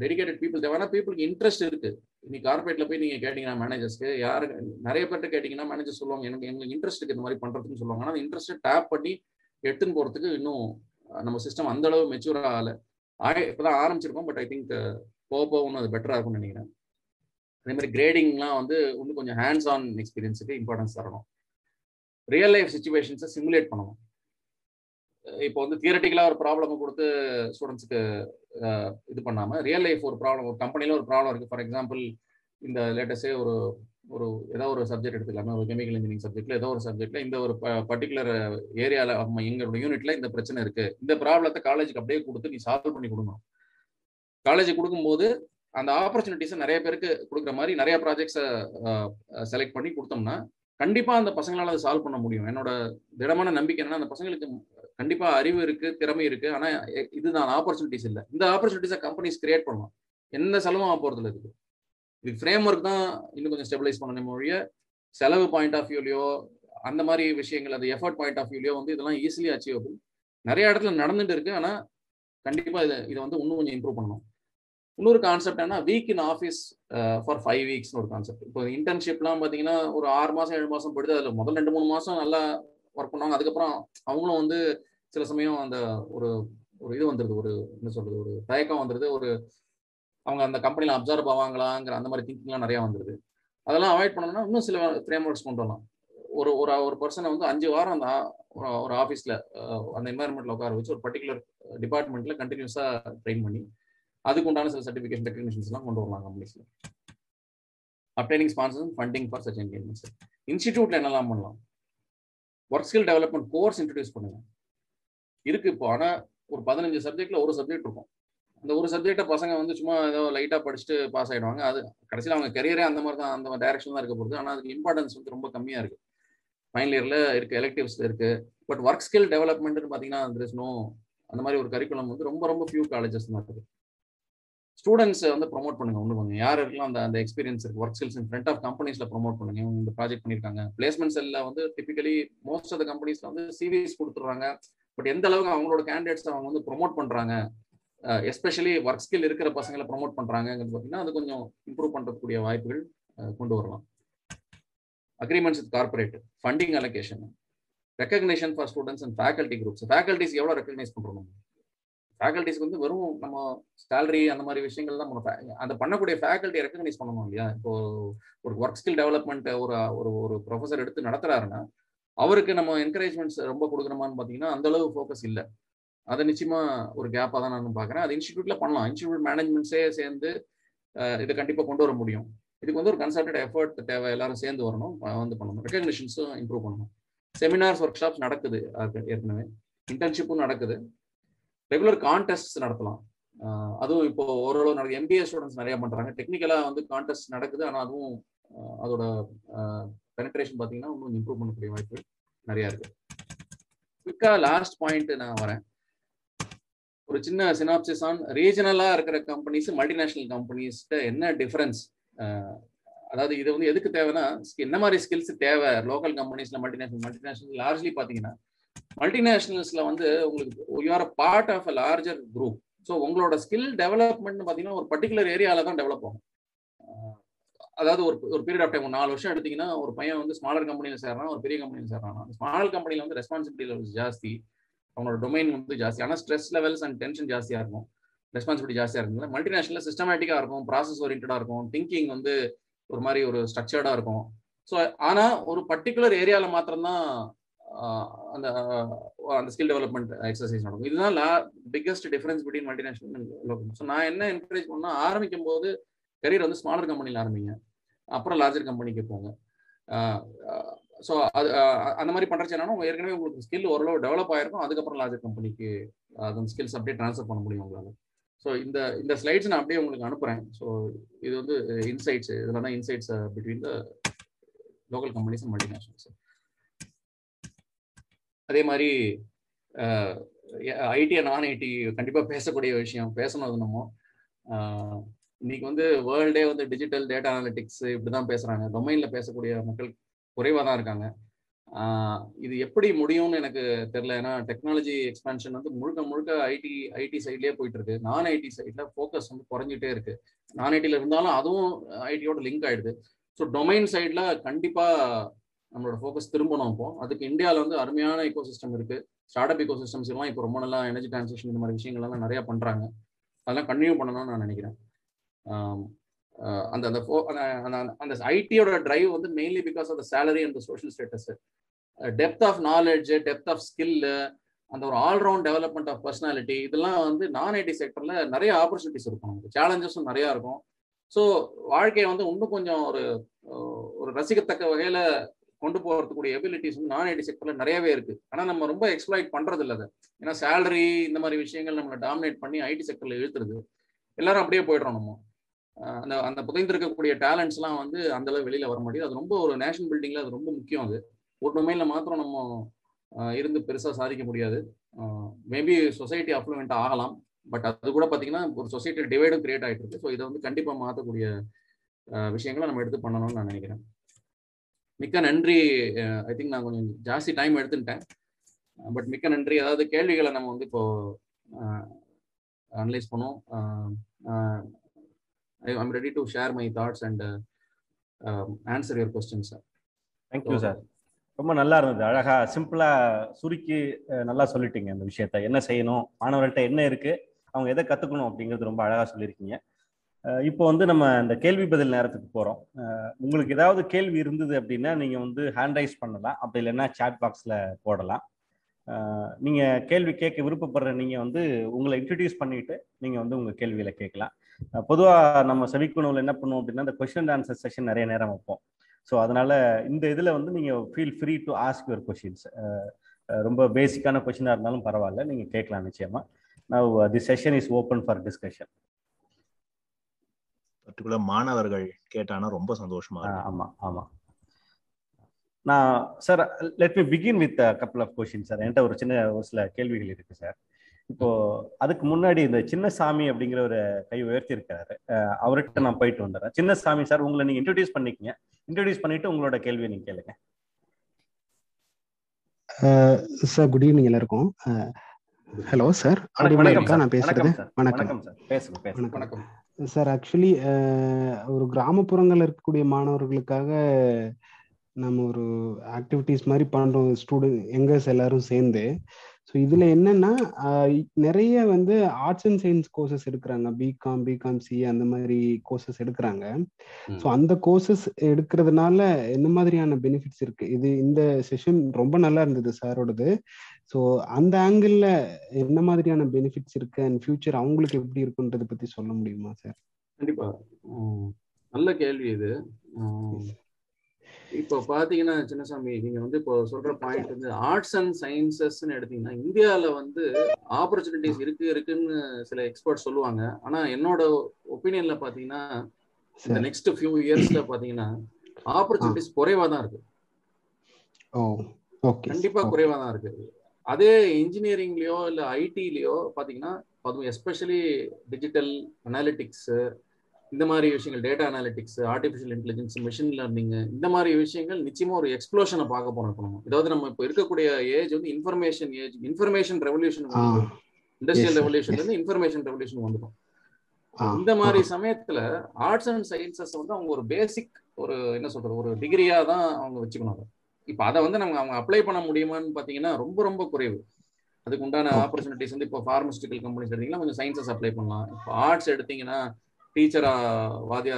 டெடிக்கேட்டட் பீப்புள் தேவைன்னா பீப்புளுக்கு இன்ட்ரெஸ்ட் இருக்குது இன்னைக்கு கார்பரேட்ல போய் நீங்க கேட்டீங்கன்னா மேனேஜர்ஸ்க்கு யாரு நிறைய பேர்ட்ட கேட்டீங்கன்னா மேனேஜர் சொல்லுவாங்க எனக்கு எங்களுக்கு இன்ட்ரெஸ்ட் இந்த மாதிரி பண்றதுன்னு சொல்லுவாங்க. ஆனால் இன்ட்ரெஸ்ட் டேப் பண்ணி எடுத்துன்னு போறதுக்கு இன்னும் நம்ம சிஸ்டம் அந்த அளவு மெச்சூர் ஆகல. ஆய இப்பதான் ஆரம்பிச்சிருக்கோம் பட் ஐ திங்க் போக போக ஒன்று அது பெட்டரா இருக்கும்னு நினைக்கிறேன். அதே மாதிரி கிரேடிங்லாம் வந்து இன்னும் கொஞ்சம் ஹேண்ட்ஸ் ஆன் எக்ஸ்பீரியன்ஸுக்கு இம்பார்ட்டன்ஸ் தரணும். ரியல் லைஃப் சுச்சுவேஷன்ஸை சிமுலேட் பண்ணணும். இப்போ வந்து தியரட்டிக்கலா ஒரு ப்ராப்ளம் கொடுத்து ஸ்டூடெண்ட்ஸ்க்கு இது பண்ணாம ரியல் லைஃப் ஒரு ப்ராப்ளம் ஒரு கம்பெனில ஒரு ப்ராப்ளம் இருக்கு. ஃபார் எக்ஸாம்பிள் இந்த லேட்டஸ்டே ஒரு ஒரு ஏதோ ஒரு சப்ஜெக்ட் எடுத்துக்கலாமே ஒரு கெமிக்கல் இன்ஜினியரிங் சப்ஜெக்ட்ல ஏதோ ஒரு சப்ஜெக்ட்ல இந்த ஒரு பர்டிகுலர் ஏரியால எங்களோட யூனிட்ல இந்த பிரச்சனை இருக்கு. இந்த ப்ராப்ளத்தை காலேஜுக்கு அப்படியே கொடுத்து நீ சால்வ் பண்ணி கொடுக்கணும். காலேஜ் கொடுக்கும்போது அந்த ஆப்பர்ச்சுனிட்டிஸை நிறைய பேருக்கு கொடுக்குற மாதிரி நிறைய ப்ராஜெக்ட்ஸை செலக்ட் பண்ணி கொடுத்தோம்னா கண்டிப்பா அந்த பசங்களால அதை சால்வ் பண்ண முடியும். என்னோட திடமான நம்பிக்கை என்னன்னா அந்த பசங்களுக்கு கண்டிப்பா அறிவு இருக்கு திறமை இருக்கு. ஆனா இதுதான் ஆப்பர்ச்சுனிட்டிஸ் இல்லை. இந்த ஆப்பர்ச்சுனிட்டிஸை கம்பெனிஸ் கிரியேட் பண்ணலாம் எந்த செலவும் போறதுல இருக்கு இது ஃப்ரேம் ஒர்க் தான் இன்னும் கொஞ்சம் ஸ்டெபிலைஸ் பண்ணணும் மொழிய செலவு பாயிண்ட் ஆஃப் வியூலையோ அந்த மாதிரி விஷயங்கள் அது எஃபர்ட் பாயிண்ட் ஆஃப் வியூலையோ வந்து இதெல்லாம் ஈஸிலி அச்சீவபிள் நிறைய இடத்துல நடந்துட்டு இருக்கு. ஆனா கண்டிப்பா இதை இதை வந்து இன்னும் கொஞ்சம் இம்ப்ரூவ் பண்ணணும். இன்னொரு கான்செப்ட் என்ன week in office for five வீக்ஸ்னு ஒரு கான்செப்ட் இப்போ இன்டர்ன்ஷிப்லாம் பார்த்தீங்கன்னா ஒரு ஆறு மாதம் ஏழு மாதம் போயிடுது. அதில் முதல் ரெண்டு மூணு மாதம் நல்லா ஒர்க் பண்ணுவாங்க. அதுக்கப்புறம் அவங்களும் வந்து சில சமயம் அந்த ஒரு ஒரு இது வந்துடுது ஒரு என்ன சொல்றது ஒரு தயக்கம் வந்துடுது ஒரு அவங்க அந்த கம்பெனியில் அப்சர்வ் ஆவாங்களாங்கிற அந்த மாதிரி திங்கிங்லாம் நிறையா வந்துடுது அதெல்லாம் அவாய்ட் பண்ணணும்னா இன்னும் சில ஃப்ரேம் ஒர்க்ஸ் கொண்டு வரலாம். ஒரு ஒரு ஒரு பர்சனை வந்து அஞ்சு வாரம் அந்த ஒரு ஆஃபீஸில் அந்த என்வாயர்மெண்ட்டில் உட்கார வச்சு ஒரு பர்டிகுலர் டிபார்ட்மெண்ட்டில் கண்டினியூஸாக ட்ரெயின் பண்ணி அதுக்கு உண்டான சில சர்டிஃபிகேஷன் டெக்னிஷன்ஸ் கொண்டு வரலாம் கம்பெனிஸ்ல obtaining sponsor funding for such engagements இன்ஸ்டிடியூட்ல என்னெல்லாம் பண்ணலாம்? Work skill development course introduce பண்ணுங்க. இருக்கு இப்போ. ஆனா ஒரு பதினஞ்சு சப்ஜெக்ட்ல ஒரு சப்ஜெக்ட் இருக்கும். அந்த ஒரு சப்ஜெக்டை பசங்க வந்து சும்மா ஏதோ லைட்டா படிச்சுட்டு பாஸ் ஆயிடுவாங்க. அது கடைசியில் அவங்க கரியரே அந்த மாதிரி தான் அந்த டைரக்ஷன் தான் இருக்க போகுது ஆனால் அதுக்கு இம்பார்ட்டன்ஸ் வந்து ரொம்ப கம்மியா இருக்கு. ஃபைனல் இயர்ல இருக்கு எலக்டிவ்ஸ்ல இருக்கு. பட் ஒர்க் ஸ்கில் டெவலப்மெண்ட்னு பார்த்தீங்கன்னா நோ அந்த மாதிரி ஒரு கரிக்குலம் வந்து ரொம்ப ரொம்ப ஃபியூ காலேஜஸ் தான் இருக்கு. ஸ்டூடெண்ட்ஸ் வந்து ப்ரொமோட் பண்ணுங்க ஒன்று பண்ணுங்க. யார் இருக்கலாம் அந்த அந்த எக்ஸ்பீரியன்ஸ் இருக்கு? Work skills in front of கம்பெனிஸ்ல promote பண்ணுங்க. இவங்க இந்த ப்ராஜெக்ட் பண்ணியிருக்காங்க பிளேஸ்மெண்ட் செல்ல வந்து டிபிக்கலி மோஸ்ட் ஆஃப் த கம்பெனிஸ்ல வந்து சிவிஸ் கொடுத்துட்றாங்க. பட் எந்த அளவுக்கு அவங்களோட கேண்டிடேட்ஸ் அவங்க வந்து ப்ரொமோட் பண்றாங்க எஸ்பெஷலி ஒர்க் ஸ்கில் இருக்கிற பசங்களை ப்ரொமோட் பண்றாங்கிறது பார்த்தீங்கன்னா அது கொஞ்சம் இம்ப்ரூவ் பண்ணுறதுக்கூடிய வாய்ப்புகள் கொண்டு வரலாம். Agreements with corporate funding allocation recognition for students and faculty groups faculties எவ்வளோ ரெக்கக்னைஸ் பண்ணுறோம் ஃபேக்கல்டிஸ்க்கு வந்து வெறும் நம்ம சேலரி அந்த மாதிரி விஷயங்கள் தான் பண்ணணும். அந்த பண்ணக்கூடிய ஃபேக்கல்ட்டி ரெக்கக்னைஸ் பண்ணணும் இல்லையா? இப்போ ஒரு ஒர்க் ஸ்கில் டெவலப்மெண்ட் ஒரு ஒரு ஒரு ப்ரொஃபஸர் எடுத்து நடத்துறாருன்னா அவருக்கு நம்ம என்கரேஜ்மெண்ட்ஸ் ரொம்ப கொடுக்குறோமான்னு பார்த்தீங்கன்னா அந்த அளவு ஃபோக்கஸ் இல்லை. அதை நிச்சயமா ஒரு கேப்பாக தான் நான் பார்க்குறேன். அது இன்ஸ்டியூட்ல பண்ணலாம். இன்ஸ்டியூட் மேனேஜ்மெண்ட்ஸே சேர்ந்து இதை கண்டிப்பாக கொண்டு வர முடியும். இதுக்கு வந்து ஒரு கன்சல்டட் எஃபர்ட் தேவை. எல்லாரும் சேர்ந்து வரணும். வந்து பண்ணணும். ரெக்கக்னிஷன்ஸும் இம்ப்ரூவ் பண்ணணும். செமினார்ஸ் ஒர்க் ஷாப்ஸ் நடக்குது ஏற்கனவே. இன்டர்ன்ஷிப்பும் நடக்குது. ரெகுலர் கான்டெஸ்ட் நடத்தலாம். அதுவும் இப்போ ஓரளவு நடக்குது. எம்பிஏ ஸ்டூடெண்ட்ஸ் நிறைய பண்றாங்க. டெக்னிக்கலா வந்து கான்டெஸ்ட் நடக்குது. ஆனால் அதுவும் அதோட பெனட்ரேஷன் பார்த்தீங்கன்னா இன்னும் இம்ப்ரூவ் பண்ணக்கூடிய வாய்ப்புகள் நிறைய இருக்கு. குவிக்கா லாஸ்ட் பாயிண்ட் நான் வரேன். ஒரு சின்ன சினாப்சிஸ் ஆன் ரீஜனலா இருக்கிற கம்பெனிஸ் மல்டிநேஷனல் கம்பெனிஸ்ட என்ன டிஃபரன்ஸ் அதாவது இது வந்து எதுக்கு தேவைன்னா என்ன மாதிரி ஸ்கில்ஸ் தேவை? லோக்கல் கம்பெனிஸ்ல மல்டிநேஷனல் மல்டிநேஷனல் லார்ஜ்லி பாத்தீங்கன்னா மல்டிநேஷனல்ஸ்ல வந்து உங்களுக்கு you are part of a larger group so உங்களோட ஸ்கில் டெவலப்மெண்ட் பார்த்தீங்கன்னா ஒரு பர்டிகுலர் ஏரியாவில் தான் டெவலப் ஆகும். அதாவது ஒரு ஒரு பீரியட் ஆஃப் டைம் நாலு வருஷம் எடுத்தீங்கன்னா ஒரு பையன் வந்து ஸ்மாலர் கம்பெனியில் சேர்றான் ஒரு பெரிய கம்பெனியில் சேர்றான். ஸ்மாலர் கம்பெனியில் வந்து ரெஸ்பான்சிபிலிட்டி லெவல்ஸ் ஜாஸ்தி. அவனோட டொமைன் வந்து ஜாஸ்தி. ஆனால் ஸ்ட்ரெஸ் லெவல்ஸ் அண்ட் டென்ஷன் ஜாஸ்தியாக இருக்கும். ரெஸ்பான்சிபிலிட்டி ஜாஸ்தியாக இருக்கும் மல்டிநேஷனலில் சிஸ்டமேட்டிக்காக இருக்கும். ப்ராசஸ் ஓரியன்டாக இருக்கும். திங்கிங் வந்து ஒரு மாதிரி ஒரு ஸ்ட்ரக்சர்டாக இருக்கும். ஸோ ஆனால் ஒரு பர்டிகுலர் ஏரியாவில் மாத்திரம்தான் அந்த அந்த ஸ்கில் டெவலப்மெண்ட் எக்ஸசைஸ் நடக்கும். இதுதான் லா biggest difference between multinational so நான் என்ன என்கரேஜ் பண்ணால் ஆரம்பிக்கும் போது கரியர் வந்து ஸ்மாலர் கம்பெனியில் ஆரம்பிங்க. அப்புறம் லார்ஜர் கம்பெனிக்கு போங்க. ஸோ அது அந்த மாதிரி பண்ணுறச்சு என்னன்னா ஏற்கனவே உங்களுக்கு ஸ்கில் ஓரளவு டெவலப் ஆயிருக்கும். அதுக்கப்புறம் லார்ஜர் கம்பெனிக்கு அந்த ஸ்கில்ஸ் அப்படியே ட்ரான்ஸ்ஃபர் பண்ண முடியும் உங்களால். ஸோ இந்த இந்த ஸ்லைட்ஸ் நான் அப்படியே உங்களுக்கு அனுப்புகிறேன் ஸோ இது வந்து இன்சைட்ஸ் இதில் தான் insights between the local companies and multinationals அதே மாதிரி ஐடி நான் ஐடி கண்டிப்பாக பேசக்கூடிய விஷயம். பேசணும் அது நம்ம. இன்னைக்கு வந்து வேர்ல்டே வந்து டிஜிட்டல் டேட்டா அனாலிட்டிக்ஸ் இப்படி தான் பேசுகிறாங்க டொமைனில் பேசக்கூடிய மக்கள் குறைவாக தான் இருக்காங்க இது எப்படி முடியும்னு எனக்கு தெரியல. ஏன்னா டெக்னாலஜி எக்ஸ்பென்ஷன் வந்து முழுக்க முழுக்க ஐடி ஐடி சைட்லேயே போயிட்டு இருக்கு. நான் ஐடி சைட்ல ஃபோக்கஸ் வந்து குறைஞ்சிட்டே இருக்கு. நான் ஐடியில் இருந்தாலும் அதுவும் ஐடியோட லிங்க் ஆயிடுது. ஸோ டொமைன் சைடில் கண்டிப்பாக நம்மளோட ஃபோக்கஸ் திரும்பணும் இப்போ. அதுக்கு இந்தியாவில் வந்து அருமையான இக்கோ சிஸ்டம் இருக்கு. ஸ்டார்ட் அப் இக்கோ சிஸ்டம்ஸ் எல்லாம் இப்போ ரொம்ப நல்லா எனர்ஜி டிரான்சேஷன் இந்த மாதிரி விஷயங்கள்லாம் நிறைய பண்றாங்க. அதெல்லாம் கண்டினியூ பண்ணணும்னு நான் நினைக்கிறேன். அந்த அந்த அந்த ஐடியோட ட்ரைவ் வந்து mainly because of the salary and social status depth of knowledge depth of skill அந்த ஒரு ஆல்ரவுண்ட் டெவலப்மெண்ட் ஆஃப் பர்சனாலிட்டி இதெல்லாம் வந்து நான் ஐடி செக்டர்ல நிறைய ஆப்பர்ச்சுனிட்டிஸ் இருக்கும். நமக்கு சேலஞ்சஸும் நிறைய இருக்கும். ஸோ வாழ்க்கையை வந்து இன்னும் கொஞ்சம் ஒரு ஒரு ரசிக்கத்தக்க வகையில கொண்டு போகிறதுக்கூடிய எபிலிட்டிஸ் வந்து நான் ஐடி செக்டர்ல நிறையவே இருக்கு. ஆனால் நம்ம ரொம்ப எக்ஸ்ப்ளாய்ட் பண்றது இல்லை அதை. ஏன்னா சேலரி இந்த மாதிரி விஷயங்கள் நம்மளை டாமினேட் பண்ணி ஐடி செக்டர்ல இழுத்துருது. எல்லாரும் அப்படியே போயிடுறோம் நம்ம. அந்த அந்த புதைந்திருக்கக்கூடிய டேலண்ட்ஸ்லாம் வந்து அந்த அளவு வெளியில வர முடியும் அது ரொம்ப ஒரு நேஷனல் பில்டிங்ல அது ரொம்ப முக்கியம் அது. ஒரு டொமைன்ல மாத்திரம் நம்ம இருந்து பெருசா சாதிக்க முடியாது. மேபி சொசைட்டி அப்ளமெண்ட் ஆகலாம். பட் அது கூட பாத்தீங்கன்னா ஒரு சொசைட்டி டிவைடும் கிரியேட் ஆயிட்டு இருக்கு. ஸோ இதை வந்து கண்டிப்பா மாற்றக்கூடிய விஷயங்களை நம்ம எடுத்து பண்ணணும்னு நான் நினைக்கிறேன். மிக்க நன்றி. ஐ திங்க் நான் கொஞ்சம் ஜாஸ்தி டைம் எடுத்துட்டேன். பட் மிக்க நன்றி. அதாவது கேள்விகளை நம்ம வந்து இப்போ அனலைஸ் பண்ணுவோம். பண்ணோம் I'm ready to share my thoughts and answer your question sir thank you sir ரொம்ப நல்லா இருந்தது. அழகா சிம்பிளா சுருக்கி நல்லா சொல்லிட்டீங்க இந்த விஷயத்த. என்ன செய்யணும்? மாணவர்கள்ட்ட என்ன இருக்கு? அவங்க எதை கத்துக்கணும் அப்படிங்கிறது ரொம்ப அழகா சொல்லியிருக்கீங்க. இப்போ வந்து நம்ம இந்த கேள்வி பதில் நேரத்துக்கு போறோம். உங்களுக்கு ஏதாவது கேள்வி இருந்தது அப்படின்னா நீங்க வந்து ஹேண்ட் ரைஸ் பண்ணலாம். அப்படி இல்லைன்னா சாட் பாக்ஸ்ல போடலாம். நீங்க கேள்வி கேட்க விருப்பப்படுற நீங்க வந்து உங்களை இன்ட்ரடியூஸ் பண்ணிட்டு நீங்க வந்து உங்க கேள்வியில கேட்கலாம். பொதுவா நம்ம செவிக்குணவில் என்ன பண்ணுவோம் அப்படின்னா இந்த அண்ட் ஆன்சர் செஷன் நிறைய நேரம் வைப்போம். ஸோ அதனால இந்த இதில் வந்து நீங்கள் feel free to ask your questions ரொம்ப பேசிக்கான கொஷினாக இருந்தாலும் பரவாயில்ல நீங்கள் கேட்கலாம் நிச்சயமா. Now the session is open for discussion particular மாணவர்கள் கேட்டானா ரொம்ப சந்தோஷமா ஆமாம் ஆமாம் நான் sir let me begin with couple of question sir என்கிட்ட ஒரு சின்ன ஒரு சில கேள்விகள் இருக்கு சார் இப்போ அதுக்கு முன்னாடி இந்த சின்னசாமி அப்படிங்கிற ஒரு கை உயர்த்தி இருக்காரு அவர்கிட்ட நான் போயிட்டு வந்துடுறேன். சின்னசாமி சார் உங்களை நீங்க இன்ட்ரடியூஸ் பண்ணிக்கங்க. இன்ட்ரடியூஸ் பண்ணிட்டு உங்களோட கேள்வியை நீங்க கேளுங்க. சார் குட் ஈவினிங் எல்லாருக்கும். ஹலோ சார் நான் பேசுறது? வணக்கம் வணக்கம். சார் ஆக்சுவலி ஒரு கிராமப்புறங்கள்ல இருக்கக்கூடிய மாணவர்களுக்காக நம்ம ஒரு ஆக்டிவிட்டிஸ் மாதிரி பண்றோம். ஸ்டூடெண்ட் எங்கர்ஸ் எல்லாரும் சேர்ந்து. ஸோ இதுல என்னன்னா நிறைய வந்து ஆர்ட்ஸ் அண்ட் சயின்ஸ் கோர்சஸ் எடுக்கிறாங்க. பிகாம் பிகாம் சி அந்த மாதிரி கோர்சஸ் எடுக்கிறாங்க. ஸோ அந்த கோர்சஸ் எடுக்கிறதுனால என்ன மாதிரியான பெனிஃபிட்ஸ் இருக்கு? இது இந்த செஷன் ரொம்ப நல்லா இருந்தது சாரோடது. ஸோ அந்த ஆங்கிள் என்ன மாதிரியான பெனிஃபிட்ஸ் இருக்கு? அண்ட் ஃபியூச்சர் அவங்களுக்கு எப்படி இருக்குன்றதை பத்தி சொல்ல முடியுமா சார்? கண்டிப்பா. நல்ல கேள்வி இது. இப்போ பாத்தீங்கன்னா சின்னசாமி நீங்க வந்து இப்போ சொல்ற பாயிண்ட் வந்து ஆர்ட்ஸ் அண்ட் சயின்சஸ்ன்னு எடுத்தீங்கன்னா இந்தியாவில வந்து ஆப்பர்ச்சுனிட்டிஸ் இருக்கு இருக்குன்னு சில எக்ஸ்பர்ட் சொல்லுவாங்க. ஆனா என்னோட ஒப்பீனியன்ல பாத்தீங்கன்னா இந்த நெக்ஸ்ட் ஃபியூ இயர்ஸ்ல பாத்தீங்கன்னா ஆப்பர்ச்சுனிட்டிஸ் குறைவா தான் இருக்கு. கண்டிப்பா குறைவா தான் இருக்கு. அதே இன்ஜினியரிங்லயோ இல்ல ஐடிலயோ பாத்தீங்கன்னா அதுவும் எஸ்பெஷலி டிஜிட்டல் அனாலிட்டிக்ஸ் இந்த மாதிரி விஷயங்கள் data analytics artificial intelligence machine learning இந்த மாதிரி விஷயங்கள் நிச்சயமா ஒரு எக்ஸ்ப்ளோஷனை பார்க்க போறோம் இப்போ நம்ம. அதாவது நம்ம இப்போ இருக்கக்கூடிய ஏஜ் வந்து information age information revolution industrial ரெவல்யூஷன்ல இருந்து இன்ஃபர்மேஷன் ரெவல்யூஷன் வந்துடும் இந்த மாதிரி சமயத்துல ஆர்ட்ஸ் அண்ட் சயின்சஸ் வந்து அவங்க ஒரு பேசிக் ஒரு என்ன சொல்றது ஒரு டிகிரியா தான் அவங்க வச்சுக்கணும் இப்போ அதை வந்து நம்ம அவங்க அப்ளை பண்ண முடியுமான்னு பாத்தீங்கன்னா ரொம்ப ரொம்ப குறைவு. அதுக்கு உண்டான ஆப்பர்ச்சுனிட்டிஸ் வந்து இப்போ ஃபார்மஸ்டிக்கல் கம்பெனிஸ் எடுத்தீங்கன்னா கொஞ்சம் சயின்சஸ் அப்ளை பண்ணலாம். இப்போ ஆர்ட்ஸ் எடுத்தீங்கன்னா டீச்சரா வாத்தியா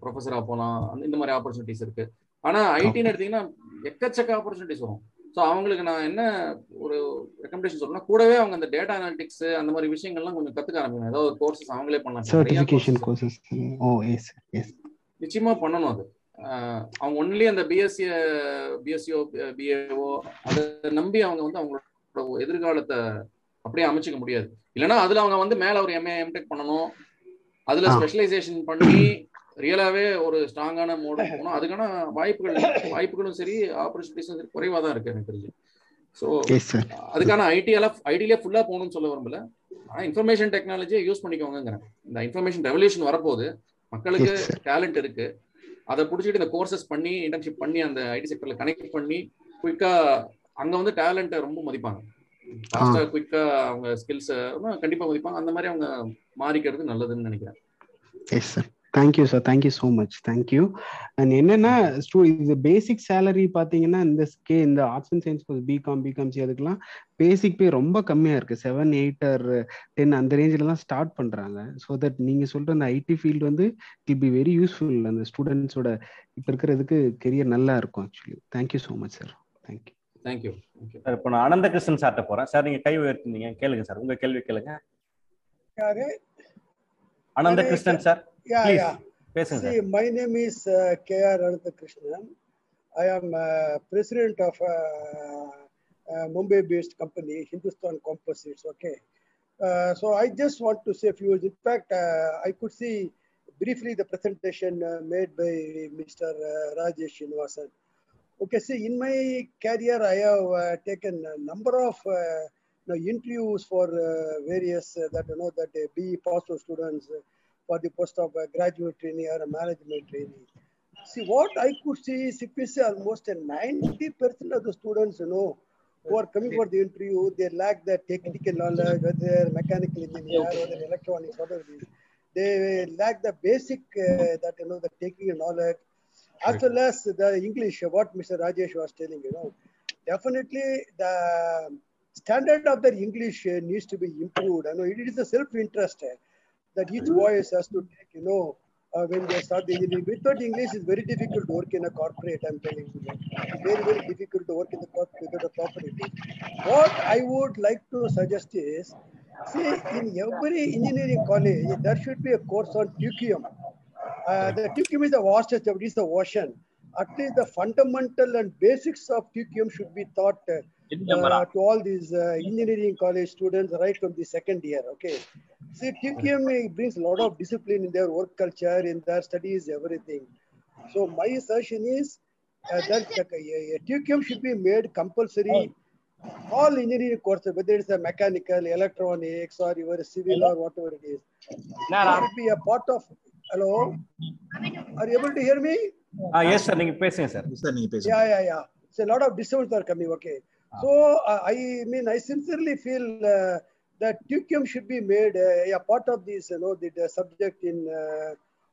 ப்ரொஃபஸரா போகலாம் இந்த மாதிரி ஆப்பர்ச்சுனிட்டிஸ் இருக்கு. ஆனா ஐடின்னு எடுத்தீங்கன்னா எக்கச்சக்க ஆப்பர்ச்சுனிட்டிஸ் வரும். ஸோ அவங்களுக்கு நான் என்ன ஒரு ரெக்கமெண்டேஷன் சொல்றேன்னா கூடவே அவங்க அந்த டேட்டா அனாலிட்டிக்ஸ் அந்த மாதிரி விஷயங்கள்லாம் கொஞ்சம் கத்துக்க ஆரம்பிக்கணும் ஏதாவது கோர்சஸ் அவங்களே பண்ணலாம். நிச்சயமா பண்ணணும் அது. அவங்க ஒன்லி அந்த பிஎஸ்சி பிஎஸ்சிஓ பிஏஓ அதை நம்பி அவங்க வந்து அவங்களோட எதிர்காலத்தை அப்படியே அமைச்சிக்க முடியாது. இல்லைன்னா அதுல அவங்க வந்து மேல ஒரு எம்ஏ எம்டெக் பண்ணணும். அதுல ஸ்பெஷலைசேஷன் பண்ணி ரியலாவே ஒரு ஸ்ட்ராங்கான மோடு போகணும். அதுக்கான வாய்ப்புகள் வாய்ப்புகளும் சரி ஆப்பர்ச்சுனிட்டிஸும் சரி குறைவா தான் இருக்கு எனக்கு தெரிஞ்சு. ஸோ அதுக்கான ஐடியெல்லாம் ஐடியிலே ஃபுல்லா போகணும்னு சொல்ல விரும்பல. ஆனா இன்ஃபர்மேஷன் டெக்னாலஜியை யூஸ் பண்ணிக்கோங்கிறேன் இந்த இன்ஃபர்மேஷன் ரெவல்யூஷன் வரப்போகுது. மக்களுக்கு டேலண்ட் இருக்கு. அதை பிடிச்சிட்டு இந்த கோர்சஸ் பண்ணி இன்டர்ன்ஷிப் பண்ணி அந்த ஐடி செக்டர்ல கனெக்ட் பண்ணி குயிக்கா அங்க வந்து டேலண்ட்டை ரொம்ப மதிப்பாங்க. ஃபாஸ்டா குயிக்கா அவங்க ஸ்கில்ஸ் கண்டிப்பா மதிப்பாங்க. அந்த மாதிரி அவங்க மாறிக்கிறது நல்லதுன்னு நினைக்கிறேன். Yes sir thank you sir thank you so much thank you and என்னன்னா இது பேசிக் சேலரி பார்த்தீங்கன்னா இந்த ஸ்கே இந்த arts and science BCom BCom C அதுக்கெல்லாம் பேசிக் பே ரொம்ப கம்மியாக இருக்கு. செவன் எயிட் ஆர் டென் அந்த ரேஞ்சில் தான் ஸ்டார்ட் பண்ணுறாங்க ஸோ தட் நீங்கள் சொல்கிற அந்த ஐடி ஃபீல்டு வந்து இட் பி வெரி யூஸ்ஃபுல் அந்த ஸ்டூடெண்ட்ஸோட இப்போ இருக்கிறதுக்கு கெரியர் நல்லா இருக்கும் actually thank you so much sir thank you thank you thank you sir இப்போ நான் அனந்தகிருஷ்ணன் சார்ட்ட போறேன் சார் நீங்க கை உயர்த்தினீங்க கேளுங்க சார் உங்க கேள்வி கேளுங்க யாரு Anandakrishnan sir Yeah, Please. yeah. பேசுங்க See, sir my name is uh, K.R. Ananthakrishnan. I am uh, president of a, uh Mumbai-based company, Hindustan Composites. Okay. Uh, so I just want to say a few words. In fact, uh, I could see briefly the presentation uh, made by Mr. Uh, Rajesh Srinivasan. Okay, see, in my career, I have uh, taken a number of uh, you know, interviews for uh, various that you know that uh, BE pass students for the post of graduate trainee or management trainee. See, what I could see is if you say almost a 90% of the students, you know, who are coming for the interview, they lack the technical knowledge, whether mechanical engineer or they're electronics, whatever it is. They lack the basic, uh, that, you know, the technical knowledge, as well as the English, what Mr. Rajesh was telling, you know. Definitely the standard of the English uh, needs to be improved. I know it is a self-interest uh, that each voice has to take, you know, uh, when they start the engineering. Without English, it's very difficult to work in a corporate, I'm telling you. that. Very, very difficult to work in the corporate without a proper English. What I would like to suggest is, see, in every engineering college, there should be a course on TQM. Uh, the TQM is the vastest, it is the ocean. At least the fundamental and basics of TQM should be taught uh, uh, to all these uh, engineering college students right from the second year. Okay. See, TQM brings a lot of discipline in their work culture, in their studies, everything. So my assertion is uh, that uh, a- a TQM should be made compulsory. All engineering courses, whether it's a mechanical, electronics, or your civil or whatever it is, it should be a part of. Hello, are you able to hear me? Ah yes sir நீங்க பேசுங்க sir sir நீங்க பேசுங்க Yeah, yeah, yeah. So a lot of disturbance are coming. Okay. So uh, I mean, I sincerely feel uh, that TQM should be made uh, a part of this, you know, the, the subject in uh,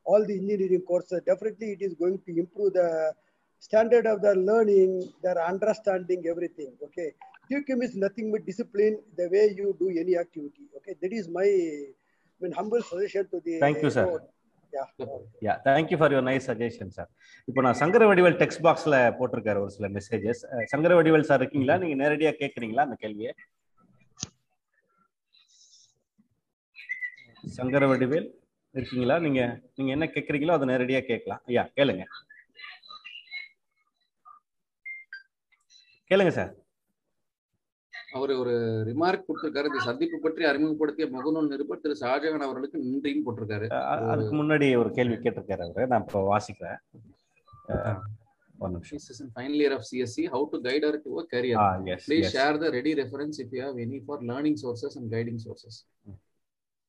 all the engineering courses. Definitely, it is going to improve the standard of their learning, their understanding, everything. Okay. TQM is nothing but discipline, the way you do any activity. Okay. That is my I mean, humble suggestion to the. Thank you, sir. board. Yeah. Yeah thank you for your nice suggestion sir இப்போ நான் Sankara Vadivel text பாக்ஸ்ல போட்டிருக்காரு ஒரு சில messages Sankara Vadivel sir இருக்கீங்களா? நீங்க நேரடியா கேக்குறீங்களா அந்த கேள்வியை? சங்கர வடிவேல் இருக்கீங்களா? நீங்க நீங்க என்ன கேக்குறீங்களோ அதை நேரடியா கேட்கலாம். ஐயா கேளுங்க. கேளுங்க சார் அவர் ஒரு ரிமார்க் கொடுத்திருக்காரு. இந்த சந்திப்பு பற்றி அறிமுகப்படுத்திய முகநூல் நிருபர் திரு ஷாஜகான் அவர்களுக்கு நன்றியும் போட்டிருக்காரு. அதுக்கு முன்னாடி ஒரு கேள்வி கேட்டிருக்காரு அவரு. நான் இப்போ வாசிக்கிறேன். அஹ், ஒரு நிமிஷம். This is in final year of CSC. How to guide her to a career? Ah yes Please share the ready reference if you have any for learning sources and guiding sources.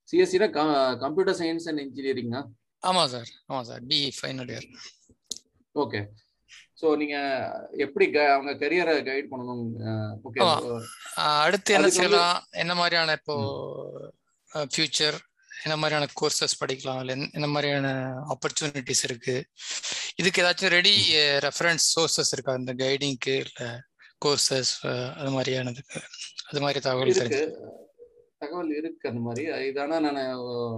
CSC னா computer science and இன்ஜினியரிங்கா ஆமா sir. ஆமா sir. B final year okay so நீங்க எப்படி அவங்க கரியரை guide பண்ணணும் okay. அடுத்து என்ன செய்யலாம்? என்ன மாதிரியான இப்போ ஃபியூச்சர் என்ன மாதிரியான கோர்சஸ் படிக்கலாம்? இல்லை என்ன- மாதிரியான ஆப்பர்ச்சுனிட்டிஸ் இருக்கு? இதுக்கு ஏதாச்சும் ரெடி ரெஃபரன்ஸ் சோர்சஸ் இருக்கா? இந்த கைடிங்க்கு இல்லை கோர்சஸ் அது மாதிரியானதுக்கு. அது மாதிரி தகவல் இருக்கு. தெரிஞ்சு. தகவல் இருக்கு அந்த மாதிரி. இதானா நான்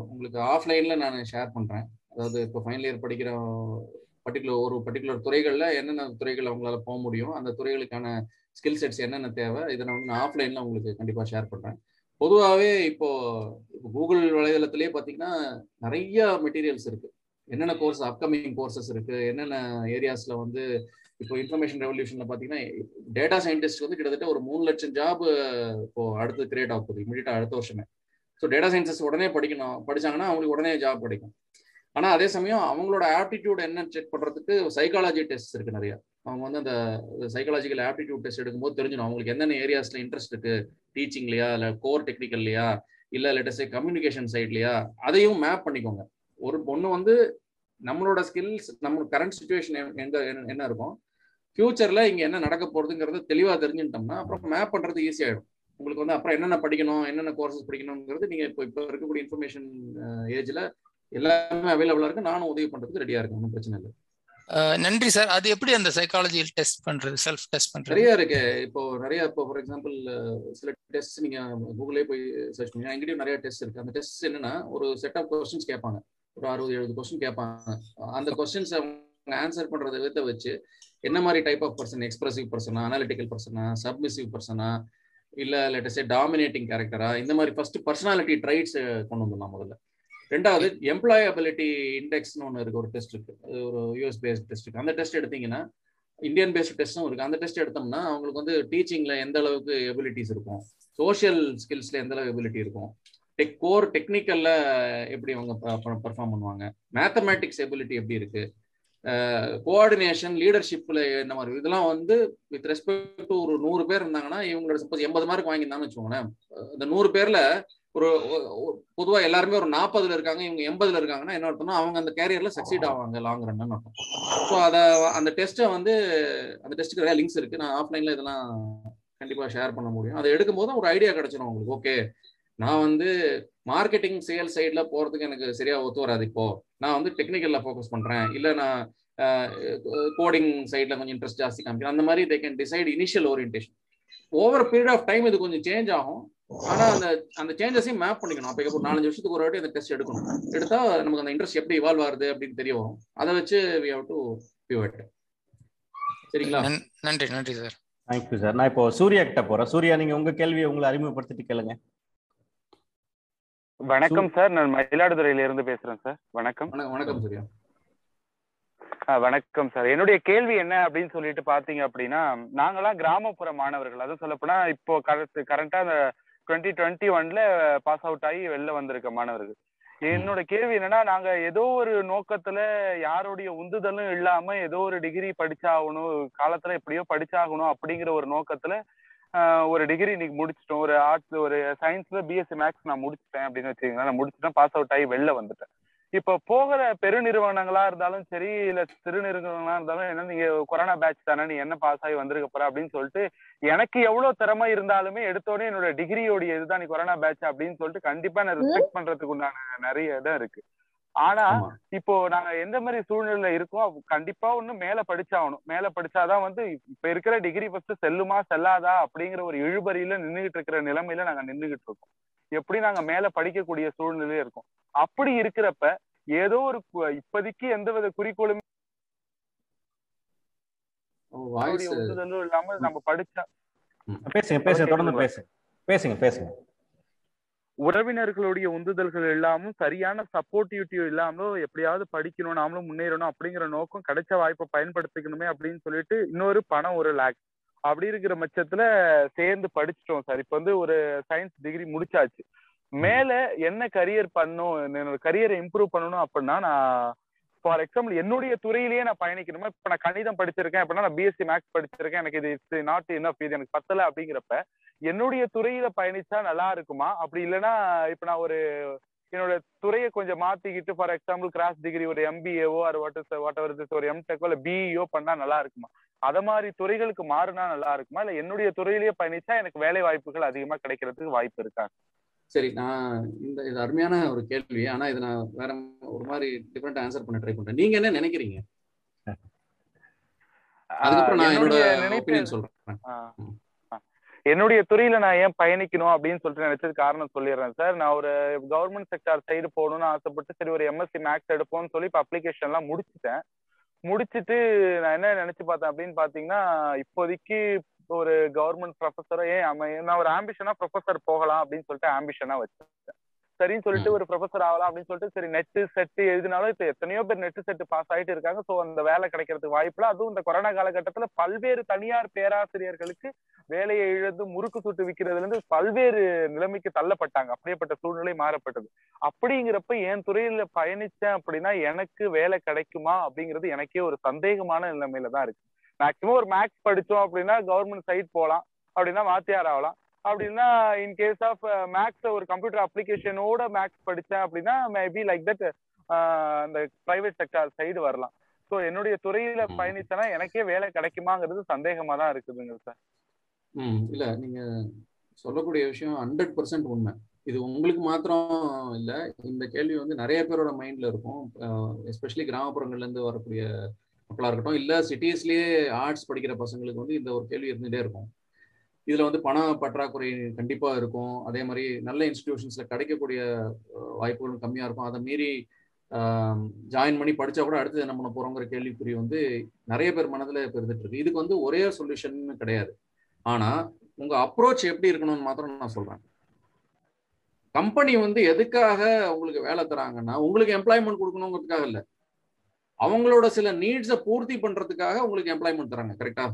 உங்களுக்கு ஆஃப்லைன்ல நான் ஷேர் பண்றேன். அதாவது இப்போ ஃபைனல் இயர் படிக்கிற பர்டிகுலர் ஒரு பர்டிகுலர் துறைகளில் என்னென்ன துறைகள் அவங்களால போக முடியும் அந்த துறைகளுக்கான ஸ்கில் செட்ஸ் என்னென்ன தேவை இதை நான் வந்து ஆஃப்லைனில் உங்களுக்கு கண்டிப்பாக ஷேர் பண்ணுறேன் பொதுவாகவே இப்போ இப்போ கூகுள் வலைதளத்திலே பார்த்தீங்கன்னா நிறைய மெட்டீரியல்ஸ் இருக்கு. என்னென்ன கோர்ஸ் அப்கமிங் கோர்சஸ் இருக்கு என்னென்ன ஏரியாஸ்ல வந்து இப்போ இன்ஃபர்மேஷன் ரெவல்யூஷன்ல பார்த்தீங்கன்னா டேட்டா சயின்டிஸ்ட் வந்து கிட்டத்தட்ட ஒரு மூணு லட்சம் ஜாப் இப்போ அடுத்து கிரியேட் ஆக போகுது இமீடியட்டா அடுத்த வருஷமே. ஸோ டேட்டா சயின்சஸ் உடனே படிக்கணும் படிச்சாங்கன்னா அவங்களுக்கு உடனே ஜாப் கிடைக்கும். ஆனா அதே சமயம் அவங்களோட ஆப்டிடியூட் என்னன்னு செக் பண்றதுக்கு சைக்காலஜி டெஸ்ட் இருக்கு நிறைய. அவங்க வந்து அந்த சைக்காலஜிக்கல் ஆப்டிடியூட் டெஸ்ட் எடுக்கும்போது தெரிஞ்சிடும் அவங்களுக்கு என்னென்ன ஏரியாஸ்ல இன்ட்ரெஸ்ட் இருக்கு. டீச்சிங்லையா இல்ல கோர் டெக்னிக்கல்லையா இல்ல லேட்டஸ்ட் கம்யூனிகேஷன் சைட்லையா அதையும் மேப் பண்ணிக்கோங்க. ஒரு பொண்ணு வந்து நம்மளோட ஸ்கில்ஸ் நம்ம கரண்ட் சுச்சுவேஷன் எங்க என்ன இருக்கும் ஃபியூச்சர்ல இங்க என்ன நடக்க போறதுங்கிறது தெளிவா தெரிஞ்சுட்டோம்னா அப்புறம் மேப் பண்றது ஈஸி ஆயிடும். உங்களுக்கு வந்து அப்புறம் என்னென்ன படிக்கணும் என்னென்ன கோர்சஸ் படிக்கணுங்கிறது நீங்க இப்போ இப்போ இருக்கக்கூடிய இன்ஃபர்மேஷன் ஏஜ்ல எல்லாமே அவைலபிளா இருக்கு. நானும் உதவி பண்றதுக்கு ரெடியா இருக்கேன். ஒன்றும் பிரச்சனை இல்லை. நன்றி சார். அது எப்படி அந்த சைக்காலஜி டெஸ்ட் பண்றது செல்ஃப் டெஸ்ட் பண்றது? நிறைய இருக்கு. இப்போ நிறைய இப்போ ஃபார் எக்ஸாம்பிள் சில டெஸ்ட் நீங்க கூகுளே போய் சர்ச் பண்ணி எங்கிட்டயும் நிறைய டெஸ்ட் இருக்கு. அந்த டெஸ்ட் என்னன்னா ஒரு செட் ஆஃப் கொஸ்டின்ஸ் கேட்பாங்க. ஒரு அறுபது எழுபது கொஸ்டின் கேட்பாங்க. அந்த கொஸ்டின்ஸ் அவங்க ஆன்சர் பண்றத விதத்தை வச்சு என்ன மாதிரி டைப் ஆஃப் பர்சன் எக்ஸ்பிரசிவ் பர்சனா அனாலிட்டிக்கல் பர்சனா சப்மிசிவ் பர்சனா இல்ல லேட்டஸ்ட் டாமினேட்டிங் கேரக்டரா இந்த மாதிரி ஃபர்ஸ்ட் பர்சனாலிட்டி ட்ரைட்ஸ் கொண்டு வந்துடலாம் முதல்ல. ரெண்டாவது எம்ப்ளாயபிலிட்டி இண்டெக்ஸ்னு ஒன்று இருக்கு ஒரு டெஸ்ட் இருக்கு ஒரு யூஎஸ் பேஸ்ட் டெஸ்ட் இருக்கு அந்த டெஸ்ட் எடுத்தீங்கன்னா இந்தியன் பேஸ்ட் டெஸ்ட்டும் இருக்கு. அந்த டெஸ்ட் எடுத்தோம்னா அவங்களுக்கு வந்து டீச்சிங்ல எந்த அளவுக்கு எபிலிட்டிஸ் இருக்கும்? சோஷியல் ஸ்கில்ஸ்ல எந்த அளவு எபிலிட்டி இருக்கும்? டெக் கோர் டெக்னிக்கல்ல எப்படி அவங்க பர்ஃபார்ம் பண்ணுவாங்க? மேத்தமேட்டிக்ஸ் எபிலிட்டி எப்படி இருக்கு? கோஆர்டினேஷன் லீடர்ஷிப்ல என்ன மாதிரி? இதெல்லாம் வந்து வித் ரெஸ்பெக்ட் டு ஒரு நூறு பேர் இருந்தாங்கன்னா இவங்களோட சப்போஸ் எண்பது மார்க் வாங்கியிருந்தாங்கன்னு வச்சுக்கோங்களேன். இந்த நூறு பேர்ல ஒரு பொதுவா எல்லாருமே ஒரு நாற்பதுல இருக்காங்க இவங்க எண்பதுல இருக்காங்கன்னா என்ன அர்த்தம்னா அவங்க அந்த கேரியர்ல சக்சீட் ஆவாங்க லாங் ரன் அர்த்தம். ஸோ அதை அந்த டெஸ்ட்டை வந்து அந்த டெஸ்ட்டுக்கு நிறைய லிங்க்ஸ் இருக்கு. நான் ஆஃப்லைன்ல இதெல்லாம் கண்டிப்பா ஷேர் பண்ண முடியும். அதை எடுக்கும் போது ஒரு ஐடியா கிடைச்சிடும் உங்களுக்கு. ஓகே நான் வந்து மார்க்கெட்டிங் சேல் சைட்ல போறதுக்கு எனக்கு சரியா ஒத்து வராது இப்போ. நான் வந்து டெக்னிக்கல்ல ஃபோக்கஸ் பண்றேன். இல்ல நான் கோடிங் சைட்ல கொஞ்சம் இன்ட்ரெஸ்ட் ஜாஸ்தி காமிக்கிறேன். அந்த மாதிரி they can decide initial orientation over period of time இது கொஞ்சம் சேஞ்ச் ஆகும். ஆனா அந்த அந்த சேஞ்சஸையும் மேப் பண்ணிக்கணும். அப்போ ஒரு நாலஞ்சு வருஷத்துக்கு ஒரு வாட்டி அந்த டெஸ்ட் எடுக்கணும். எடுத்தா நமக்கு அந்த இன்ட்ரெஸ்ட் எப்படி இவால்வ் ஆகுது அப்படின்னு தெரிய வரும் அதை வச்சு வி ஹவ் டு பிவட் சரிங்களா? நன்றி நன்றி சார் தேங்க்யூ சார் நான் இப்போ சூர்யா கிட்ட போறேன். சூர்யா நீங்க உங்க கேள்வியை உங்களை அறிமுகப்படுத்திட்டு கேளுங்க. வணக்கம் சார் நான் மயிலாடுதுறையில இருந்து பேசுறேன் சார் வணக்கம். வணக்கம் சூர்யா. வணக்கம் சார் என்னுடைய கேள்வி என்ன அப்படின்னு சொல்லிட்டு பாத்தீங்க அப்படின்னா நாங்கெல்லாம் கிராமப்புற மாணவர்கள். அதுவும் சொல்லப்போனா இப்போ கரெக்ட் கரண்டா அந்த டுவெண்ட்டி டுவெண்ட்டி ஒன்ல பாஸ் அவுட் ஆகி வெளில வந்திருக்க மாணவர்கள். என்னோட கேள்வி என்னன்னா நாங்க ஏதோ ஒரு நோக்கத்துல யாருடைய உந்துதலும் இல்லாம ஏதோ ஒரு டிகிரி படிச்சாகணும் காலத்துல எப்படியோ படிச்சாகணும் அப்படிங்கிற ஒரு நோக்கத்துல ஒரு டிகிரி இன்னைக்கு முடிச்சிட்டோம். ஒரு ஆர்ட்ஸ் ஒரு சயின்ஸ்ல பிஎஸ்சி மேக்ஸ் நான் முடிச்சிட்டேன் அப்படின்னு வச்சுக்கோங்களேன். நான் முடிச்சுட்டேன் பாஸ் அவுட் ஆகி வெளில வந்துட்டேன். இப்போ போகிற பெருநிறுவனங்களா இருந்தாலும் சரி இல்ல சிறு நிறுவனங்களா இருந்தாலும் என்ன நீங்க கொரோனா பேட்ச் தானே நீ என்ன பாஸ் ஆகி வந்திருக்க போற அப்படின்னு சொல்லிட்டு எனக்கு எவ்வளவு திறமை இருந்தாலுமே எடுத்தோடனே என்னோட டிகிரியோடைய இதுதான் நீ கொரோனா பேட்ச் அப்படின்னு சொல்லிட்டு கண்டிப்பா நான் ரெஸ்பெக்ட் பண்றதுக்கு உண்டான நிறைய இடம் இருக்கு. ஆனா இப்போ நாங்க எந்த மாதிரி சூழ்நிலையில இருக்கோம் கண்டிப்பா ஒண்ணு மேல படிச்சாகணும். மேல படிச்சாதான் வந்து இப்ப இருக்கிற டிகிரி ஃபர்ஸ்ட் செல்லுமா செல்லாதா அப்படிங்கிற ஒரு இழுபறியில நின்றுகிட்டு இருக்கிற நிலைமையில நாங்க நின்றுகிட்டு இருக்கோம். எப்படி நாங்க மேல படிக்கக்கூடிய சூழ்நிலையில இருக்கோம். அப்படி இருக்கிறப்ப ஏதோ ஒரு இப்போதைக்கு எந்தவித குறிக்கோளும் உந்துதலும் இல்லாம நம்ம படிச்சா பேசுங்க பேசுங்க தொடர்ந்து பேசுங்க பேசுங்க பேசுங்க. உறவினர்களுடைய உந்துதல்கள் இல்லாமல் சரியான சப்போர்ட்டிவிட்டி இல்லாமலும் எப்படியாவது படிக்கணும் நாமளும் முன்னேறணும் அப்படிங்கிற நோக்கம் கிடைச்ச வாய்ப்பை பயன்படுத்திக்கணுமே அப்படின்னு சொல்லிட்டு இன்னொரு பணம் ஒரு லேக் அப்படி இருக்கிற பட்சத்துல சேர்ந்து படிச்சிட்டோம் சார். இப்ப வந்து ஒரு சயின்ஸ் டிகிரி முடிச்சாச்சு. மேல என்ன கரியர் பண்ணும் என்னோட கரியரை இம்ப்ரூவ் பண்ணணும் அப்படின்னா நான் ஃபார் எக்ஸாம்பிள் என்னுடைய துறையிலேயே நான் பயணிக்கணுமா? இப்ப நான் கணிதம் படிச்சிருக்கேன் அப்படின்னா நான் பிஎஸ்சி மேக்ஸ் படிச்சிருக்கேன் எனக்கு இது இட்ஸ் நாட் இனஃப் இது எனக்கு பத்தல அப்படிங்கிறப்ப என்னுடைய துறையில பயணிச்சா நல்லா இருக்குமா? அப்படி இல்லைன்னா இப்ப நான் ஒரு என்னோட துறையை கொஞ்சம் மாத்திக்கிட்டு ஃபார் எக்ஸாம்பிள் கிராஸ் டிகிரி ஒரு எம்பிஏவோ ஒரு வாட் வாட் எவர் ஒரு எம்டெக்கோ இல்ல பிஇஓ பண்ணா நல்லா இருக்குமா? அத மாதிரி துறைகளுக்கு மாறினா நல்லா இருக்குமா? இல்ல என்னுடைய துறையிலேயே பயணிச்சா எனக்கு வேலை வாய்ப்புகள் அதிகமா கிடைக்கிறதுக்கு வாய்ப்பு இருக்கா? சரி நான் இந்த இது அருமையான ஒரு கேள்வி. ஆனா இதை நான் வேற ஒரு மாதிரி டிஃப்ரெண்ட் ஆன்சர் பண்ண ட்ரை பண்றேன். நீங்க என்ன நினைக்கிறீங்க? அதுக்கப்புறம் நான் என்னோட சொல்றேன். என்னுடைய துறையில நான் ஏன் பயணிக்கணும் அப்படின்னு சொல்லிட்டு நினைச்சது காரணம் சொல்லிடுறேன் சார். நான் ஒரு கவர்மெண்ட் செக்டார் சைடு போகணும்னு ஆசைப்பட்டு சரி ஒரு எம்எஸ்சி மேக்ஸ் எடுப்போம்னு சொல்லி இப்போ அப்ளிகேஷன் எல்லாம் முடிச்சுட்டேன். முடிச்சுட்டு நான் என்ன நினைச்சு பார்த்தேன் அப்படின்னு பாத்தீங்கன்னா இப்போதைக்கு ஒரு கவர்மெண்ட் ப்ரொஃபஸரோ ஏன் நான் ஒரு ஆம்பிஷனா ப்ரொஃபஸர் போகலாம் அப்படின்னு சொல்லிட்டு ஆம்பிஷனா வச்சிருக்கேன் சரின்னு சொல்லிட்டு ஒரு ப்ரொஃபஸர் ஆகலாம் அப்படின்னு சொல்லிட்டு சரி நெட்டு செட்டு எழுதினாலும் இப்ப எத்தனையோ பேர் நெட்டு செட்டு பாஸ் ஆயிட்டு இருக்காங்க. ஸோ அந்த வேலை கிடைக்கிறதுக்கு வாய்ப்புல அதுவும் இந்த கொரோனா காலகட்டத்துல பல்வேறு தனியார் பேராசிரியர்களுக்கு வேலையை இழந்து முறுக்கு சுட்டு விற்கிறதுல இருந்து பல்வேறு நிலைமைக்கு தள்ளப்பட்டாங்க. அப்படியேப்பட்ட சூழ்நிலை மாறப்பட்டது. அப்படிங்கிறப்ப என் துறையில பயணிச்சேன் அப்படின்னா எனக்கு வேலை கிடைக்குமா அப்படிங்கிறது எனக்கே ஒரு சந்தேகமான நிலைமையில தான் இருக்கு. மேக்சிமம் ஒரு மேக்ஸ் படிச்சோம் அப்படின்னா கவர்மெண்ட் சைட் போகலாம் அப்படின்னா வாத்தியார் ஆகலாம். அப்படின்னா இன் கேஸ் ஆஃப் மேக்ஸ் ஒரு கம்ப்யூட்டர் அப்ளிகேஷனோட மேக்ஸ் படித்தேன் அப்படின்னா மேபி லைக் தட் அந்த பிரைவேட் செக்டார் சைடு வரலாம். ஸோ என்னுடைய துறையில பயணிச்சேன்னா எனக்கே வேலை கிடைக்குமாங்கிறது சந்தேகமா தான் இருக்குதுங்க சார் ம் இல்ல நீங்க சொல்லக்கூடிய விஷயம் ஹண்ட்ரட் பர்சன்ட் உண்மை. இது உங்களுக்கு மாத்திரம் இல்ல இந்த கேள்வி வந்து நிறைய பேரோட மைண்ட்ல இருக்கும். எஸ்பெஷலி கிராமப்புறங்கள்ல இருந்து வரக்கூடிய மக்களா இருக்கட்டும் இல்ல சிட்டிஸ்லயே ஆர்ட்ஸ் படிக்கிற பசங்களுக்கு வந்து இந்த ஒரு கேள்வி இருந்துட்டே இருக்கும். இதுல வந்து பண பற்றாக்குறை கண்டிப்பா இருக்கும். அதே மாதிரி நல்ல இன்ஸ்டிடியூஷன்ஸ்ல கிடைக்கக்கூடிய வாய்ப்புகளும் கம்மியா இருக்கும். அதை மீறி ஜாயின் பண்ணி படிச்சா கூட அடுத்து என்ன பண்ண போறோங்கிற கேள்விக்குறி வந்து நிறைய பேர் மனதுல இப்போ இருந்துட்டு இருக்கு. இதுக்கு வந்து ஒரே சொல்யூஷன் கிடையாது. ஆனா உங்க அப்ரோச் எப்படி இருக்கணும்னு மாத்திரம் நான் சொல்றேன். கம்பெனி வந்து எதுக்காக உங்களுக்கு வேலை தராங்கன்னா உங்களுக்கு எம்ப்ளாய்மெண்ட் கொடுக்கணுங்கிறதுக்காக இல்லை. அவங்களோட சில நீட்ஸை பூர்த்தி பண்றதுக்காக உங்களுக்கு எம்ப்ளாய்மெண்ட் தராங்க கரெக்டா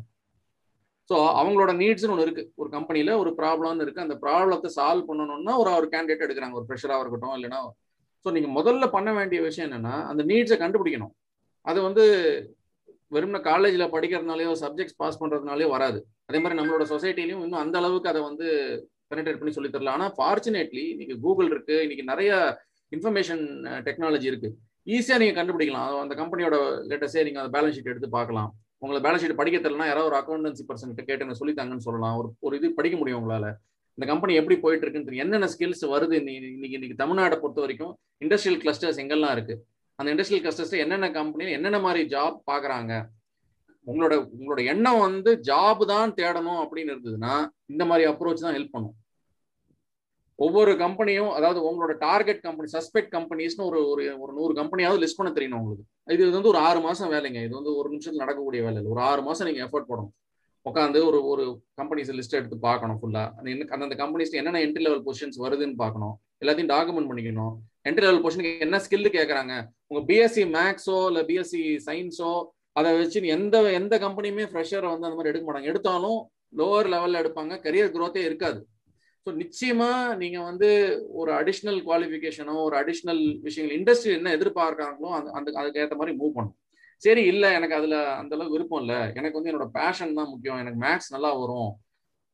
ஸோ அவங்களோட நீட்ஸ்னு ஒன்று இருக்கு. ஒரு கம்பெனியில ஒரு ப்ராப்ளம்னு இருக்கு. அந்த ப்ராப்ளத்தை சால்வ் பண்ணணும்னா ஒரு ஒரு கேண்டிடேட் எடுக்கிறாங்க. ஒரு ப்ரெஷராக இருக்கட்டும் இல்லைன்னா ஸோ நீங்க முதல்ல பண்ண வேண்டிய விஷயம் என்னன்னா அந்த நீட்ஸை கண்டுபிடிக்கணும். அது வந்து வெறும்ன காலேஜில் படிக்கிறதுனாலயோ சப்ஜெக்ட்ஸ் பாஸ் பண்றதுனாலயோ வராது. அதே மாதிரி நம்மளோட சொசைட்டிலையும் இன்னும் அந்த அளவுக்கு அதை வந்து பெனட்ரேட் பண்ணி சொல்லி தரல. ஆனால் ஃபார்ச்சுனேட்லி இன்னைக்கு கூகுள் இருக்கு. இன்னைக்கு நிறைய இன்ஃபர்மேஷன் டெக்னாலஜி இருக்கு. ஈஸியாக நீங்கள் கண்டுபிடிக்கலாம். அந்த கம்பெனியோட லேட்டஸ்டே நீங்கள் அந்த பேலன்ஸ் ஷீட் எடுத்து பார்க்கலாம். உங்களை பேலன்ஸ் ஷீட் படிக்க தெரியலனா யாராவது ஒரு அக்கௌண்டன்சி பர்சன் கிட்ட கேட்டு எனக்கு சொல்லித்தாங்கன்னு சொல்லலாம். ஒரு ஒரு இது படிக்க முடியும் உங்களால. இந்த கம்பெனி எப்படி போயிட்டு இருக்குன்னு என்னென்ன ஸ்கில்ஸ் வருது இன்னைக்கு இன்னைக்கு தமிழ்நாட்டை பொறுத்த வரைக்கும் இண்டஸ்ட்ரியல் கிளஸ்டர்ஸ் எங்கெல்லாம் இருக்கு? அந்த இண்டஸ்ட்ரியல் கிளஸ்டர்ஸ் என்னென்ன கம்பெனியில் என்னென்ன மாதிரி ஜாப் பாக்குறாங்க? உங்களோட உங்களோட எண்ணம் வந்து ஜாப் தான் தேடணும் அப்படின்னு இருந்ததுன்னா இந்த மாதிரி அப்ரோச் தான் ஹெல்ப் பண்ணும். ஒவ்வொரு கம்பெனியும் அதாவது உங்களோட டார்கெட் கம்பெனி சஸ்பெக்ட் கம்பெனிஸ்னு ஒரு ஒரு ஒரு நூறு கம்பெனியாவது லிஸ்ட் பண்ண தெரியணும் உங்களுக்கு. இது வந்து ஒரு ஆறு மாசம் வேலைங்க. இது வந்து ஒரு நிமிஷத்துல நடக்கக்கூடிய வேலை இல்லை. ஒரு ஆறு மாசம் நீங்க எஃபர்ட் போடணும். உட்காந்து ஒரு ஒரு கம்பெனிஸ் லிஸ்ட் எடுத்து பார்க்கணும் ஃபுல்லா அந்த கம்பெனிஸ் என்னென்ன என்ட்ரி லெவல் பொசிஷன்ஸ் வருதுன்னு பார்க்கணும். எல்லாத்தையும் டாக்குமெண்ட் பண்ணிக்கணும். என்ட்ரி லெவல் பொசிஷனுக்கு என்ன ஸ்கில் கேட்கறாங்க உங்க பிஎஸ்சி மேக்ஸோ இல்ல பிஎஸ்சி சயின்ஸோ அதை வச்சு எந்த எந்த கம்பெனியுமே ஃப்ரெஷரை வந்து அந்த மாதிரி எடுக்க மாட்டாங்க. எடுத்தாலும் லோவர் லெவல்ல எடுப்பாங்க. கரியர் குரோத்தே இருக்காது. ஸோ நிச்சயமா நீங்க வந்து ஒரு அடிஷ்னல் குவாலிஃபிகேஷனோ ஒரு அடிஷ்னல் விஷயங்கள் இண்டஸ்ட்ரி என்ன எதிர்பார்க்கறாங்களோ அந்த அந்த அதுக்கு ஏற்ற மாதிரி மூவ் பண்ணும் சரி இல்லை எனக்கு அதுல அந்த அளவுக்கு விருப்பம் இல்லை. எனக்கு வந்து என்னோட பேஷன் தான் முக்கியம். எனக்கு மேக்ஸ் நல்லா வரும்.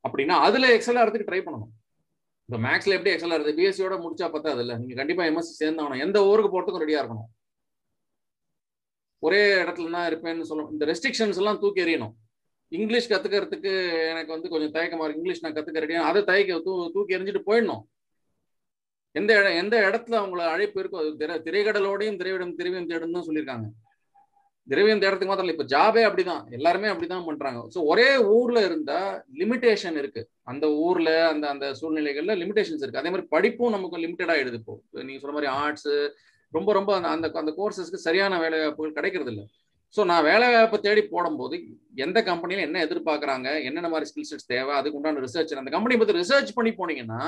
அப்படின்னா அதுல எக்ஸல் ஆகிறதுக்கு ட்ரை பண்ணணும். இப்போ மேக்ஸ்ல எப்படி எக்ஸல் ஆகுது பிஎஸ்சியோட முடிச்சா பார்த்தா அதில்ல நீங்க கண்டிப்பா எம்எஸ்சி சேர்ந்தாகணும். எந்த ஊருக்கு போறதுக்கும் ரெடியா இருக்கணும். ஒரே இடத்துல தான் இருப்பேன்னு சொல்லணும் இந்த ரெஸ்ட்ரிக்ஷன்ஸ் எல்லாம் தூக்கி எறியணும். இங்கிலீஷ் கத்துக்கிறதுக்கு எனக்கு வந்து கொஞ்சம் தயக்கமா இருக்கு. இங்கிலீஷ் நான் கத்துக்க ரெடியா அதை தயக்க தூ தூக்கி எறிஞ்சிட்டு போயிடணும். எந்த இடம் எந்த இடத்துல அவங்கள அழைப்பு இருக்கோ அது திரை திரைக்கடலோடையும் திரைவிடம் திரைவியம் தேடும் தான் சொல்லியிருக்காங்க. திரவியம் தேடத்துக்கு மாத்திரம் இல்லை இப்போ ஜாபே அப்படிதான். எல்லாருமே அப்படிதான் பண்றாங்க. ஸோ ஒரே ஊர்ல இருந்தா லிமிடேஷன் இருக்கு. அந்த ஊர்ல அந்த அந்த சூழ்நிலைகள்ல லிமிடேஷன்ஸ் இருக்கு. அதே மாதிரி படிப்பும் நமக்கு லிமிட்டட் ஆயிடுது இப்போ. நீங்க சொல்ற மாதிரி ஆர்ட்ஸ் ரொம்ப ரொம்ப அந்த அந்த கோர்சஸ்க்கு சரியான வேலை வாய்ப்புகள் கிடைக்கிறது இல்லை ஸோ நான் வேலை வாய்ப்பை தேடி போடும்போது எந்த கம்பெனியில என்ன எதிர்பார்க்குறாங்க என்னென்ன மாதிரி ஸ்கில் செட்ஸ் தேவை அதுக்கு உண்டான ரிசர்ச் அந்த கம்பெனி பற்றி ரிசர்ச் பண்ணி போனீங்கன்னா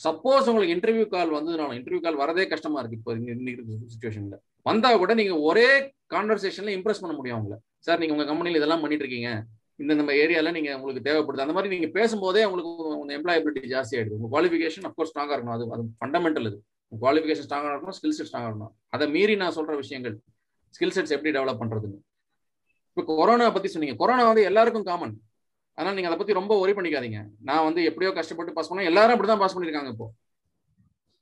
சப்போஸ் உங்களுக்கு இன்டர்வியூ கால் வந்ததுனால இன்டர்வியூ கால் வரதே கஷ்டமா இருக்கு இப்போ இன்னைக்கு சுச்சுவேஷன்ல வந்தா கூட நீங்க ஒரே கான்வர்சேஷன்ல இம்ப்ரெஸ் பண்ண முடியும் அவங்கள. சார் நீங்க உங்க கம்பெனியில் இதெல்லாம் பண்ணிட்டு இருக்கீங்க இந்த நம்ம ஏரியால நீங்க உங்களுக்கு தேவைப்படுது. அந்த மாதிரி நீங்க பேசும்போதே உங்களுக்கு எம்ப்ளாயபிலிட்டி ஜாஸ்தி ஆயிடுது. உங்க குவாலிஃபிகேஷன் அஃப்கோர்ஸ் ஸ்ட்ராங்கா இருக்கணும். அது அது ஃபண்டமெண்டல் இது குவாலிஃபிகேஷன் ஸ்ட்ராங்கா இருக்கணும் ஸ்கில் செட் ஸ்ட்ராங்கா இருக்கணும். அதை மீறி நான் சொல்ற விஷயங்கள். ஸ்கில் செட்ஸ் எப்படி டெவலப் பண்றதுன்னு. இப்போ கொரோனா பத்தி சொன்னீங்க. கொரோனா வந்து எல்லாருக்கும் காமன் அதனால நீங்க அதை பத்தி ரொம்ப ஒரி பண்ணிக்காதீங்க. நான் வந்து எப்படியோ கஷ்டப்பட்டு பாஸ் பண்ணேன் எல்லாரும் அப்படிதான் பாஸ் பண்ணிருக்காங்க இப்போ.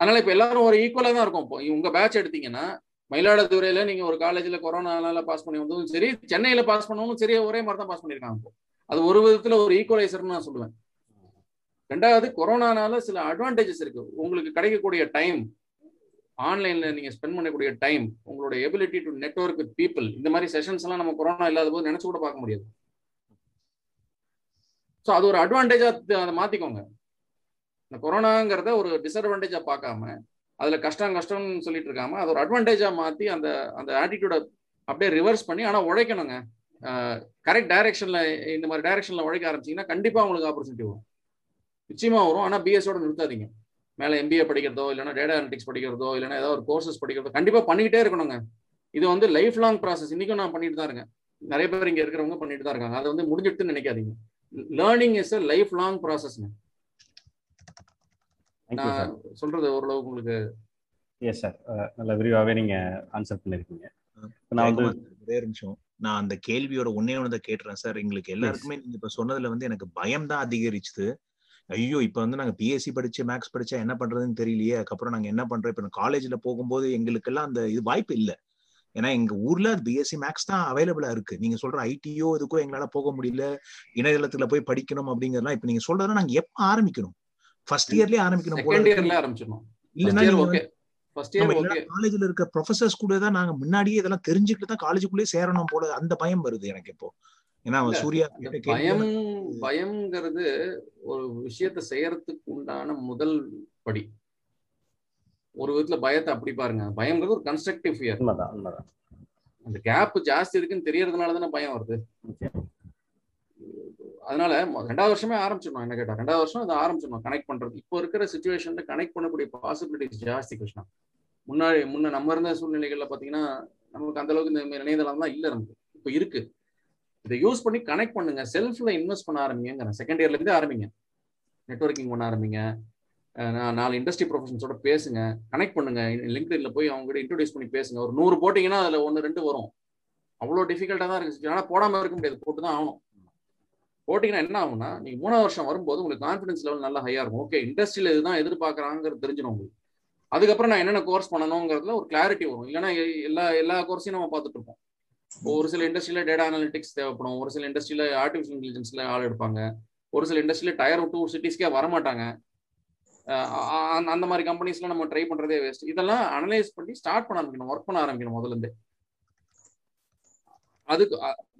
அதனால இப்போ எல்லாரும் ஒரு ஈக்குவலா தான் இருக்கும் இப்போ. உங்க பேட்ச் எடுத்தீங்கன்னா மயிலாடுதுறையில நீங்க ஒரு காலேஜ்ல கொரோனால பாஸ் பண்ணி வந்ததும் சரி சென்னையில பாஸ் பண்ணவும் சரி ஒரே மாதிரி தான் பாஸ் பண்ணிருக்காங்க இப்போ. அது ஒரு விதத்துல ஒரு ஈக்குவலைசர்னு நான் சொல்லுவேன். ரெண்டாவது கொரோனானால சில அட்வான்டேஜஸ் இருக்கு. உங்களுக்கு கிடைக்கக்கூடிய டைம் ஆன்லைன்ல நீங்க ஸ்பெண்ட் பண்ணக்கூடிய டைம் உங்களோட ability to network with people இந்த மாதிரி செஷன்ஸ் எல்லாம் நம்ம கொரோனா இல்லாத போது நினைச்சு கூட பார்க்க முடியாது. ஸோ அது ஒரு அட்வான்டேஜா அதை மாத்திக்கோங்க. இந்த கொரோனாங்கிறத ஒரு டிஸ்அட்வான்டேஜா பார்க்காம அதுல கஷ்டம் கஷ்டம்னு சொல்லிட்டு இருக்காம அது ஒரு அட்வான்டேஜா மாத்தி அந்த அந்த ஆட்டிடியூட அப்படியே ரிவர்ஸ் பண்ணி ஆனா உழைக்கணுங்க. கரெக்ட் டைரக்ஷன்ல இந்த மாதிரி டைரக்ஷன்ல உழைக்க ஆரம்பிச்சீங்கன்னா கண்டிப்பா உங்களுக்கு ஆப்பர்ச்சுனிட்டி வரும். நிச்சயமா வரும். ஆனா பிஎஸ்ஓட நிறுத்தாதீங்க. மேல எம்பிஏ படிக்கிறதோ இல்லைன்னா டேட்டா அனலிட்டிக்ஸ் படிக்கிறதோ இல்லைன்னா ஏதாவது ஒரு கோர்சஸ் படிக்கிறதோ கண்டிப்பா பண்ணிக்கிட்டே இருக்கணுங்க. இது வந்து லைஃப் லாங் ப்ராசஸ் இன்னைக்கும் நான் பண்ணிட்டு தான் இருக்கேன். நிறைய பேர் இங்க இருக்கிறவங்க பண்ணிட்டு தான் இருக்காங்க. அதை வந்து முடிஞ்சிட்டுன்னு நினைக்காதீங்க. Learning is a life long ப்ராசஸ்ங்க நான் சொல்றது ஓரளவுக்கு உங்களுக்கு எஸ் சார் நல்ல விரிவாகவே நீங்க ஆன்சர் பண்ணிருக்கீங்க நான் வந்து ஒரே நிமிஷம். நான் அந்த கேள்வியோட ஒன்னே ஒன்று கேட்டுறேன் சார் எங்களுக்கு எல்லாருக்குமே நீங்க இப்ப சொன்னதுல வந்து எனக்கு பயம் தான் அதிகரிச்சுது. ஐயோ இப்ப வந்து நாங்க பிஎஸ்சி படிச்சு மேக்ஸ் படிச்சா என்ன பண்றதுன்னு தெரியலையே. அதுக்கப்புறம் நாங்க என்ன பண்றோம்? இப்ப காலேஜ்ல போகும்போது எங்களுக்கெல்லாம் அந்த இது வாய்ப்பு இல்லை. ஏன்னா எங்க ஊர்ல பிஎஸ்சி மேக்ஸ் தான் அவைலபிளா இருக்கு. நீங்க சொல்ற ஐடியோ இதுக்கோ எங்களால போக முடியல. இணையதளத்துல போய் படிக்கணும் அப்படிங்கறதுலாம் இப்ப நீங்க சொல்றதுனா நாங்க எப்ப ஆரம்பிக்கணும்? ஃபர்ஸ்ட் இயர்லயே ஆரம்பிக்கணும் இல்லன்னா ஓகே ஃபர்ஸ்ட் இயர் ஓகே காலேஜ்ல இருக்க ப்ரொஃபசர்ஸ் கூட தான் நாங்க முன்னாடியே இதெல்லாம் தெரிஞ்சுக்கிட்டு தான் காலேஜுக்குள்ளே சேரணும் போல அந்த பயம் வருது எனக்கு இப்போ. ஏன்னா சூர்யா பயம் பயம்ங்கிறது ஒரு விஷயத்த செய்யறதுக்கு உண்டான முதல் படி. ஒரு விதத்துல பயத்தை அப்படி பாருங்க. பயம்ங்கிறது ஒரு கன்ஸ்ட்ரக்டிவ் ஃபியர் அந்த கேப் ஜாஸ்தி இருக்குன்னு தெரியறதுனால தானே பயம் வருது. அதனால ரெண்டாவது வருஷமே ஆரம்பிச்சிடணும் என்ன கேட்டா. ரெண்டாவது வருஷம் அதை ஆரம்பிச்சிடணும் கனெக்ட் பண்றது. இப்போ இருக்கிற சுச்சுவேஷன்ல கனெக்ட் பண்ணக்கூடிய பாசிபிலிட்டிஸ் ஜாஸ்தி கிருஷ்ணா. முன்னாடி முன்ன நம்ம இருந்த சூழ்நிலைகள்ல பாத்தீங்கன்னா நமக்கு அந்த அளவுக்கு இந்த இணையதளம் தான் இல்ல நமக்கு. இப்போ இருக்கு. இதை யூஸ் பண்ணி கனெக்ட் பண்ணுங்க. செல்ஃப்ல இன்வெஸ்ட் பண்ண ஆரம்பிங்க செகண்ட் இயர்ல இருந்தே ஆரம்பிங்க. நெட்வொர்க்கிங் பண்ண ஆரம்பிங்க. நான் நாலு இண்டஸ்ட்ரி ப்ரொஃபஷன்ஸோட பேசுங்க. கனெக்ட் பண்ணுங்க. லிங்க்டின்ல போய் அவங்க கிட்ட இன்ட்ரோடியூஸ் பண்ணி பேசுங்க. ஒரு நூறு போட்டீங்கன்னா அதுல ஒன்று ரெண்டு வரும். அவ்வளோ டிஃபிகல்ட்டா தான் இருக்கு. ஆனா போடாம இருக்க முடியாது. போட்டு தான் ஆகணும். போட்டிங்கன்னா என்ன ஆகும்னா நீங்க மூணாவது வருஷம் வரும்போது உங்களுக்கு கான்ஃபிடன்ஸ் லெவல் நல்லா ஹையா இருக்கும். ஓகே இண்டஸ்ட்ரியில இதுதான் எதிர்பார்க்கறாங்கிறது தெரிஞ்சிடும் உங்களுக்கு. அதுக்கப்புறம் நான் என்னென்ன கோர்ஸ் பண்ணணுங்கிறதுல ஒரு கிளாரிட்டி வரும். இல்லைன்னா எல்லா எல்லா கோர்ஸையும் நம்ம பார்த்துட்டு இருப்போம். ஒரு சில இண்டஸ்ட்ரியில டேட்டா அனாலிட்டிக்ஸ் தேவைப்படும். ஒரு சில இண்டஸ்ட்ரியில ஆர்டிஃபிஷியல் இன்டெலிஜென்ஸ்ல ஆள் எடுப்பாங்க. ஒரு சில இண்டஸ்ட்ரியில டயர் டூ சிட்டிஸ்க்கே வரமாட்டாங்க. அந்த மாதிரி கம்பெனிஸ்லாம் நம்ம ட்ரை பண்றதே வேஸ்ட் இதெல்லாம் அனலைஸ் பண்ணி ஸ்டார்ட் பண்ண ஆரம்பிக்கணும். ஒர்க் பண்ண ஆரம்பிக்கணும் முதல்ல இருந்தே. அதுக்கு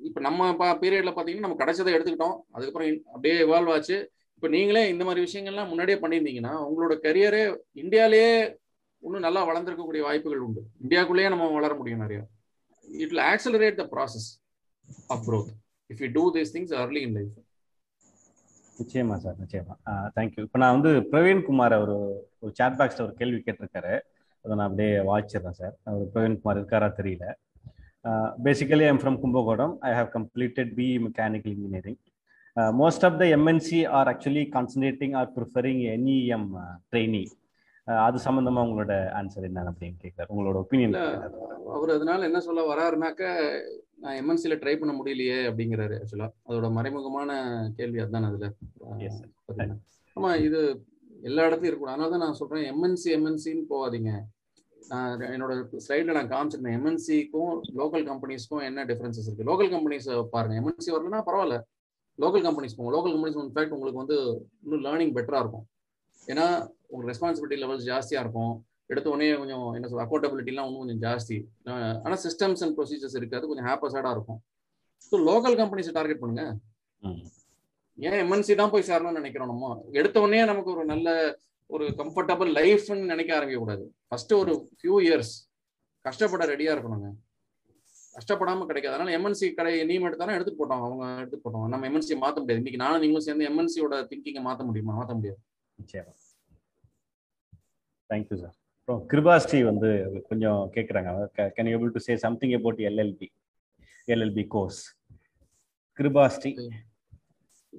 இப்ப நம்ம பீரியட்ல பாத்தீங்கன்னா நம்ம கிடைச்சதை எடுத்துக்கிட்டோம். அதுக்கப்புறம் அப்படியே இவால்வ் ஆச்சு. இப்ப நீங்களே இந்த மாதிரி விஷயங்கள்லாம் முன்னாடியே பண்ணியிருந்தீங்கன்னா உங்களோட கரியரே இந்தியாலேயே இன்னும் நல்லா வளர்ந்துருக்கக்கூடிய வாய்ப்புகள் உண்டு. இந்தியாக்குள்ளேயே நம்ம வளர முடியும் நிறைய. It will accelerate the process of growth if you do these things early in life நிச்சயமா சார் நிச்சயமா. தேங்க்யூ இப்போ நான் வந்து பிரவீன் குமார் ஒரு ஒரு சாட் பாக்ஸ்ல ஒரு கேள்வி கேட்டிருக்காரு. அதை நான் அப்படியே வாசிச்சிடுறேன் சார். அவர் பிரவீன் குமார் இருக்காரா தெரியல. Basically I'm from Kumbakonam I have completed B mechanical engineering most of the MNC are actually concentrating are preferring NEM trainee அது சம்பந்தமா உங்களோட ஆன்சர் என்ன அப்படின்னு கேட்குறாரு. உங்களோட ஒப்பீனியன் அவர் அதனால என்ன சொல்ல வராருனாக்க நான் எம்என்சில ட்ரை பண்ண முடியலையே அப்படிங்கிறாரு ஆக்சுவலா அதோட மறைமுகமான கேள்வி அதுதான் அதுல. Yes, sir. பாத்தீங்கன்னா. ஆமா இது எல்லா இடத்துலயும் இருக்கணும் அதனால தான் நான் சொல்றேன் எம்என்சி எம்என்சின்னு போகாதீங்க. நான் என்னோட ஸ்லைட்ல நான் காமிச்சிருந்தேன். எம்என்சிக்கும் லோக்கல் கம்பெனிஸ்க்கும் என்ன டிஃபரன்சஸ் இருக்கு? லோக்கல் கம்பெனிஸ் பாருங்க. எம்என்சி வரலன்னா பரவாயில்ல. லோக்கல் கம்பெனிஸ் போங்க லோக்கல் கம்பெனிஸ் இன்ஃபேக்ட் உங்களுக்கு வந்து இன்னும் லேர்னிங் பெட்டரா இருக்கும். ஏன்னா உங்களுக்கு ரெஸ்பான்சிபிலிட்டி லெவல்ஸ் ஜாஸ்தியா இருக்கும். எடுத்த உடனே கொஞ்சம் என்ன சொல்ற அக்கௌண்டபிலிட்டிலாம் இன்னும் கொஞ்சம் ஜாஸ்தி. அஹ் ஆனா சிஸ்டம்ஸ் அண்ட் ப்ரொசீஜர்ஸ் இருக்காது. கொஞ்சம் ஹேப்பஸாடா இருக்கும். ஸோ லோக்கல் கம்பெனிஸை டார்கெட் பண்ணுங்க. ஏன் எம்என்சி தான் போய் சேரணும்னு நினைக்கிறோம் நம்ம? எடுத்த உடனே நமக்கு ஒரு நல்ல ஒரு கம்ஃபர்டபுள் லைஃப்னு நினைக்க ஆரம்பிக்க கூடாது ஃபர்ஸ்ட் ஒரு ஃபியூ இயர்ஸ் கஷ்டப்பட ரெடியா இருக்கணுங்க. கஷ்டப்படாம கிடைக்காது. அதனால எம்என்சி கடை நீம் எடுத்தாலும் எடுத்துட்டு போட்டோம் அவங்க எடுத்துட்டு போட்டோம். நம்ம எம்என்சி மாத்த முடியாது. இன்னைக்கு நானும் நீங்களும் சேர்ந்து எம்என்சியோட திங்கிங்கை மாத்த முடியுமா? மாத்த முடியாது. நிச்சயமா. தேங்க்யூ சார் அப்புறம் கிருபாஸ்ரீ வந்து கொஞ்சம் கேட்குறாங்க can able to say something about LLB LLB course Kirubashri.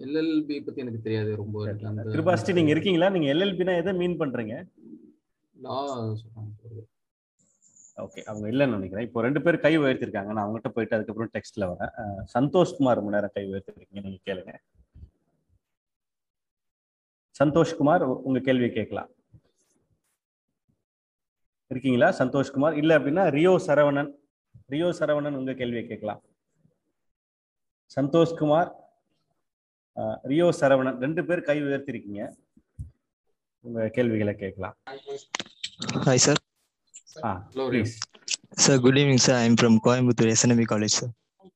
LLB பத்தி எனக்கு தெரியாது. ரொம்ப கிருபாஸ்ரீ நீங்க இருக்கீங்களா? நீங்க எல்எல்பினா எதை மீன் பண்றீங்க? லா ஓகே அவங்க இல்லைன்னு நினைக்கிறேன். இப்போ ரெண்டு பேர் கை உயர்த்திருக்காங்க. நான் அவங்ககிட்ட போயிட்டு அதுக்கப்புறம் டெக்ஸ்ட்ல வரேன். சந்தோஷ்குமார் ரொம்ப நேரம் கை உயர்த்திருக்கீங்க. நீங்க கேளுங்க. சந்தோஷ்குமார் உங்க கேள்வி கேட்கலாம். இருக்கீங்களா? சந்தோஷ்குமார் இல்ல அப்படின்னா ரியோ சரவணன். ரியோ சரவணன் உங்க கேள்வியை கேட்கலாம். சந்தோஷ்குமார் ரியோ சரவணன் ரெண்டு பேர் கை உயர்த்திருக்கீங்க. உங்க கேள்விகளை கேட்கலாம். Rio please Sir, good evening, sir. I'm from Coimbatore SNME College, sir.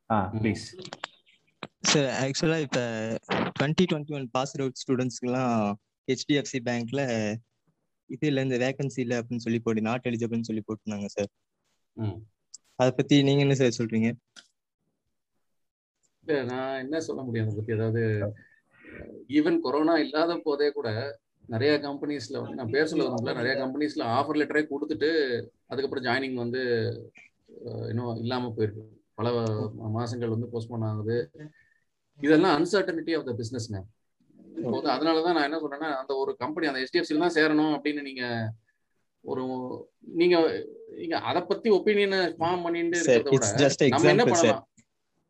Ah please Sir, actually, இப்போ twenty twenty one pass out ஸ்டூடெண்ட்ஸ்க்குலாம் HDFC பேங்க்ல இதுல இந்த வேகன்சி இல்லை அப்படின்னு சொல்லி போட்டு நாட் எலிஜிபிள்னு சொல்லி போட்டுருந்தாங்க சார் ம். அதை பத்தி நீங்க என்ன சார் சொல்றீங்க? இல்ல நான் என்ன சொல்ல முடியும்? அதை பத்தி அதாவது ஈவன் கொரோனா இல்லாத போதே கூட நிறைய கம்பெனிஸ்ல வந்து நான் பேர் சொல்ல விரும்பல. நிறைய கம்பெனிஸ்ல ஆஃபர் லெட்டரே கொடுத்துட்டு அதுக்கப்புறம் ஜாயினிங் வந்து இன்னும் இல்லாம போயிருக்கு. பல மாசங்கள் வந்து போஸ்ட்போன் ஆகுது. இதெல்லாம் அன்சர்டனிட்டி ஆஃப் த பிசினஸ்ங்க இப்போ வந்து அதனாலதான் நான் என்ன சொல்றேன்னா அந்த ஒரு கம்பெனி அந்த HDFC ல தான் சேரணும் அப்படின்னு நீங்க ஒரு நீங்க நீங்க அதை பத்தி ஒப்பீனியனை ஃபார்ம் பண்ணிட்டு இருக்கிறத விட நம்ம என்ன. பண்ணலாம்?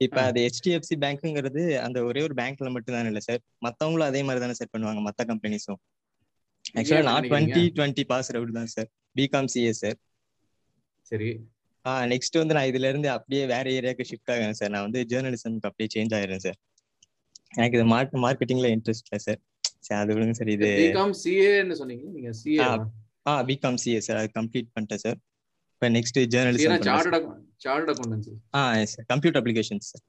இப்ப அது ஹெச்டிஎஃப்சி பேங்க்குங்கிறது அந்த ஒரே ஒரு பேங்க்ல மட்டும் தானே இல்லை சார் மத்தவங்களும் அதே மாதிரி தானே சார் பண்ணுவாங்க மத்த கம்பெனிஸும் ஆக்சுவலா நான்? டுவெண்ட்டி டுவெண்ட்டி பாஸ் அவுட் தான் சார் பிகாம் சிஏ சார் சரி. ஆ நெக்ஸ்ட் வந்து நான் இதுல இருந்து அப்படியே வேற ஏரியாவுக்கு ஷிஃப்ட் ஆகிறேன் சார் நான் வந்து ஜேர்னலிசம்க்கு அப்படியே சேஞ்ச் ஆயிடுறேன் சார் எனக்கு இது மார்க் மார்க்கெட்டிங்ல இன்ட்ரெஸ்ட் இல்லை சார் சரி அது விடுங்க சார் இது பிகாம் சிஏன்னு சொன்னீங்க நீங்க சிஏ ஆ, ஆ பிகாம் சிஏ சார் அது கம்ப்ளீட் பண்ணிட்டேன் சார் இப்போ next journalism chartered chartered accountancy ah sir computer applications sir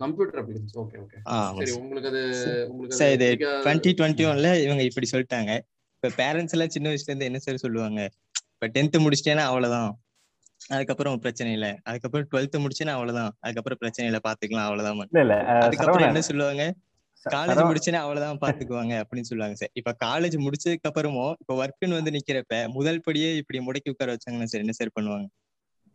computer applications okay okay ah சரி உங்களுக்கு அது உங்களுக்கு சார் இது பிடிக்காத- டுவெண்ட்டி டுவெண்ட்டி ஒன்ல இவங்க இப்படி சொல்லிட்டாங்க. இப்போ பேரண்ட்ஸ் எல்லாம் சின்ன வயசுல இருந்து என்ன சார் சொல்லுவாங்க? இப்ப டென்த் முடிச்சிட்டேன்னா அவ்வளவுதான். அதுக்கப்புறம் பிரச்சனை இல்லை அதுக்கப்புறம் டுவெல்த் முடிச்சேன்னா அவ்வளவுதான். அதுக்கப்புறம் பிரச்சனை இல்லை பாத்துக்கலாம் அவ்வளவுதான். இல்ல இல்ல அஹ், அதுக்கப்புறம் என்ன சொல்லுவாங்க? காலேஜ் முடிச்சேன்னா அவ்வளவுதான் பாத்துக்குவாங்க அப்படின்னு சொல்லுவாங்க சார். இப்ப காலேஜ் முடிச்சதுக்கு அப்புறமும் இப்ப ஒர்க்குன்னு வந்து நிக்கிறப்ப முதல் படியே இப்படி முடக்கி உட்கார வச்சாங்கன்னா சார் என்ன சார் பண்ணுவாங்க?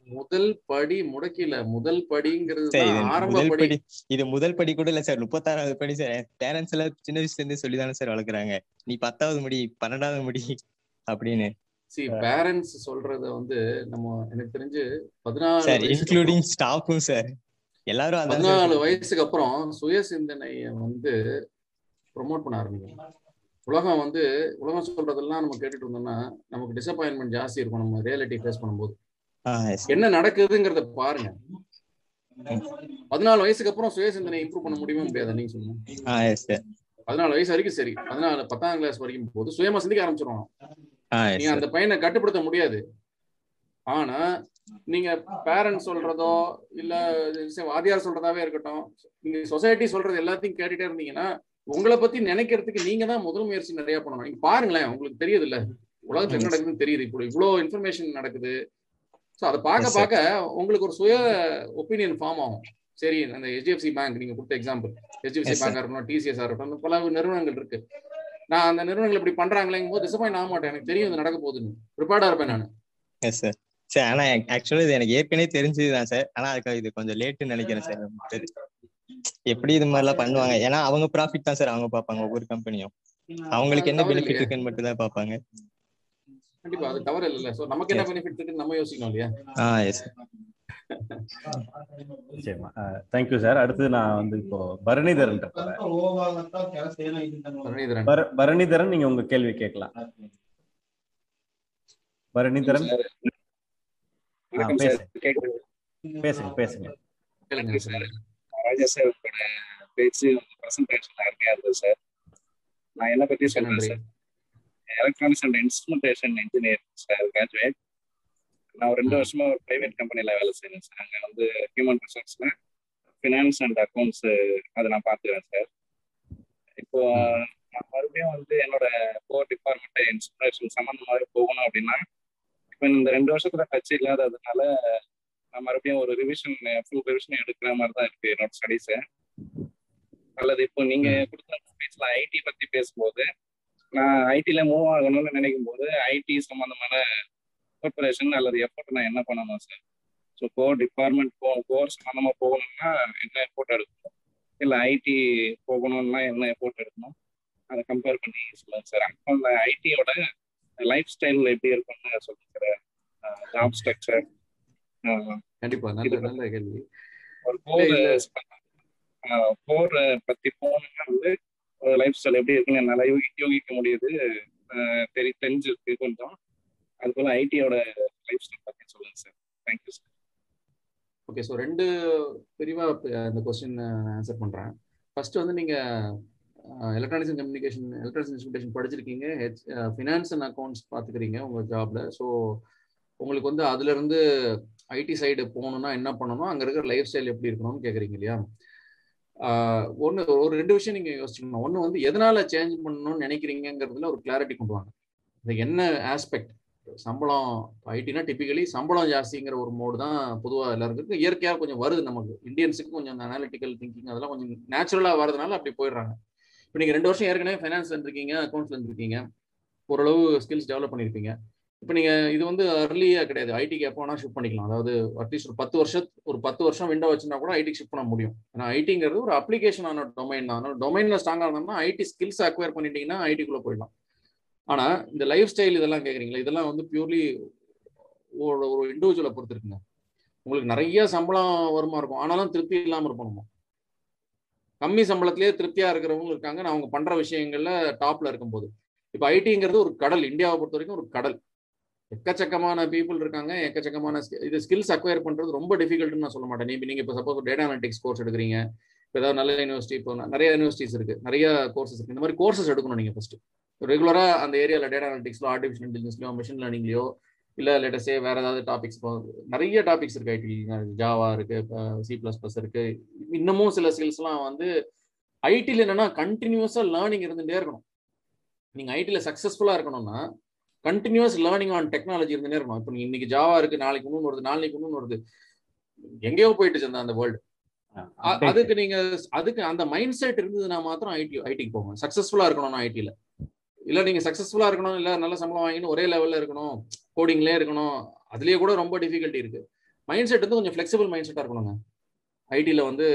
முதல் படி முடக்கில. முதல் படிங்கிறது ஆரம்ப முதல் படி. இது முதல் படி கூட இல்ல சார். முப்பத்தாறாவது படி சார். பேரண்ட்ஸ் எல்லாம் சின்ன வயசுல இருந்தே சொல்லிதானே சார் வளர்க்குறாங்க. நீ பத்தாவது முடி பன்னெண்டாவது முடி அப்படின்னு. சி பேரண்ட்ஸ் சொல்றத வந்து நம்ம எனக்கு தெரிஞ்சு வயசுக்கு இன்க்ளூடிங் ஸ்டாஃபும் சார். எல்லாரும் பதினாலு. வயசுக்கு அப்புறம் சுய சிந்தனைய வந்து ப்ரொமோட் பண்ண ஆரம்பிக்கும் உலகம் வந்து உலகம் சொல்றதெல்லாம் நம்ம கேட்டுட்டு இருந்தோம்னா நமக்கு டிசப்பாயின்மெண்ட் ஜாஸ்தி இருக்கும். நம்ம ரியாலிட்டி ஃபேஸ் பண்ணும்போது. என்ன நடக்குதுங்கிறத பாருங்க. பதினாலு வயசுக்கு அப்புறம் சுய சிந்தனை இம்ப்ரூவ் பண்ண முடியுமா முடியாதா? நீங்க சொல்லுங்க. பதினாலு வயசு வரைக்கும் சரி. பதினாலு பத்தாம் கிளாஸ் வரைக்கும் போது சுயமா சிந்திக்க ஆரம்பிச்சிருவாங்க. நீங்க அந்த பையனை கட்டுப்படுத்த முடியாது. ஆனா நீங்க பேரண்ட்ஸ் சொல்றதோ இல்ல சரி, வாத்தியார் சொல்றதாவே இருக்கட்டும். நீங்க சொசைட்டி சொல்றது எல்லாத்தையும் கேட்டுட்டே இருந்தீங்கன்னா உங்களை பத்தி நினைக்கிறதுக்கு நீங்க தான் முதல் முயற்சி நிறைய பண்ணணும். நீங்க பாருங்களேன் உங்களுக்கு தெரியுது இல்ல உலகத்துல என்ன நடக்குதுன்னு தெரியுது. இப்போ இவ்வளவு இன்ஃபர்மேஷன் நடக்குது. ஸோ அதை பார்க்க. பார்க்க உங்களுக்கு ஒரு சுய ஒப்பீனியன் ஃபார்ம் ஆகும். சரி அந்த ஹெச்டிஎஃப்சி பேங்க் நீங்க கொடுத்த எக்ஸாம்பிள் ஹெச்டிஎஃப்சி. பேங்கா இருக்கட்டும் டிசிஎஸ் இருக்கட்டும் பல நிறுவனங்கள் இருக்கு. நான் அந்த நிறுவனங்கள் இப்படி பண்றாங்களேங்கும் போது டிசப்பாயின் ஆக மாட்டேன். எனக்கு தெரியும் இது நடக்க போகுதுன்னு. ப்ரிப்பேர்டா இருப்பேன் நான். சார் ஆனா ஆக்சுவலா இது எனக்கு ஏற்கனவே தெரிஞ்சதுதான் சார் ஆனா அதுக்கு இது கொஞ்சம் லேட்டுன்னு நினைக்கிறேன் சார். எப்படி இது மாதிரிலாம் பண்ணுவாங்க? ஏன்னா அவங்க ப்ராஃபிட் தான் சார் அவங்க பார்ப்பாங்க ஒவ்வொரு கம்பெனியும் அவங்களுக்கு என்ன பெனிஃபிட். இருக்குன்னு மட்டும் தான் பார்ப்பாங்க. கண்டிப்பா அது தவறு இல்ல சோ நமக்கு என்ன Yes. பெனிஃபிட் இருக்குன்னு நம்ம யோசிக்கணும் இல்லையா? ஆ எஸ் நிச்சயமா. தேங்க்யூ சார் அடுத்து நான் வந்து இப்போ பரணிதரன். பரணிதரன். பர- பரணிதரன் நீங்க உங்க கேள்வி கேட்கலாம். பரணிதரன். பேசுங்க பேசுங்க கேளுங்க சார் ராஜா சார் உங்களோட பேச்சு பிரசன்டேஷன் அருமையா இருந்தது சார் நான் என்ன பத்தி சொல்றேன் sir electronics and instrumentation engineer sir graduate நான் ஒரு ரெண்டு வருஷமா ஒரு பிரைவேட் கம்பெனில வேலை செய்றேன் சார் அங்க வந்து ஹியூமன் ரிசோர்ஸ்ல ஃபினான்ஸ் அண்ட் அக்கௌண்ட்ஸ் அதை நான் பார்த்துக்கிறேன் சார் இப்போ நான் மறுபடியும் வந்து என்னோட கோர் டிபார்ட்மெண்ட் இன்ஸ்பிரேஷன் சம்மந்தமாக போகணும் அப்படின்னா இப்போ இந்த ரெண்டு வருஷத்துல டச் இல்லாததுனால நான் மறுபடியும் ஒரு ரிவிஷன் ஃபுல் ரிவிஷன் எடுக்கிற மாதிரி தான் இருக்கு என்னோட ஸ்டடீஸு அல்லது இப்போ நீங்க கொடுத்த ஸ்பீச்ல ஐடி பத்தி பேசும்போது நான் ஐடில மூவ் ஆகணும்னு நினைக்கும் போது ஐடி சம்பந்தமான ப்ரிப்பரேஷன் அல்லது எஃபோர்ட் நான் என்ன பண்ணணும் சார் ஸோ கோர் டிபார்ட்மெண்ட் போ கோர் சம்பந்தமா போகணும்னா என்ன எஃபோர்ட் எடுக்கணும்? இல்லை ஐடி போகணும்னா என்ன எஃபோர்ட் எடுக்கணும்? அதை கம்பேர் பண்ணி சொல்லுங்க சார் அப்போ அந்த ஐடியோட லைஃப் ஸ்டைல் எப்படி இருக்கும்னு சொல்லுங்க சார் ஜாப் ஸ்ட்ரக்சர் கண்டிப்பா நல்ல நல்ல கேள்வி. ஒரு இல்ல, கோர் பத்தி போகணும்னா வந்து லைஃப் ஸ்டைல் எப்படி இருக்குன்னு என்னால யூகி- யூகிக்க முடியுது. தெரி தெரிஞ்சிருக்கு கொஞ்சம். அது போல ஐடியோட லைஃப் ஸ்டைல் பத்தி சொல்லுங்க sir thank you sir okay so ரெண்டு பிரிவா ப- இந்த கொஸ்டின் ஆன்சர் பண்றேன். ஃபர்ஸ்ட் வந்து நீங்க electronics and communication electronics institution படிச்சிருக்கீங்க. ஹெச் ஃபினான்ஸ் அண்ட் அக்கௌண்ட்ஸ் பார்த்துக்கிறீங்க உங்கள் ஜாப்ல ஸோ உங்களுக்கு வந்து அதுலேருந்து ஐடி சைடு போகணும்னா என்ன பண்ணணும்? அங்கே இருக்கிற லைஃப் ஸ்டைல் எப்படி இருக்கணும்னு கேட்குறீங்க இல்லையா? ஒன்று ஒரு ரெண்டு விஷயம் நீங்கள் யோசிச்சுக்கணும். ஒன்று வந்து எதனால சேஞ்ச் பண்ணணும்னு நினைக்கிறீங்கிறதுல ஒரு கிளாரிட்டி கொண்டு வாங்க. இது என்ன ஆஸ்பெக்ட் சம்பளம் ஐடினா டிப்பிக்கலி சம்பளம் ஜாஸ்திங்கிற ஒரு மோடு தான் பொதுவாக எல்லாருக்கும் இயற்கையாக கொஞ்சம் வருது நமக்கு. இந்தியன்ஸுக்கு கொஞ்சம் அந்த அனாலிட்டிக்கல் திங்கிங் அதெல்லாம் கொஞ்சம் நேச்சுரலாக வரதுனால அப்படி போயிடுறாங்க. இப்போ நீங்கள் ரெண்டு வருஷம் ஏற்கனவே ஃபைனான்ஸ் இருந்திருக்கீங்க அக்கௌண்ட்ஸ்ல இருந்திருக்கீங்க ஓரளவு ஸ்கில்ஸ் டெவலப் பண்ணியிருப்பீங்க இப்போ நீங்கள் இது வந்து அர்லியாக கிடையாது. ஐடிக்கு எப்போ வேணால் ஷிஃப்ட் பண்ணிக்கலாம். அதாவது அட்லீஸ்ட் ஒரு பத்து வருஷம் ஒரு பத்து வருஷம் விண்டோ வச்சிருந்தா கூட ஐடிக்கு ஷிஃப்ட் பண்ண முடியும். ஏன்னா ஐடிங்கிறது ஒரு அப்ளிகேஷனான டொமைன் தான். அதனால டொமைனில் ஸ்ட்ராங்காக இருந்தோம்னா ஐடி ஸ்கில்ஸ் அக்வயர் பண்ணிட்டீங்கன்னா ஐடிக்குள்ளே போயிடலாம். ஆனா இந்த லைஃப் ஸ்டைல் இதெல்லாம் கேக்குறீங்களா? இதெல்லாம் வந்து பியூர்லி ஒரு ஒரு இண்டிவிஜுவலை பொறுத்து இருக்குங்க. உங்களுக்கு நிறைய சம்பளம் வருமா இருக்கும். ஆனாலும் திருப்தி இல்லாம இருப்போம் கம்மி சம்பளத்திலேயே திருப்தியா இருக்கிறவங்க இருக்காங்க. நான் அவங்க பண்ற விஷயங்கள்ல டாப்ல இருக்கும்போது. இப்போ ஐடிங்கிறது ஒரு கடல். இந்தியாவை பொறுத்த வரைக்கும் ஒரு கடல். எக்கச்சக்கமான பீப்புள் இருக்காங்க. எக்கச்சக்கமான இது ஸ்கில்ஸ் அக்வயர் பண்றது ரொம்ப டிஃபிகல்ட்னு நான் சொல்ல மாட்டேன். நீ நீங்க இப்போ சப்போஸ் டேட்டா அனாலிட்டிக்ஸ் கோர்ஸ் எடுக்கிறீங்க. இப்போ ஏதாவது நல்ல யூனிவர்சிட்டி இப்போ நிறைய யூனிவர்சிட்டிஸ் இருக்கு. நிறைய கோர்சஸ் இருக்கு. இந்த மாதிரி கோர்சஸ் எடுக்கணும் நீங்க ஃபர்ஸ்ட் ரெகுலரா அந்த ஏரியால டேட்டா அனாலிட்டிக்ஸ்லோ ஆர்டிஃபிஷியல் இன்டெலிஜென்ஸ்லயோ மிஷின் லேர்னிங்லயோ இல்ல லேட்டஸ்டே வேற ஏதாவது டாபிக்ஸ் நிறைய டாபிக்ஸ் இருக்கு ஐடி ஜாவா இருக்கு சி பிளஸ் பிளஸ் இருக்கு. இன்னமும் சில ஸ்கில்ஸ்லாம் வந்து ஐடியில் என்னன்னா கண்டினியூஸா லேர்னிங் இருந்துட்டே இருக்கணும். நீங்க ஐடியில் சக்ஸஸ்ஃபுல்லா இருக்கணும்னா கண்டினியூஸ் லேர்னிங் ஆன் டெக்னாலஜி இருந்துனே இருக்கணும். இப்போ நீங்க இன்னைக்கு ஜாவா இருக்கு நாளைக்கு இன்னொன்று வருது நாளைக்கு இன்னொன்று வருது. எங்கேயோ போயிட்டு அந்த அந்த வேர்ல்டு அதுக்கு நீங்க அதுக்கு அந்த மைண்ட் செட் இருந்ததுன்னா மாத்திரம் ஐடி ஐடிக்கு போங்க. சக்சஸ்ஃபுல்லா இருக்கணும் ஐடில இல்ல நீங்க சக்சஸ்ஃபுல்லா இருக்கணும் இல்ல நல்ல சம்பளம் வாங்கணும் ஒரே லெவல்ல இருக்கணும் கோடிங்லேயே இருக்கணும் அதுலயே கூட ரொம்ப டிஃபிகல்ட்டி இருக்கு. மைண்ட் செட் வந்து கொஞ்சம் ஃபிளெக்சிபிள் மைண்ட் செட்டா இருக்கணுங்க. ஐடியில் வந்து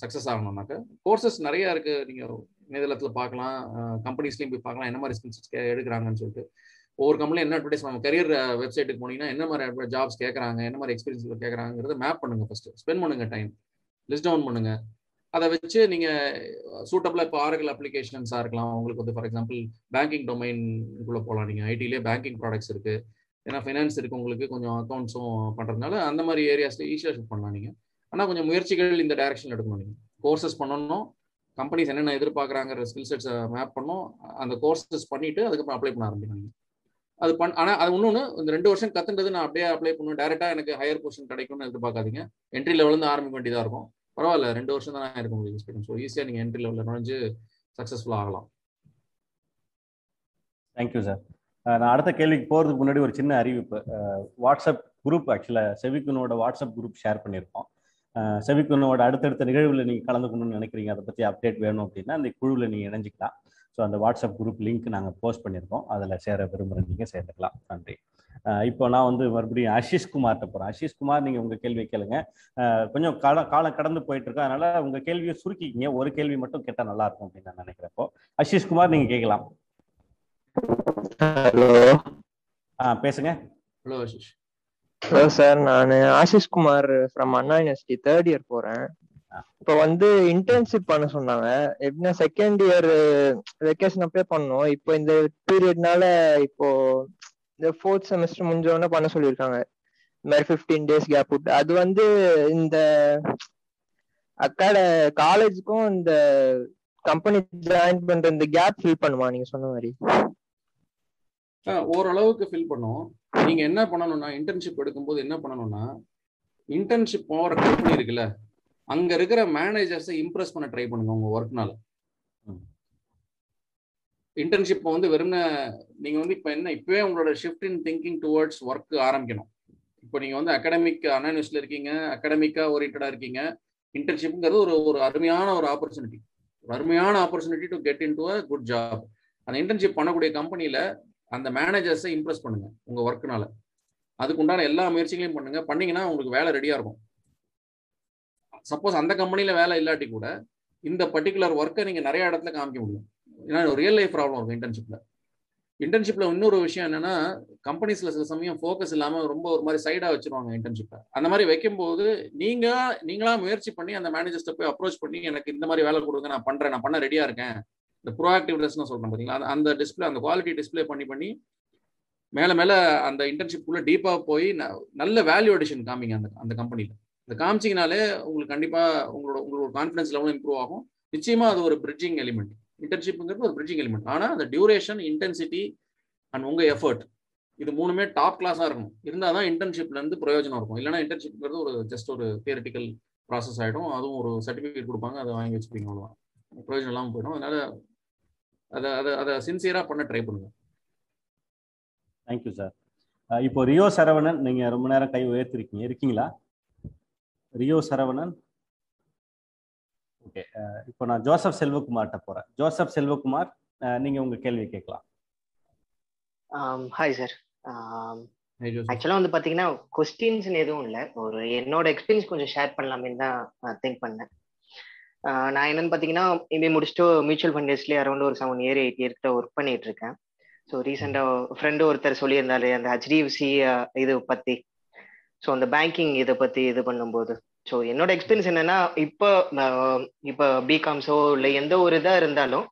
சக்சஸ் ஆகணும்னாக்க. கோர்சஸ் நிறைய இருக்கு. நீங்க இணையதளத்துல பார்க்கலாம் கம்பெனிஸ்லயும் போய் பார்க்கலாம் என்ன மாதிரி ஸ்கில்ஸ் எடுக்கிறாங்கன்னு சொல்லிட்டு. ஒவ்வொரு கம்பெனி என்ன அட்வர்டைஸ் நம்ம கரியர் வெப்சைட்டுக்கு போனீங்கன்னா என்ன மாதிரி ஜாப்ஸ் கேட்கறாங்க என்ன மாதிரி எக்ஸ்பீரியன்ஸ் கேட்கறாங்கிறத மேப் பண்ணுங்க ஃபர்ஸ்ட் ஸ்பெண்ட் பண்ணுங்க டைம் லிஸ்ட் டவுன் பண்ணுங்க. அதை வச்சு நீங்க சூட்டபிளா இப்போ ஆரகல் அப்ளிகேஷன்ஸா இருக்கலாம். உங்களுக்கு வந்து ஃபார் எக்ஸாம்பிள் பேங்கிங் டொமைன்குள்ள போகலாம் நீங்க ஐடிலேயே பேங்கிங் ப்ராடக்ட்ஸ் இருக்கு. ஏன்னா ஃபைனான்ஸ் இருக்கு உங்களுக்கு. கொஞ்சம் அக்கௌண்ட்ஸும் பண்றதுனால அந்த மாதிரி ஏரியாஸ்ல ஈஸியாக ஷிஃப்ட் பண்ணலாம் நீங்க. ஆனா கொஞ்சம் முயற்சிகள் இந்த டைரக்ஷன் எடுக்கணும் நீங்க. கோர்சஸ் பண்ணணும். கம்பெனிஸ் என்னென்ன எதிர்பார்க்குறாங்கிற ஸ்கில் செட்ஸை மேப் பண்ணணும் அந்த கோர்சஸ் பண்ணிட்டு அதுக்கப்புறம் அப்ளை பண்ண ஆரம்பிக்கணும் அது பண் ஆனால் அது இன்னொன்று இந்த ரெண்டு வருஷம் கத்துன்றது நான் அப்படியே அப்ளை பண்ணுவேன் டேரெக்டாக எனக்கு ஹையர் பொசிஷன் கிடைக்கும்னு எதிர்பார்க்காதீங்க. என்ட்ரி லெவலிருந்து ஆரம்பிக்க வேண்டியதாக இருக்கும். பரவாயில்ல ரெண்டு வருஷம் தான் இருக்கும் உங்களுக்கு எக்ஸ்பீரியன்ஸ் ஸோ ஈஸியாக நீங்கள் என்ட்ரி லெவலில் நுழைஞ்சு சக்ஸஸ்ஃபுல்லாக ஆகலாம். தேங்க்யூ சார் நான் அடுத்த கேள்விக்கு போகிறதுக்கு முன்னாடி ஒரு சின்ன அறிவிப்பு. வாட்ஸ்அப் குரூப் ஆக்சுவலாக செவிக்குனோட வாட்ஸ்அப் குரூப் ஷேர் பண்ணியிருக்கோம். செவிக்குனோட அடுத்தடுத்த நிகழ்வில் நீங்கள் கலந்துக்கணும்னு நினைக்கிறீங்க. அதை பற்றி அப்டேட் வேணும் அப்படின்னா அந்த குழுவில் நீங்கள் இணைஞ்சிக்கலாம். ஸோ அந்த வாட்ஸ்அப் குரூப் லிங்க் நாங்கள் போஸ்ட் பண்ணியிருக்கோம். அதில் சேர விரும்புகிற நீங்கள் சேர்ந்துக்கலாம். நன்றி. இப்போ நான் வந்து மறுபடியும் ஆஷிஷ் குமார்கிட்ட போகிறேன் ஆஷிஷ் குமார் நீங்கள் உங்கள் கேள்வி கேளுங்க கொஞ்சம் காலம் காலம் கடந்து போயிட்டு இருக்கோம் அதனால உங்கள் கேள்வியை சுருக்கிக்கிங்க. ஒரு கேள்வி மட்டும் கேட்டால் நல்லா இருக்கும் அப்படின்னு நான் நினைக்கிறப்போ. ஆஷிஷ் குமார் நீங்கள் கேட்கலாம். ஹலோ. ஆ பேசுங்க. ஹலோ ஆஷிஷ். Hello sir. நான் Ashish Kumar from Anna University third year போறேன். இப்போ வந்து இன்டர்ன்ஷிப் பண்ண சொன்னாங்க. எப்படின்னா செகண்ட் இயர் வெக்கேஷன் அப்பே பண்ணோம். இப்போ இந்த பீரியட்னால இப்போ இந்த ஃபோர்த் செமஸ்டர் முடிஞ்சவொடனே பண்ண சொல்லியிருக்காங்க. இந்த மாதிரி ஃபிஃப்டீன் டேஸ் கேப் விட்டு. அது வந்து இந்த அக்காட காலேஜுக்கும் இந்த கம்பெனி ஜாயின் பண்ற இந்த கேப் ஃபில் பண்ணுமா நீங்க சொன்ன மாதிரி? ஓரளவுக்கு ஃபில் பண்ணும். நீங்க என்ன பண்ணணும்னா இன்டர்ன்ஷிப் எடுக்கும்போது என்ன பண்ணணும்னா இன்டர்ன்ஷிப் போற கம்பெனி இருக்குல்ல அங்க இருக்கிற மேனேஜர்ஸை இம்ப்ரெஸ் பண்ண ட்ரை பண்ணுங்க உங்க ஒர்க்னால இன்டர்ன்ஷிப் வந்து வெறும் நீங்க வந்து இப்போ என்ன இப்பவே உங்களோட shift in thinking towards work ஆரம்பிக்கணும். இப்போ நீங்க வந்து அகாடமிக் அனானிஸ்ட்ல இருக்கீங்க அகாடமிக்கா ஓரியன்டா இருக்கீங்க இன்டர்ன்ஷிப்ங்கிறது ஒரு ஒரு அருமையான ஒரு ஆப்பர்ச்சுனிட்டி ஒரு அருமையான opportunity to get in to a good job அந்த இன்டர்ன்ஷிப் பண்ணக்கூடிய கம்பெனியில அந்த மேனேஜர்ஸை இம்ப்ரெஸ் பண்ணுங்க உங்க ஒர்க்குனால அதுக்கு உண்டான எல்லா முயற்சிகளையும் பண்ணுங்க. பண்ணீங்கன்னா உங்களுக்கு வேலை ரெடியா இருக்கும். சப்போஸ் அந்த கம்பெனியில் வேலை இல்லாட்டி கூட இந்த பர்டிகுலர் ஒர்க்கை நீங்க நிறைய இடத்துல காமிக்க முடியும். ஏன்னா ரியல் லைஃப் ப்ராப்ளம் இருக்கும் இன்டர்ன்ஷிப்ல இன்டர்ன்ஷிப்ல இன்னொரு விஷயம் என்னன்னா கம்பெனிஸ்ல சில சமயம் ஃபோக்கஸ் இல்லாம ரொம்ப ஒரு மாதிரி சைடா வச்சிருவாங்க இன்டர்ன்ஷிப்பை அந்த மாதிரி வைக்கும்போது நீங்க நீங்களா முயற்சி பண்ணி அந்த மேனேஜர்ஸ்ட போய் அப்ரோச் பண்ணி எனக்கு இந்த மாதிரி வேலை கொடுங்க நான் பண்றேன் நான் பண்ண ரெடியா இருக்கேன். இந்த ப்ரோஆக்டிவ்னஸ்னு சொல்றேன் பாத்தீங்களா? அந்த டிஸ்பிளே அந்த குவாலிட்டி டிஸ்பிளே பண்ணி பண்ணி மேல மேல அந்த இன்டர்ன்ஷிப் டீப்பா போய் நல்ல வேல்யூ அடிஷன் காமிங்க அந்த அந்த கம்பெனில இந்த காமிச்சிங்கனாலே உங்களுக்கு கண்டிப்பாக உங்களோட உங்களோட கான்ஃபிடன்ஸ் லெவலும் இம்ப்ரூவ் ஆகும். நிச்சயமாக அது ஒரு பிரிட்ஜிங் எலிமெண்ட் இன்டர்ன்ஷிப்புங்கிறது ஒரு பிரிட்ஜிங் எலிமெண்ட் ஆனால் அந்த டியூரேஷன் இன்டென்சிட்டி அண்ட் உங்கள் எஃபர்ட் இது மூணுமே டாப் கிளாஸாக இருக்கணும். இருந்தால் தான் இன்டர்ன்ஷிப்லேருந்து பிரயோஜனம் இருக்கும். இல்லைன்னா இன்டர்ன்ஷிப்ங்கிறது ஒரு ஜஸ்ட் ஒரு தியரட்டிக்கல் ப்ராசஸ் ஆகிடும் அதுவும் ஒரு சர்டிஃபிகேட் கொடுப்பாங்க அதை வாங்கி வச்சுப்பீங்க அவ்வளோதான் பிரயோஜனம் இல்லாமல் போயிடும். அதனால அதை அதை அதை சின்சியராக பண்ண ட்ரை பண்ணுங்க. தேங்க்யூ சார் இப்போ ரியோ சரவணன் நீங்கள் ரொம்ப நேரம் கை உயர்த்திருக்கீங்க. இருக்கீங்களா? ரியோ சரவணன். ஓகே இப்போ நான் ஜோசப் செல்வகுமார்கிட்ட போறேன். ஜோசப் செல்வகுமார் நீங்க உங்க கேள்வி கேட்கலாம். ஹாய் சார் ஆக்சுவலாக வந்து பார்த்தீங்கன்னா கொஸ்டின்ஸ்னு எதுவும் இல்லை. ஒரு என்னோட எக்ஸ்பீரியன்ஸ் கொஞ்சம் ஷேர் பண்ணலாமேன்னு தான் திங்க் பண்ணேன். நான் என்னன்னு பார்த்தீங்கன்னா இங்கே முடிச்சுட்டு மியூச்சுவல் ஃபண்டர்ஸ்லேயே அரௌண்ட் ஒரு செவன் இயர் எயிட் இயர்கிட்ட ஒர்க் பண்ணிட்டு இருக்கேன். ஸோ ரீசெண்டாக ஃப்ரெண்டு ஒருத்தர் சொல்லியிருந்தாரு அந்த ஹெச்டிஎஃப்சி இது பற்றி ஸோ அந்த பேங்கிங் இதை பற்றி இது பண்ணும்போது. ஸோ என்னோட எக்ஸ்பீரியன்ஸ் என்னன்னா இப்போ இப்போ பிகாம்ஸோ இல்லை எந்த ஒரு இதாக இருந்தாலும்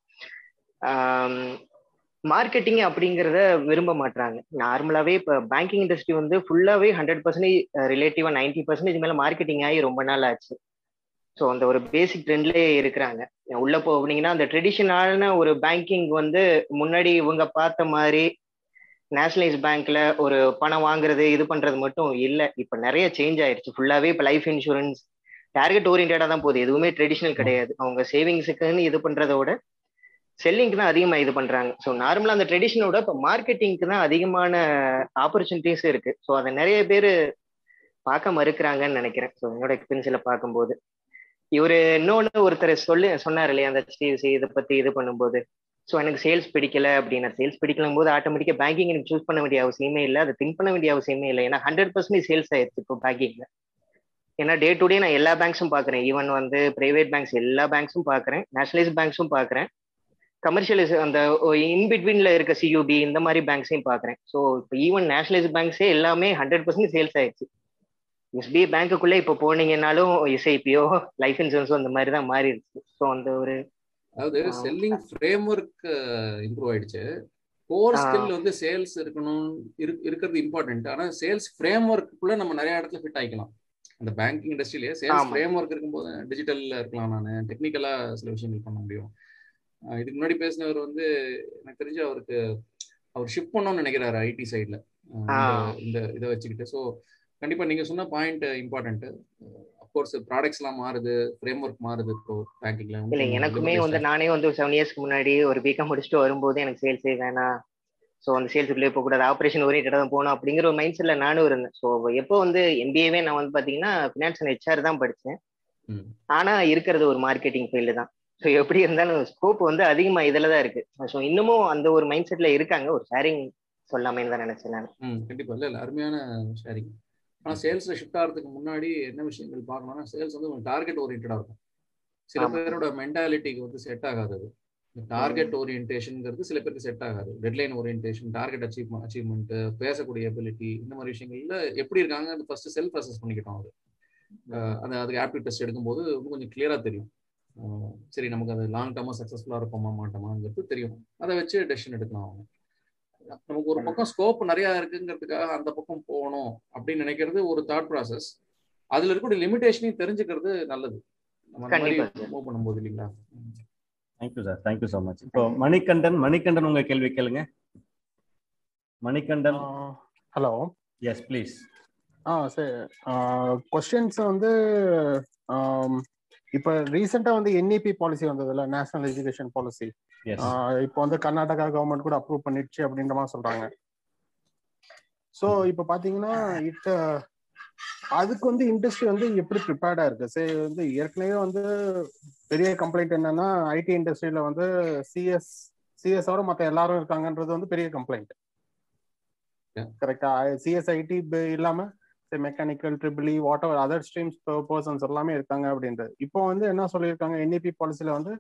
மார்க்கெட்டிங் அப்படிங்கிறத விரும்ப மாட்டுறாங்க நார்மலாகவே இப்போ பேங்கிங் இண்டஸ்ட்ரி வந்து ஃபுல்லாகவே ஹண்ட்ரட் பர்சன்டேஜ் ரிலேட்டிவாக நைன்டி பர்சன்டேஜ் மேலே மார்க்கெட்டிங் ஆகி ரொம்ப நாள் ஆச்சு. ஸோ அந்த ஒரு பேசிக் ட்ரெண்ட்லேயே இருக்கிறாங்க. உள்ளே போனீங்கன்னா அந்த ட்ரெடிஷனான ஒரு பேங்கிங் வந்து முன்னாடி இவங்க பார்த்த மாதிரி நேஷனலைஸ் பேங்க்ல ஒரு பணம் வாங்குறது இது பண்றது மட்டும் இல்லை. இப்போ நிறைய சேஞ்ச் ஆயிடுச்சு ஃபுல்லாவே இப்போ லைஃப் செல்லிங்க்கு தான் அதிகமாக இது பண்றாங்க. ஸோ நார்மலாக அந்த ட்ரெடிஷனோட இப்போ மார்க்கெட்டிங்க்கு தான் அதிகமான ஆப்பர்ச்சுனிட்டிஸ் இருக்கு. ஸோ அதை நிறைய பேர் பார்க்க மறுக்கிறாங்கன்னு நினைக்கிறேன். ஸோ என்னோட எக்ஸ்பீரியன்ஸில் பார்க்கும்போது. இவர் இன்னொன்று ஒருத்தர் சொல்லி சொன்னார் இல்லையா அந்த ஸ்டீவ்ஸ் இதை பற்றி இது பண்ணும்போது? ஸோ எனக்கு சேல்ஸ் பிடிக்கல அப்படின்னா சேல்ஸ் பிடிக்கலும் போது ஆட்டோமேட்டிக்காக பேங்கிங் எனக்கு சூஸ் பண்ண வேண்டிய அவசியமே இல்லை. அதை திங்க் பண்ண வேண்டிய அவசியமே இல்லை. ஏன்னா ஹண்ட்ரட் பர்சன்டேஜ் சேல்ஸ் ஆயிடுச்சு இப்போ பேங்கிங்கில் ஏன்னா டே டு டே நான் எல்லா பேங்க்ஸும் பார்க்குறேன். ஈவன் வந்து பிரைவேட் பேங்க்ஸ் எல்லா பேங்க்ஸும் பார்க்குறேன். நேஷனலைஸ் பேங்க்ஸும் பார்க்குறேன். கமர்ஷியலைஸ் அந்த இன்பிட்வீனில் இருக்க சியூபி இந்த மாதிரி பேங்க்ஸையும் பார்க்குறேன். ஸோ இப்போ ஈவன் நேஷனலைஸ் பேங்க்ஸே எல்லாமே ஹண்ட்ரட் பர்சன்ட் சேல்ஸ் ஆயிடுச்சு எஸ்பிஐ பேங்க்குள்ளே இப்போ போனீங்கன்னாலும் எஸ்ஐபியோ லைஃப் இன்சூரன்ஸோ அந்த மாதிரி தான் மாறிடுச்சு. ஸோ அந்த ஒரு அதாவது செல்லிங் ஃப்ரேம் ஒர்க் இம்ப்ரூவ் ஆயிடுச்சு. கோர் ஸ்கில் வந்து சேல்ஸ் இருக்கணும் இருக்கிறது இம்பார்ட்டன்ட் ஆனா சேல்ஸ் ஃப்ரேம் ஒர்க்குள்ள நம்ம நிறைய இடத்துல ஃபிட் ஆயிக்கலாம். அந்த பேங்கிங் இண்டஸ்ட்ரியிலேயே சேல்ஸ் ஃப்ரேம் ஒர்க் இருக்கும்போது டிஜிட்டல்ல இருக்கலாம் நான். டெக்னிக்கலா சில விஷயங்கள் பண்ண முடியும். இதுக்கு முன்னாடி பேசினவர் வந்து எனக்கு தெரிஞ்சு அவருக்கு அவர் ஷிஃப்ட் பண்ணணும்னு நினைக்கிறாரு ஐடி சைட்ல இந்த இதை வச்சுக்கிட்டு. ஸோ கண்டிப்பா நீங்க சொன்ன பாயிண்ட் இம்பார்ட்டன்ட் அப்கோர்ஸ் ப்ராடக்ட்ஸ் எல்லாம் மாறுது ஃப்ரேம் ஒர்க் மாறுது இப்போ பேங்கிங்ல இல்ல எனக்குமே வந்து நானே வந்து செவன் இயர்ஸ்க்கு முன்னாடி ஒரு பிகாம் முடிச்சுட்டு வரும்போது எனக்கு சேல்ஸே வேணாம். ஸோ அந்த சேல்ஸுக்குள்ளே போகக்கூடாது ஆப்ரேஷன் ஓரியன்டாக தான் போகணும் அப்படிங்கிற ஒரு மைண்ட் செட்ல நானும் இருந்தேன். ஸோ எப்போ வந்து எம்பிஏவே நான் வந்து பாத்தீங்கன்னா ஃபினான்ஸ் அண்ட் ஹெச்ஆர் தான் படித்தேன் ஆனா இருக்கிறது ஒரு மார்க்கெட்டிங் ஃபீல்டு தான். ஸோ எப்படி இருந்தாலும் ஸ்கோப் வந்து அதிகமா இதுல தான் இருக்கு. ஸோ இன்னமும் அந்த ஒரு மைண்ட் செட்ல இருக்காங்க. ஒரு ஷேரிங் சொல்லாமேன்னு தான் நினைச்சேன் நான். கண்டிப்பா. இல்ல இல்ல அருமையான ஷேரிங் ஆனா சேல்ஸ்ல ஷிஃப்ட் ஆகிறதுக்கு முன்னாடி என்ன விஷயங்கள் பார்க்கணும்னா சேல்ஸ் வந்து டார்கெட் ஓரியன்டா இருக்கும். சில பேரோட மென்டாலிட்டிக்கு வந்து செட் ஆகாது டார்கெட் ஓரியன்டேஷன்ங்கிறது சில பேருக்கு செட் ஆகாது. Deadline orientation target achieve achievement பேசக்கூடிய எபிலிட்டி இந்த மாதிரி விஷயங்கள்ல எப்படி இருக்காங்க ஃபர்ஸ்ட் செல்ஃப் அசஸ் பண்ணிக்கிட்டோம் அது. அந்த அதுக்கு ஆப்டிவ் டெஸ்ட் எடுக்கும்போது கொஞ்சம் கிளியரா தெரியும். சரி நமக்கு அது லாங் டேர்மா சக்ஸஸ்ஃபுல்லா இருப்போமா மாட்டோமாங்கிறது தெரியும். அதை வச்சு டெசிஷன் எடுக்கலாம் அவங்க. நமக்கு ஒரு பக்கம் ஸ்கோப் நிறைய இருக்குங்கிறதுக்காக அந்த பக்கம் போகணும் அப்படின்னு நினைக்கிறது ஒரு தாட் ப்ராசஸ் அதுல இருக்கக்கூடிய லிமிடேஷனையும் தெரிஞ்சுக்கிறது நல்லது. மூவ் பண்ணும்போது இல்லைங்களா? Thank you sir thank you so much இப்போ மணிகண்டன் மணிகண்டன் உங்க கேள்வி கேளுங்க. மணிகண்டன். ஹலோ எஸ் ப்ளீஸ் ஆ சரி. கொஸ்டின்ஸ் வந்து இப்போ ரீசெண்டா வந்து என்இபி பாலிசி வந்ததுல நேஷனல் எஜுகேஷன் பாலிசி இப்போ வந்து கர்நாடகா கவர்மெண்ட் கூட அப்ரூவ் பண்ணிடுச்சு அப்படின்ற மாதிரி சொல்றாங்க. ஸோ இப்போ பாத்தீங்கன்னா இட் அதுக்கு வந்து இண்டஸ்ட்ரி வந்து எப்படி ப்ரிப்பேர்டா இருக்கு? சரி வந்து ஏற்கனவே வந்து பெரிய கம்ப்ளைண்ட் என்னன்னா ஐடி இண்டஸ்ட்ரியில வந்து சிஎஸ் சிஎஸோட மற்ற எல்லாரும் இருக்காங்கன்றது வந்து பெரிய கம்ப்ளைண்ட் கரெக்டா சிஎஸ் ஐடி இல்லாம mechanical triple E whatever other streams persons எல்லாமே இருக்காங்க அப்படின்றது. இப்போ வந்து என்ன சொல்லியிருக்காங்க? என்இபி பாலிசியில வந்து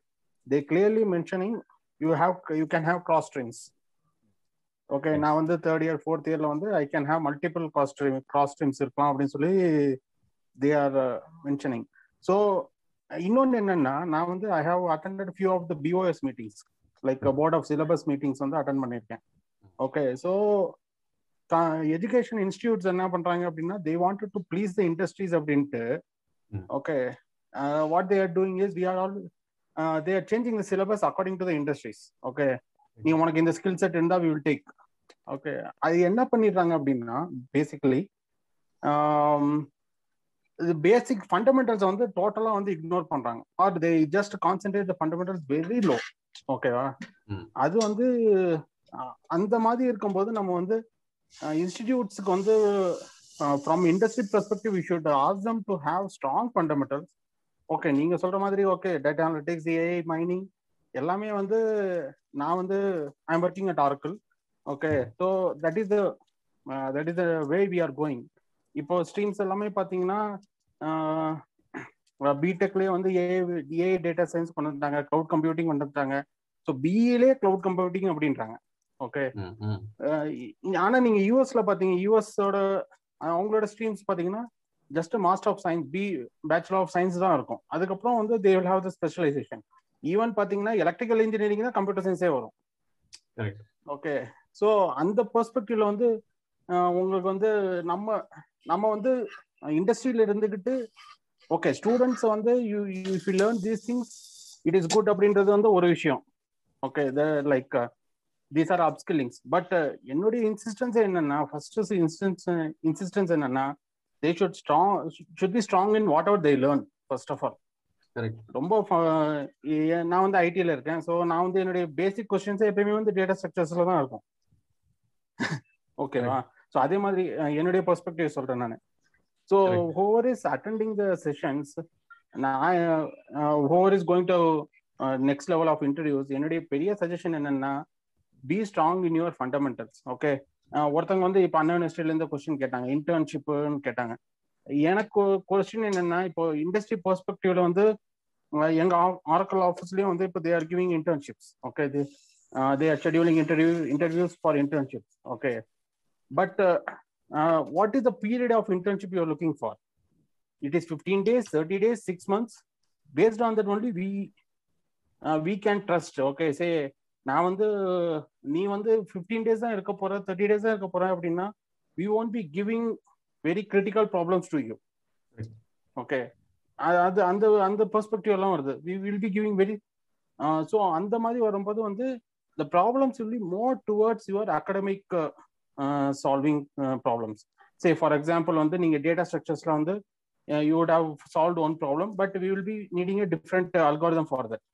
they clearly mentioning you have you can have cross streams okay நான் வந்து தேர்ட் இயர் ஃபோர்த் இயர்ல வந்து I can have multiple cross stream cross streams இருக்கலாம் அப்படின்னு சொல்லி தே ஆர் மென்ஷனிங் ஸோ இன்னொன்று என்னன்னா நான் வந்து I have attended few of the BOS meetings like board of syllabus meetings வந்து அட்டன் பண்ணியிருக்கேன். ஓகே ஸோ எஜுகேஷன் இன்ஸ்டியூட்ஸ் என்ன பண்றாங்க அப்படின்னா they wanted to please the industries அப்படின்ட்டு. Okay what they are doing is we are all they are changing the syllabus according to the industries okay நீ உனக்கு இந்த skill set இருந்தா we will take okay அது என்ன பண்ணிடுறாங்க அப்படின்னா basically இது பேசிக் ஃபண்டமெண்டல்ஸ் வந்து டோட்டலா வந்து இக்னோர் பண்றாங்க. Are they just concentrate the fundamentals very low ஓகேவா அது வந்து அந்த மாதிரி இருக்கும்போது நம்ம வந்து இன்ஸ்டிடியூட்ஸ்க்கு வந்து from industry perspective you should ask them to have strong fundamentals okay நீங்க சொல்ற மாதிரி okay data analytics AI mining எல்லாமே வந்து நான் வந்து I am working at Oracle okay so that is the that is the way we are going இப்போ streams எல்லாமே பார்த்தீங்கன்னா பிடெக்லேயே வந்து ஏஐ ஏஐ டேட்டா சயின்ஸ் கொண்டு வந்துட்டாங்க க்ளவுட் கம்ப்யூட்டிங் கொண்டு வந்துட்டாங்க. ஸோ பிஇலே க்ளவுட் கம்ப்யூட்டிங் அப்படின்றாங்க. ஓகே ஆனா நீங்க யூஎஸ்ல பாத்தீங்க யூஎஸோட அவங்களோட ஸ்ட்ரீம்ஸ் பாத்தீங்கன்னா just master of science B bachelor of science தான் இருக்கும். அதுக்கப்புறம் வந்து they will have the specialization even பாத்தீங்கன்னா எலக்ட்ரிக்கல் இன்ஜினியரிங் தான் கம்ப்யூட்டர் சயின்ஸே வரும். ஓகே ஸோ அந்த பெர்ஸ்பெக்டிவ்ல வந்து உங்களுக்கு வந்து நம்ம நம்ம வந்து இண்டஸ்ட்ரியில இருந்துகிட்டு ஓகே ஸ்டூடெண்ட்ஸ் வந்து you you learn these things it is good அப்படின்றது வந்து ஒரு விஷயம். Okay like these are upskillings but என்னுடைய இன்சிஸ்டன்ஸ் என்னன்னா ஃபர்ஸ்ட் இன்ஸ்டன்ஸ் இன்சிஸ்டன்ஸ் என்னன்னா they should strong should be strong in whatever they learn first of all ரொம்ப நான் வந்து ஐடில இருக்கேன். ஸோ நான் வந்து என்னுடைய பேசிக் கொஸ்டின்ஸ் எப்பயுமே வந்து டேட்டா ஸ்ட்ரக்சர்ஸ்ல தான் இருக்கும். ஓகேவா ஸோ அதே மாதிரி என்னுடைய பெர்ஸ்பெக்டிவ் சொல்றேன் நான். So whoever is attending the sessions நான் whoever is going to next level of interviews என்னுடைய பெரிய சஜஷன் என்னன்னா be strong in your fundamentals okay ஒருத்தவங்க வந்து இப்போ அண்ணா யூனிவர்சிட்டில இருந்து கொஸ்டின் கேட்டாங்க இன்டர்ன்ஷிப்னு கேட்டாங்க. எனக்கு கொஸ்டின் என்னன்னா இப்போ இண்டஸ்ட்ரி பெர்ஸ்பெக்டிவ்ல வந்து எங்க ஆரக்கல் ஆஃபீஸ்லயும் வந்து இப்போ they are giving internships okay they they are scheduling interview interviews for internships okay but what is the period of internship you are looking for it is fifteen days thirty days six months based on that only we we can trust okay say நான் வந்து நீ வந்து fifteen days தான் இருக்க போற thirty days தான் இருக்க போற அப்படின்னா we won't be giving very critical problems to you okay அது அந்த அந்த பெர்ஸ்பெக்டிவ் எல்லாம் வருது. We will be giving very so அந்த மாதிரி வரும்போது வந்து the problems will be more towards your academic solving problems say for example வந்து நீங்கள் டேட்டா ஸ்ட்ரக்சர்ஸ்ல வந்து you would have solve one problem but we will be needing a different algorithm for that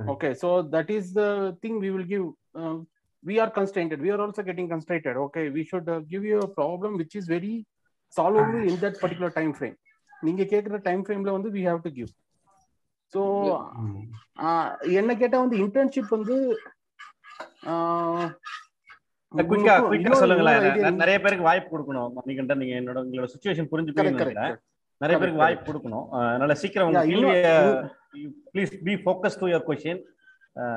okay so that is the thing we will give uh, we are constrained we are also getting constrained okay we should uh, give you a problem which is very solvable in that particular time frame நீங்க கேக்குற time ஃப்ரேம்ல வந்து we have to give so என்ன கேட்டா வந்து internship வந்து குயிக்கா குயிக்கா சொல்லுங்களேன் நிறைய பேருக்கு வாய்ப்பு கொடுக்கணும் மணிகண்டன் நீங்க என்னோட உங்களோட சுச்சுவேஷன் புரிஞ்சு நிறைய பேருக்கு வாய்ப்பு கொடுக்கணும் அதனால சீக்கிரம் please be focus to your question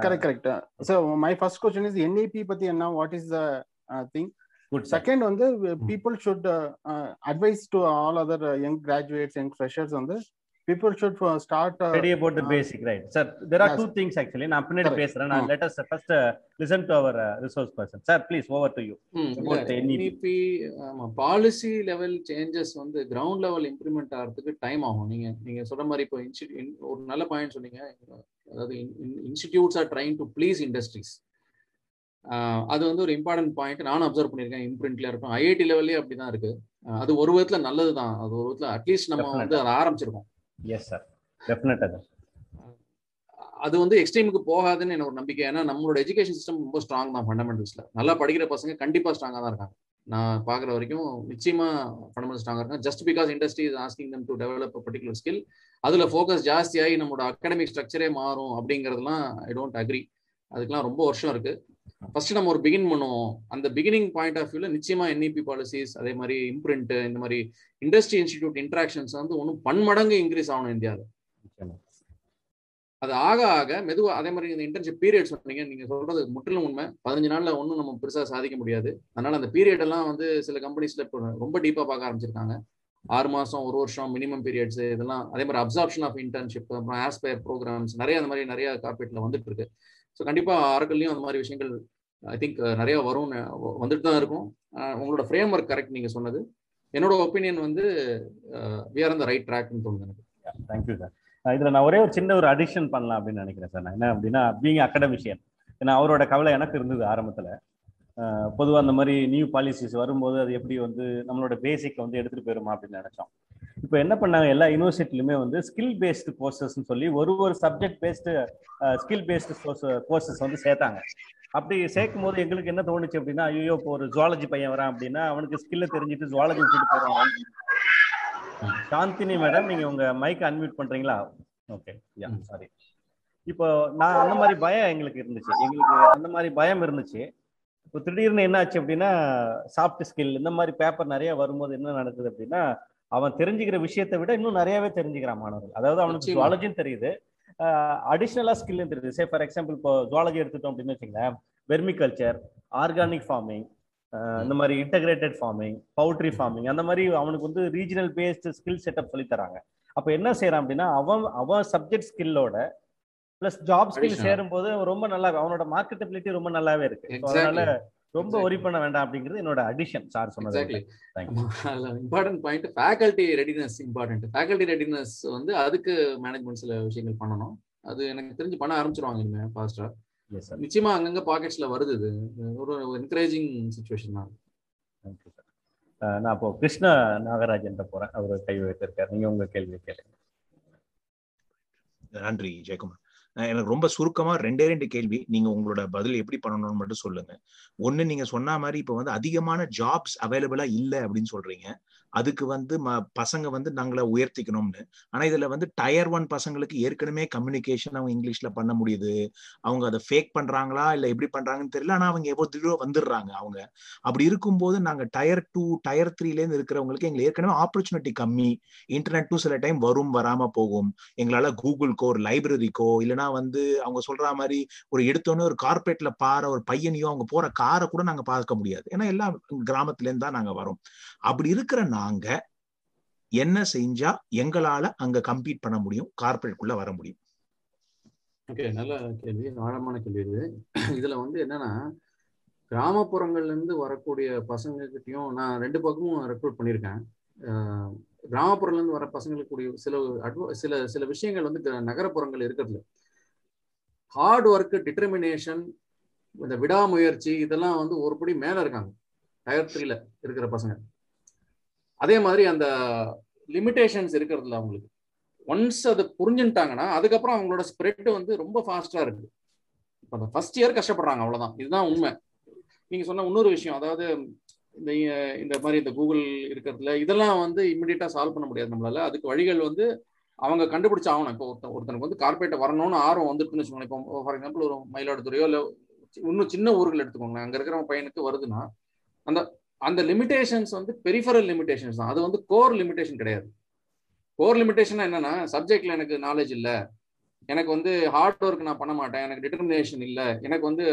correct correct so my first question is NEP பத்தி என்ன what is the thing second வந்து people should advise to all other young graduates young freshers வந்து people should start uh, the uh, basic right. Sir there are yes. two things actually. நான் பின்னாடி பேசுறேன். நான் let us first uh, listen to our uh, resource person. Sir please over to you. NEP ஆமா policy level changes வந்து ground level implement ஆகிறதுக்கு time ஆகும். நீங்க நீங்க சொல்ற மாதிரி இப்போ ஒரு நல்ல பாயிண்ட் சொன்னீங்க. அதாவது institutes are trying to please industries அது வந்து ஒரு இம்பார்ட்டன்ட் பாயிண்ட் நானும் அப்சர்வ் பண்ணியிருக்கேன். இம்ப்ரிண்ட்ல இருக்கும். ஐஐடி லெவல்லே அப்படிதான் இருக்கு. அது ஒரு விதத்துல நல்லது தான் அது ஒரு விதத்துல அட்லீஸ்ட் நம்ம வந்து அதை ஆரம்பிச்சிருக்கோம். எஸ் சார் டெஃபினட்டாக அது. வந்து எக்ஸ்ட்ரீமுக்கு போகாதுன்னு எனக்கு ஒரு நம்பிக்கை. ஏன்னா நம்மளோட எஜுகேஷன் சிஸ்டம் ரொம்ப ஸ்ட்ராங் தான் ஃபண்டமெண்டல்ஸ்ல நல்லா படிக்கிற பசங்க கண்டிப்பா ஸ்ட்ராங்காக தான் இருக்காங்க. நான் பார்க்குற வரைக்கும் நிச்சயமா ஃபண்டமெண்டல் ஸ்ட்ராங்காக இருக்கும் just because industry is asking them to develop particular skill அதுல ஃபோக்கஸ் ஜாஸ்தியாகி நம்மளோட அகாடமிக் ஸ்ட்ரக்சரே மாறும் அப்படிங்கிறதுலாம் ஐ டோன்ட் அக்ரி அதுக்கெல்லாம் ரொம்ப வருஷம் இருக்கு. ஃபர்ஸ்ட் நம்ம ஒரு பிகின் பண்ணுவோம். அந்த பிகினிங் பாயிண்ட் ஆஃப் வியூல நிச்சயமா என்இபி பாலிசிஸ் அதே மாதிரி இம்ப்ரிண்ட் இந்த மாதிரி இண்டஸ்ட்ரி இன்ஸ்டிடியூட் இன்ட்ராக்ஷன்ஸ் வந்து ஒன்றும் பன்மடங்கு இன்க்ரீஸ் ஆகணும் இந்தியாவில். அது ஆக ஆக மெதுவா அதே மாதிரி இந்த இன்டர்ன்ஷிப் பீரியட் சொன்னீங்க நீங்க சொல்றது முற்றிலும் உண்மை. பதினஞ்சு நாள்ல ஒன்றும் நம்ம பெருசா சாதிக்க முடியாது. அதனால அந்த பீரியட் எல்லாம் வந்து சில கம்பெனிஸ்ல ரொம்ப டீப்பா பார்க்க ஆரம்பிச்சிருக்காங்க. ஆறு மாசம் ஒரு வருஷம் மினிமம் பீரியட்ஸ் இதெல்லாம் அதே மாதிரி அப்சார்ப்ஷன் ஆஃப் இன்டர்ன்ஷிப் அப்புறம் ஆஸ்பயர் ப்ரோக்ராம்ஸ் நிறைய அந்த மாதிரி நிறைய கார்பரேட்ல வந்துட்டு இருக்கு. ஸோ கண்டிப்பாக ஆறுகள்லையும் அந்த மாதிரி விஷயங்கள் ஐ திங்க் நிறையா வரும் வந்துட்டு தான் இருக்கும். உங்களோட ஃப்ரேம் ஒர்க் கரெக்ட் நீங்கள் சொன்னது. என்னோட ஒப்பீனியன் வந்து வி ஆர் அந்த ரைட் ட்ராக்னு தோணுது எனக்கு. தேங்க்யூ சார் இதில் நான் ஒரே ஒரு சின்ன ஒரு அடிஷன் பண்ணலாம் அப்படின்னு நினைக்கிறேன் சார் நான் என்ன அப்படின்னா பீங் அகடமிஷியன் ஏன்னா அவரோட கவலை எனக்கு இருந்தது ஆரம்பத்தில். பொதுவாக அந்த மாதிரி நியூ பாலிசிஸ் வரும்போது அது எப்படி வந்து நம்மளோட பேசிக்கை வந்து எடுத்துகிட்டு போயிருமா அப்படின்னு நினச்சோம். இப்போ என்ன பண்ணாங்க? எல்லா யூனிவர்சிட்டிலுமே வந்து ஸ்கில் பேஸ்டு கோர்சஸ்ன்னு சொல்லி ஒரு ஒரு subject based skill based courses வந்து சேர்த்தாங்க. அப்படி சேர்க்கும் போது எங்களுக்கு என்ன தோணுச்சு அப்படின்னா ஐயோ இப்போ ஒரு ஜுவாலஜி பையன் வரான் அப்படின்னா அவனுக்கு ஸ்கில்ல தெரிஞ்சுட்டு ஜுவாலஜி விட்டுட்டு போறான் சாந்தினி மேடம் நீங்க உங்க மைக் அன்மியூட் பண்றீங்களா? ஓகே யா சாரி இப்போ நான் அந்த மாதிரி பயம் எங்களுக்கு இருந்துச்சு. எங்களுக்கு அந்த மாதிரி பயம் இருந்துச்சு. இப்போ திடீர்னு என்ன ஆச்சு அப்படின்னா சாஃப்ட் ஸ்கில் இந்த மாதிரி பேப்பர் நிறைய வரும்போது என்ன நடக்குது அப்படின்னா அவன் தெரிஞ்சுக்கிற விஷயத்தை விட இன்னும் நிறையவே தெரிஞ்சுக்கிறான் மாணவர்கள். அதாவது அவனுக்கு ஜுவாலஜியும் தெரியுது. அடிஷ்னலா ஸ்கில்லும் தெரியுது. சே ஃபார் எக்ஸாம்பிள் இப்போ ஜுவாலஜி எடுத்துட்டோம் அப்படின்னு வச்சுங்களேன் வெர்மி கல்ச்சர் ஆர்கானிக் ஃபார்மிங் இந்த மாதிரி இன்டகிரேட்டட் ஃபார்மிங் பவுட்ரி ஃபார்மிங் அந்த மாதிரி அவனுக்கு வந்து ரீஜனல் பேஸ்டு ஸ்கில் செட்டப் சொல்லி தராங்க. அப்போ என்ன செய்யறான் அப்படின்னா அவன் அவன் சப்ஜெக்ட் ஸ்கில்லோட பிளஸ் ஜாப் ஸ்கில் சேரும் போது ரொம்ப நல்லா அவனோட மார்க்கெட்டபிலிட்டி ரொம்ப நல்லாவே இருக்கு. அதனால ரொம்ப ஒரி பண்ண வேண்டாம் அப்படிங்கிறது என்னோட அடிஷன் சார் சொன்னது important point faculty readiness important faculty readiness வந்து அதுக்கு மேனேஜ்மெண்ட் சில விஷயங்கள் பண்ணணும். அது எனக்கு தெரிஞ்சு பண்ண ஆரம்பிச்சிருவாங்க இனிமே ஃபாஸ்டா நிச்சயமா அங்கங்க பாக்கெட்ஸ்ல வருது இது. ஒரு என்கரேஜிங் சுச்சுவேஷன் தான். நான் அப்போ கிருஷ்ண நாகராஜன் போறேன். அவர் கை வைத்திருக்காரு. நீங்க உங்க கேள்வி கேளுங்க. நன்றி ஜெயக்குமார். எனக்கு ரொம்ப சுருக்கமா ரெண்டே ரெண்டு கேள்வி. நீங்க உங்களோட பதில் எப்படி பண்ணணும்னு மட்டும் சொல்லுங்க. ஒன்னு நீங்க சொன்ன மாதிரி இப்ப வந்து அதிகமான ஜாப்ஸ் அவைலபிளா இல்லை அப்படின்னு சொல்றீங்க. அதுக்கு வந்து ம பசங்க வந்து நாங்கள உயர்த்திக்கணும்னு. ஆனா இதுல வந்து டயர் ஒன் பசங்களுக்கு ஏற்கனவே கம்யூனிகேஷன் அவங்க இங்கிலீஷ்ல பண்ண முடியுது. அவங்க அதை ஃபேக் பண்றாங்களா? இல்ல எப்படி பண்றாங்கன்னு தெரியல. ஆனா அவங்க எவ்வளவு தூரம் வந்துடுறாங்க அவங்க. அப்படி இருக்கும்போது நாங்க டயர் டூ டயர் த்ரீல இருந்து இருக்கிறவங்களுக்கு எங்களுக்கு ஏற்கனவே ஆப்பர்ச்சுனிட்டி கம்மி. இன்டர்நெட்டும் சில டைம் வரும் வராம போகும். எங்களால கூகுள்க்கோ ஒரு லைப்ரரிக்கோ இல்லைன்னா வந்து அவங்க சொல்ற மாதிரி ஒரு எடுத்தோன்னே ஒரு கார்பரேட்ல பாற ஒரு பையனையோ அவங்க போற காரை கூட நாங்க பார்க்க முடியாது. ஏன்னா எல்லாம் கிராமத்துல இருந்து தான் நாங்க வரோம். அப்படி இருக்கிற நாங்க என்ன செஞ்சா எங்களால அங்க கம்பீட் பண்ண முடியும்? கார்பரேட்குள்ள வர முடியும். ஓகே நல்ல கேள்வி. ஆழமான கேள்வி இது. இதுல வந்து என்னன்னா கிராமப்புறங்கள்ல இருந்து வரக்கூடிய பசங்க கிட்டயும் நான் ரெண்டு பக்கமும் ரெக்ரூட் பண்ணியிருக்கேன். கிராமப்புறம்ல இருந்து வர பசங்களுக்கு கூடிய சில அட்வ சில சில விஷயங்கள் வந்து நகரப்புறங்கள் இருக்கிறது. ஹார்ட் ஒர்க் டிட்டர்மினேஷன் இந்த விடாமுயற்சி இதெல்லாம் வந்து ஒருபடி மேல இருக்காங்க. டயர் த்ரீல இருக்கிற பசங்க. அதே மாதிரி அந்த லிமிடேஷன்ஸ் இருக்கிறதுல அவங்களுக்கு. ஒன்ஸ் அதை புரிஞ்சுட்டாங்கன்னா அதுக்கப்புறம் அவங்களோட ஸ்ப்ரெட் வந்து ரொம்ப ஃபாஸ்டா இருக்கு. இப்போ அந்த ஃபர்ஸ்ட் இயர் கஷ்டப்படுறாங்க அவ்வளவுதான். இதுதான் உண்மை. நீங்க சொன்ன இன்னொரு விஷயம் அதாவது இந்த இந்த மாதிரி இந்த கூகுள் இருக்கிறதுல இதெல்லாம் வந்து இமிடியட்டா சால்வ் பண்ண முடியாது நம்மளால. அதுக்கு வழிகள் வந்து அவங்க கண்டுபிடிச்சு ஆகணும். இப்போ ஒருத்தன் ஒருத்தனுக்கு வந்து கார்பரேட்டை வரணும்னு ஆர்வம் வந்துட்டுன்னு வச்சுக்கோங்க இப்போ ஃபார் எக்ஸாம்பிள் ஒரு மயிலாடுதுறையோ இல்லை இன்னும் சின்ன ஊர்கள் எடுத்துக்கோங்க அங்க இருக்கிற பையனுக்கு வருதுன்னா அந்த அந்த லிமிடேஷன்ஸ் வந்து பெரிஃபரல் லிமிடேஷன்ஸ் தான். அது வந்து கோர் லிமிடேஷன் கிடையாது. கோர் லிமிடேஷன் என்னன்னா சப்ஜெக்ட்ல எனக்கு நாலேஜ் இல்லை. எனக்கு வந்து ஹார்ட் ஒர்க் நான் பண்ண மாட்டேன். எனக்கு டிட்டர்மினேஷன் இல்லை. எனக்கு வந்து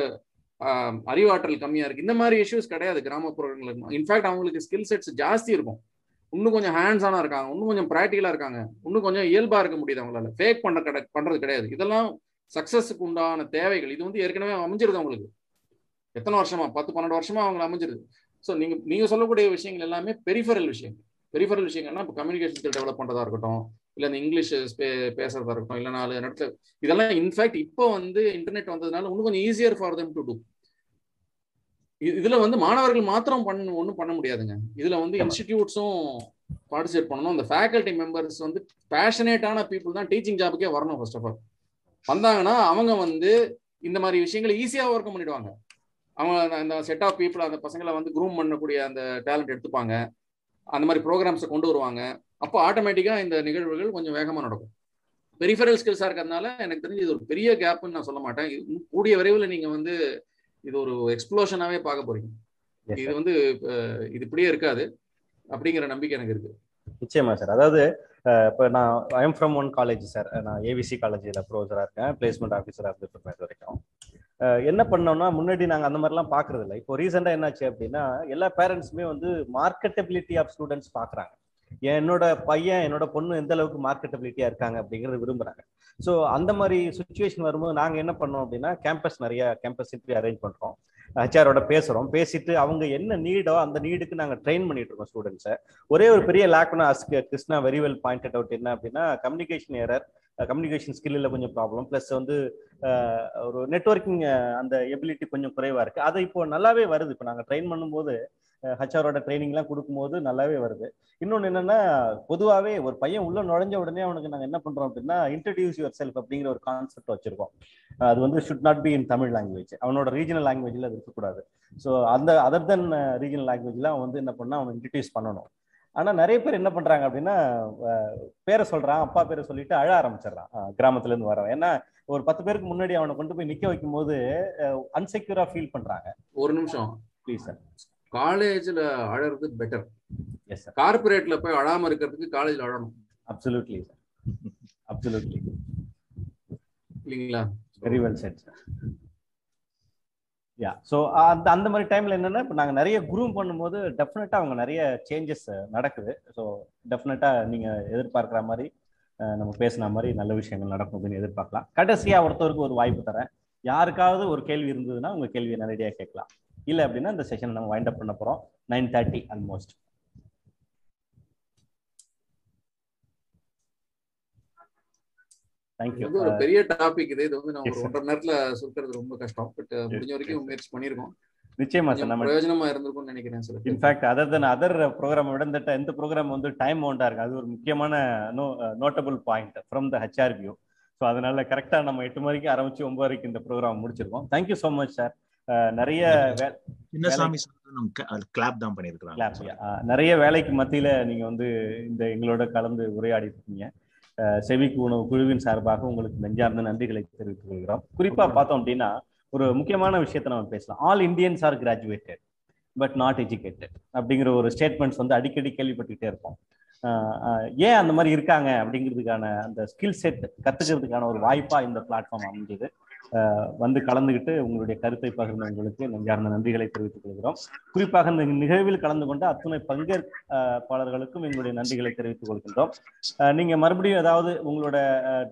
அறிவாற்றல் கம்மியா இருக்கு. இந்த மாதிரி இஷ்யூஸ் கிடையாது கிராமப்புறங்களுக்கு இன்ஃபேக்ட் அவங்களுக்கு ஸ்கில் செட்ஸ் ஜாஸ்தி இருக்கும். இன்னும் கொஞ்சம் ஹேண்ட்ஸ் ஆனா இருக்காங்க. இன்னும் கொஞ்சம் ப்ராக்டிக்கலா இருக்காங்க. இன்னும் கொஞ்சம் இயல்பா இருக்க முடியுது அவங்களால. ஃபேக் பண்ண கிட பண்றது கிடையாது. இதெல்லாம் சக்சஸுக்கு உண்டான தேவைகள். இது வந்து ஏற்கனவே அமைஞ்சிருது அவங்களுக்கு. எத்தனை வருஷமா? பத்து பன்னெண்டு வருஷமா அவங்க அமைஞ்சிருது. ஸோ நீங்க நீங்க சொல்லக்கூடிய விஷயங்கள் எல்லாமே பெரிஃபரல் விஷயம் பெரிஃபரல் விஷயங்கள்னா இப்போ கம்யூனிகேஷன் ஸ்கில் டெவலப் பண்றதா இருக்கட்டும் இல்லை இந்த இங்கிலீஷ் பேசுறதா இருக்கட்டும் இல்லை நாலு இடத்துல இதெல்லாம் இன்ஃபேக்ட் இப்போ வந்து இன்டர்நெட் வந்ததுனால இன்னும் கொஞ்சம் easier for them to do இதுல வந்து மாணவர்கள் மாத்திரம் பண்ண ஒன்றும் பண்ண முடியாதுங்க. இதுல வந்து இன்ஸ்டிடியூட்ஸும் பார்ட்டிசிபேட் பண்ணணும். அந்த ஃபேக்கல்டி மெம்பர்ஸ் வந்து பேஷனேட்டான பீப்புள் தான் டீச்சிங் ஜாபுக்கே வரணும் ஃபர்ஸ்ட் ஆஃப் ஆல் வந்தாங்கன்னா அவங்க வந்து இந்த மாதிரி விஷயங்களை ஈஸியாக ஒர்க் பண்ணிடுவாங்க. அவங்க அந்த செட் ஆஃப் பீப்புள் அந்த பசங்களை வந்து குரூம் பண்ணக்கூடிய அந்த டேலண்ட் எடுத்துப்பாங்க. அந்த மாதிரி ப்ரோக்ராம்ஸை கொண்டு வருவாங்க. அப்போ ஆட்டோமேட்டிக்காக இந்த நிகழ்வுகள் கொஞ்சம் வேகமாக நடக்கும். பெரிஃபரல் ஸ்கில்ஸாக இருக்கிறதுனால எனக்கு தெரிஞ்சு இது ஒரு பெரிய கேப்னு நான் சொல்ல மாட்டேன். கூடிய விரைவில் நீங்கள் வந்து இது ஒரு எக்ஸ்ப்ளோஷனாகவே பார்க்க போறீங்க. இது வந்து இது இப்படியே இருக்காது அப்படிங்கிற நம்பிக்கை எனக்கு இருக்கு. நிச்சயமா சார் அதாவது இப்போ நான் I'm from one college sir நான் ஏவிசி காலேஜில் ப்ரொஃபஸராக இருக்கேன். பிளேஸ்மெண்ட் ஆஃபீஸராக இருந்துட்டு இது வரைக்கும். என்ன பண்ணோம்னா முன்னாடி நாங்கள் அந்த மாதிரிலாம் பார்க்கறது இல்லை இப்போ ரீசெண்டாக என்னாச்சு அப்படின்னா எல்லா பேரண்ட்ஸுமே வந்து மார்க்கெட்டபிலிட்டி ஆஃப் ஸ்டூடெண்ட்ஸ் பார்க்குறாங்க என்னோட பையன் என்னோட பொண்ணு எந்த அளவுக்கு மார்க்கெட்டபிலிட்டியா இருக்காங்க அப்படிங்கறது விரும்புறாங்க. ஸோ அந்த மாதிரி சுச்சுவேஷன் வரும்போது நாங்க என்ன பண்ணோம் அப்படின்னா கேம்பஸ் நிறைய கேம்பஸ் இன்டர்வியூ அரேஞ்ச் பண்றோம். ஹெச்ஆரோட பேசுறோம். பேசிட்டு அவங்க என்ன நீடோ அந்த நீடுக்கு நாங்க ட்ரெயின் பண்ணிட்டு இருக்கோம் ஸ்டூடெண்ட்ஸை ஒரே ஒரு பெரிய லேக்னா as Krishna very well pointed out என்ன அப்படின்னா கம்யூனிகேஷன் ஏரர் கம்யூனிகேஷன் ஸ்கில்லில் கொஞ்சம் ப்ராப்ளம் ப்ளஸ் வந்து ஒரு நெட்ஒர்க்கிங் அந்த எபிலிட்டி கொஞ்சம் குறைவாக இருக்குது அது இப்போ நல்லாவே வருது. இப்போ நாங்கள் ட்ரெயின் பண்ணும்போது ஹச்ஆரோட ட்ரைனிங்லாம் கொடுக்கும்போது நல்லாவே வருது. இன்னொன்று என்னென்னா பொதுவாகவே ஒரு பையன் உள்ளே நுழைஞ்ச உடனே அவனுக்கு நாங்கள் என்ன பண்ணுறோம் அப்படின்னா இன்ட்ரடியூஸ் யுவர் செல்ஃப் அப்படிங்கிற ஒரு கான்செப்ட் வச்சுருக்கோம். அது வந்து should not be in Tamil language அவனோட ரீஜனல் லாங்குவேஜில் அது இருக்கக்கூடாது. ஸோ அந்த அதர் தென் ரீஜனல் லாங்குவேஜில் அவன் வந்து என்ன பண்ணா அவன் இன்ட்ரடியூஸ் பண்ணணும். ஆனால் நிறைய பேர் என்ன பண்றாங்க அப்படின்னா பேரை சொல்றான் அப்பா பேரை சொல்லிட்டு அழ ஆரம்பிச்சிடறான். கிராமத்துல இருந்து வரவன். ஏன்னா ஒரு பத்து பேருக்கு முன்னாடி அவனை கொண்டு போய் நிக்க வைக்கும் போது அன்செக்யூரா ஃபீல் பண்றாங்க. ஒரு நிமிஷம். ப்ளீஸ் சார் காலேஜ்ல அழறது பெட்டர் எஸ் சார் கார்பரேட்ல போய் அழாம இருக்கிறதுக்கு காலேஜ்ல அழணும் அப்சல்யூட்லி சார் அப்சல்யூட்லி இல்லைங்களா? Very well said sir yeah so அந்த அந்த மாதிரி டைம்ல என்னன்னா இப்போ நாங்கள் நிறைய குரூம் பண்ணும்போது டெஃபினட்டா அவங்க நிறைய சேஞ்சஸ் நடக்குது. ஸோ டெஃபினட்டா நீங்க எதிர்பார்க்குற மாதிரி நம்ம பேசின மாதிரி நல்ல விஷயங்கள் நடக்கும் அப்படின்னு எதிர்பார்க்கலாம். கடைசியா ஒருத்தருக்கு ஒரு வாய்ப்பு தரேன். யாருக்காவது ஒரு கேள்வி இருந்ததுன்னா உங்க கேள்வியை நேரடியாக கேட்கலாம். இல்லை அப்படின்னா இந்த செஷன் நம்ம வைண்ட் அப் பண்ண போறோம். நைன் தேர்ட்டி ஆல்மோஸ்ட் தேங்க்யூ இது ஒரு பெரிய டாபிக் இது. இது வந்து நம்ம ஒரு ஒன்றரை நேரத்துல சொல்றது ரொம்ப கஷ்டம். பட் முடிஞ்ச வரைக்கும் முயற்சி பண்ணிருக்கோம் நிச்சயமா சார் நம்ம பிரயோஜனமா இருந்திருக்கும்னு நினைக்கிறேன் sir in fact other than other program விட இந்த இந்த ப்ரோக்ராம் வந்து டைம் ஒண்டா இருக்கு அது ஒரு முக்கியமான no notable point from the HR view so அதனால கரெக்டா நம்ம எட்டு மணிக்கு ஆரம்பிச்சு ஒன்பது வரைக்கும் இந்த ப்ரோக்ராம் முடிச்சிருக்கோம். தேங்க்யூ ஸோ மச் சார் நிறைய நிறைய வேலைக்கு மத்தியில நீங்க வந்து இந்த எங்களோட கலந்து உரையாடி இருக்கீங்க. செவிக்கு உணவு குழுவின் சார்பாக உங்களுக்கு நெஞ்சார்ந்த நன்றிகளை தெரிவித்துக் கொள்கிறோம். குறிப்பா பார்த்தோம் அப்படின்னா ஒரு முக்கியமான விஷயத்தை நம்ம பேசலாம். All Indians are graduated but not educated அப்படிங்கிற ஒரு ஸ்டேட்மெண்ட்ஸ் வந்து அடிக்கடி கேள்விப்பட்டுக்கிட்டே இருப்போம். ஏன் அந்த மாதிரி இருக்காங்க அப்படிங்கிறதுக்கான அந்த ஸ்கில் செட் கத்துக்கிறதுக்கான ஒரு வாய்ப்பா இந்த பிளாட்ஃபார்ம் அமைஞ்சது? வந்து கலந்துகிட்டு உங்களுடைய கருத்தை பகிர்ந்தவங்களுக்கு நெஞ்சார்ந்த நன்றிகளை தெரிவித்துக் கொள்கிறோம். குறிப்பாக இந்த நிகழ்வில் கலந்து கொண்ட அத்துணை பங்கேற்பாளர்களுக்கும் எங்களுடைய நன்றிகளை தெரிவித்துக் கொள்கின்றோம். ஆஹ் நீங்க மறுபடியும் ஏதாவது உங்களோட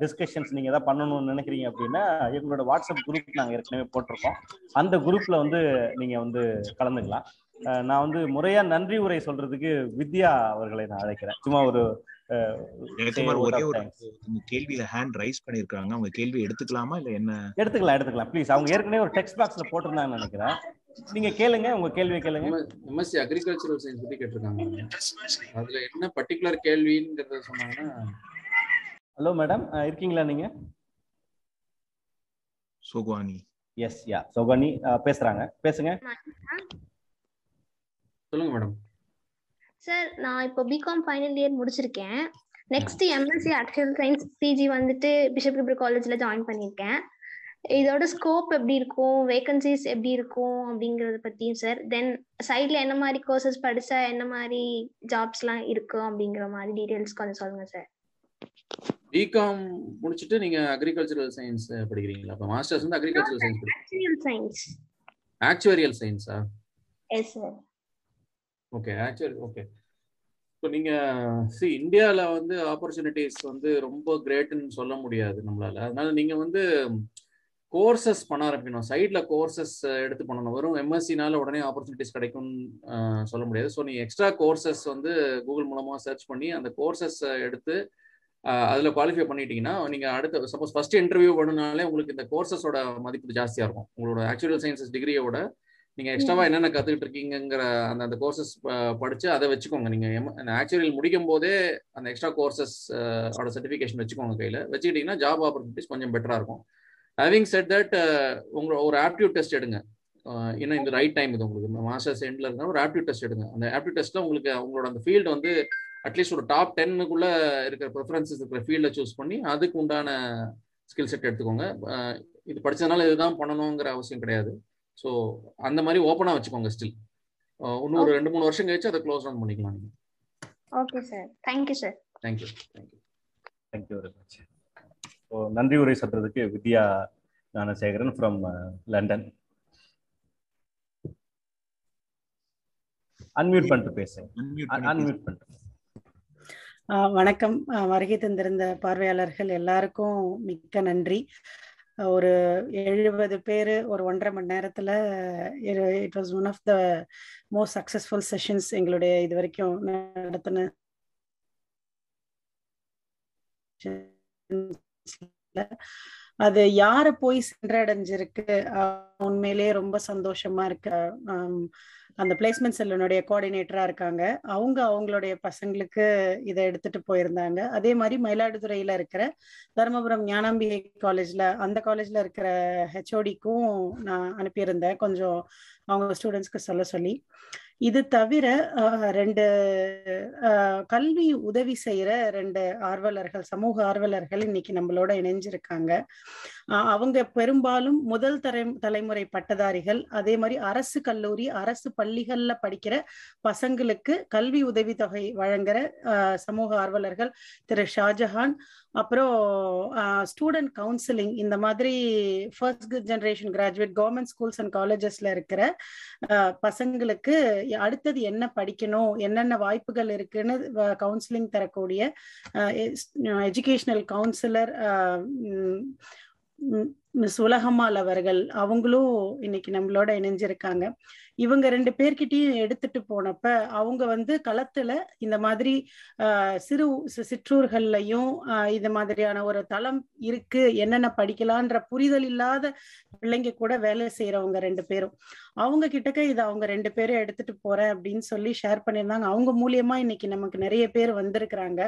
டிஸ்கஷன்ஸ் நீங்க ஏதாவது பண்ணணும்னு நினைக்கிறீங்க அப்படின்னா எங்களோட வாட்ஸ்அப் குரூப் நாங்க ஏற்கனவே போட்டிருக்கோம். அந்த குரூப்ல வந்து நீங்க வந்து கலந்துக்கலாம். ஆஹ் நான் வந்து முறையா நன்றி உரை சொல்றதுக்கு வித்யா அவர்களை நான் அழைக்கிறேன். சும்மா ஒரு ஒரே ஒரு கேள்வியில ஹேண்ட் ரைஸ் பண்ணிருக்காங்க அவங்க கேள்வி எடுத்துக்கலாமா இல்ல என்ன? எடுத்துக்கலாம் எடுத்துக்கலாம். ப்ளீஸ் அவங்க ஏற்கனவே ஒரு டெக்ஸ்ட் பாக்ஸ்ல போட்டிருந்தாங்கன்னு நினைக்கிறேன். நீங்க கேளுங்க உங்க கேள்வியை கேளுங்க. எம்எஸ்சி அக்ரிகல்ச்சரல் சயின்ஸ் பத்தி கேட்டிருக்காங்க. அதுல என்ன பர்டிகுலர் கேள்விங்கிறத சொன்னாங்கன்னா ஹலோ மேடம் இருக்கீங்களா நீங்க? சுகுவானி எஸ் யா சோகனி பேசுறாங்க. பேசுங்க. சொல்லுங்க மேடம் சார் நான் இப்போ பிகாம் ஃபைனல் இயர் முடிச்சிருக்கேன். Next MSc actual science PG வந்துட்டு பிஷப் கிப்ரி காலேஜ்ல ஜாயின் பண்ணியிருக்கேன் இதோட ஸ்கோப் எப்படி இருக்கும்? வேகன்சிஸ் எப்படி இருக்கும்? அப்படிங்கறத பத்தியும் சார் தென் சைட்ல என்ன மாதிரி கோர்சஸ் படிச்சா என்ன மாதிரி ஜாப்ஸ்லாம் இருக்கும் அப்படிங்கிற மாதிரி டீடைல்ஸ் கொஞ்சம் சொல்லுங்க சார் பிகாம் முடிச்சுட்டு நீங்க அக்ரிகல்ச்சரல் சயின்ஸ் படிக்கிறீங்களா? அப்ப மாஸ்டர்ஸ் வந்து agricultural science actual science actuarial சயின்ஸா yes sir okay actually okay இப்போ நீங்கள் சி இந்தியாவில் வந்து ஆப்பர்ச்சுனிட்டிஸ் வந்து ரொம்ப கிரேட்டுன்னு சொல்ல முடியாது நம்மளால். அதனால நீங்கள் வந்து கோர்சஸ் பண்ண ஆரம்பிக்கணும். சைடில் கோர்சஸ் எடுத்து பண்ணணும். வெறும் எம்எஸ்சினால உடனே ஆப்பர்ச்சுனிட்டிஸ் கிடைக்கும்னு சொல்ல முடியாது. ஸோ நீ எக்ஸ்ட்ரா கோர்சஸ் வந்து கூகுள் மூலமாக சர்ச் பண்ணி அந்த கோர்சஸ் எடுத்து அதில் குவாலிஃபை பண்ணிட்டீங்கன்னா நீங்கள் அடுத்த சப்போஸ் ஃபர்ஸ்ட் இன்டர்வியூ பண்ணனாலே உங்களுக்கு இந்த கோர்சஸோட மதிப்பு ஜாஸ்தியாக இருக்கும். உங்களோட ஆக்சுவல் சயின்சஸ் டிகிரியோட நீங்க எக்ஸ்ட்ராவா என்னென்ன கத்துக்கிட்டு இருக்கீங்கிற அந்த அந்த கோர்சஸ் படிச்சு அதை வச்சுக்கோங்க. நீங்க ஆக்சுவல் முடிக்கும் போதே அந்த எக்ஸ்ட்ரா கோர்சஸ் ஓட சர்டிஃபிகேஷன் வச்சுக்கோங்க கையில. வச்சுக்கிட்டீங்கன்னா ஜாப் ஆப்பர்ச்சுனிட்டிஸ் கொஞ்சம் பெட்டரா இருக்கும். ஹேவிங் செட் தட் உங்க ஒரு ஆப்டியூட் டெஸ்ட் எடுங்க. இன்னும் இந்த ரைட் டைம் இது உங்களுக்கு. மாஸ்டர்ஸ் எண்ட்ல இருந்தா ஒரு ஆப்டியூட் டெஸ்ட் எடுங்க. அந்த ஆப்டியூட் டெஸ்ட்ல உங்களுக்கு உங்களோட அந்த ஃபீல்டு வந்து அட்லீஸ்ட் ஒரு டாப் டென்னுக்குள்ள இருக்கிற ப்ரிஃபரன்சஸ் இருக்கிற ஃபீல்டை சூஸ் பண்ணி அதுக்கு உண்டான ஸ்கில் செட் எடுத்துக்கோங்க. இது படிச்சதுனால இதுதான் பண்ணணுங்கிற அவசியம் கிடையாது. ஸோ அந்த மாதிரி ஓப்பனாக வச்சுக்கோங்க ஸ்டில் இன்னும் ஒரு ரெண்டு மூணு வருஷம் கழிச்சு அதை க்ளோஸ் டவுன் பண்ணிக்கலாம் நீங்கள் okay sir thank you sir thank you thank you thank you very much so நன்றி உரை சொல்றதுக்கு Vidya Gnanasekaran from London unmute பண்ணிட்டு பேசுங்க. அன்மியூட் பண்ணிட்டு ஆஹ் வணக்கம். வருகை தந்திருந்த பார்வையாளர்கள் எல்லாருக்கும் மிக்க நன்றி. ஒரு எழுபது பேர் ஒரு ஒன்றரை மணி நேரத்துல it was one of the most successful sessions எங்களுடைய இது வரைக்கும் நடத்தின அது யாரை போய் சென்றடைஞ்சிருக்கு? உண்மையிலேயே ரொம்ப சந்தோஷமா இருக்கு. அந்த பிளேஸ்மெண்ட் செல்லுனுடைய கோஆர்டினேட்டரா இருக்காங்க. அவங்க அவங்களுடைய பசங்களுக்கு இதை எடுத்துட்டு போயிருந்தாங்க. அதே மாதிரி மயிலாடுதுறையில இருக்கிற தருமபுரம் ஞானாம்பிகை காலேஜ்ல அந்த காலேஜ்ல இருக்கிற ஹெச்ஓடிக்கும் நான் அனுப்பியிருந்தேன். கொஞ்சம் அவங்க ஸ்டூடெண்ட்ஸ்க்கு சொல்ல சொல்லி. இது தவிர ஆஹ், ரெண்டு ஆஹ், கல்வி உதவி செய்யற ரெண்டு ஆர்வலர்கள் சமூக ஆர்வலர்கள் இன்னைக்கு நம்மளோட இணைஞ்சிருக்காங்க. ஆஹ், அவங்க பெரும்பாலும் முதல் தலை தலைமுறை பட்டதாரிகள் அதே மாதிரி அரசு கல்லூரி அரசு பள்ளிகள்ல படிக்கிற பசங்களுக்கு கல்வி உதவி தொகை வழங்குற சமூக ஆர்வலர்கள் திரு ஷாஜஹான் அப்புறம் ஸ்டூடெண்ட் கவுன்சிலிங் இந்த மாதிரி first generation graduate government schools and காலேஜஸ்ல இருக்கிற பசங்களுக்கு அடுத்தது என்ன படிக்கணும் என்னென்ன வாய்ப்புகள் இருக்குன்னு கவுன்சிலிங் தரக்கூடிய எஜுகேஷனல் கவுன்சிலர் மிஸ் உலகம்மாள் அவர்கள் அவங்களும் இன்னைக்கு நம்மளோட இணைஞ்சிருக்காங்க. இவங்க ரெண்டு பேர்கிட்டயும் எடுத்துட்டு போனப்ப அவங்க வந்து களத்துல இந்த மாதிரி ஆஹ் சிறு சிற்றூர்கள்லையும் சிற்றூர்கள்லயும் ஆஹ் இந்த மாதிரியான ஒரு தளம் இருக்கு என்னென்ன படிக்கலான்ற புரிதல் இல்லாத பிள்ளைங்க கூட வேலை செய்யறவங்க ரெண்டு பேரும். அவங்க கிட்டக்க இதை அவங்க ரெண்டு பேரும் எடுத்துட்டு போறேன் அப்படின்னு சொல்லி ஷேர் பண்ணியிருந்தாங்க. அவங்க மூலியமா இன்னைக்கு நமக்கு நிறைய பேர் வந்திருக்கிறாங்க.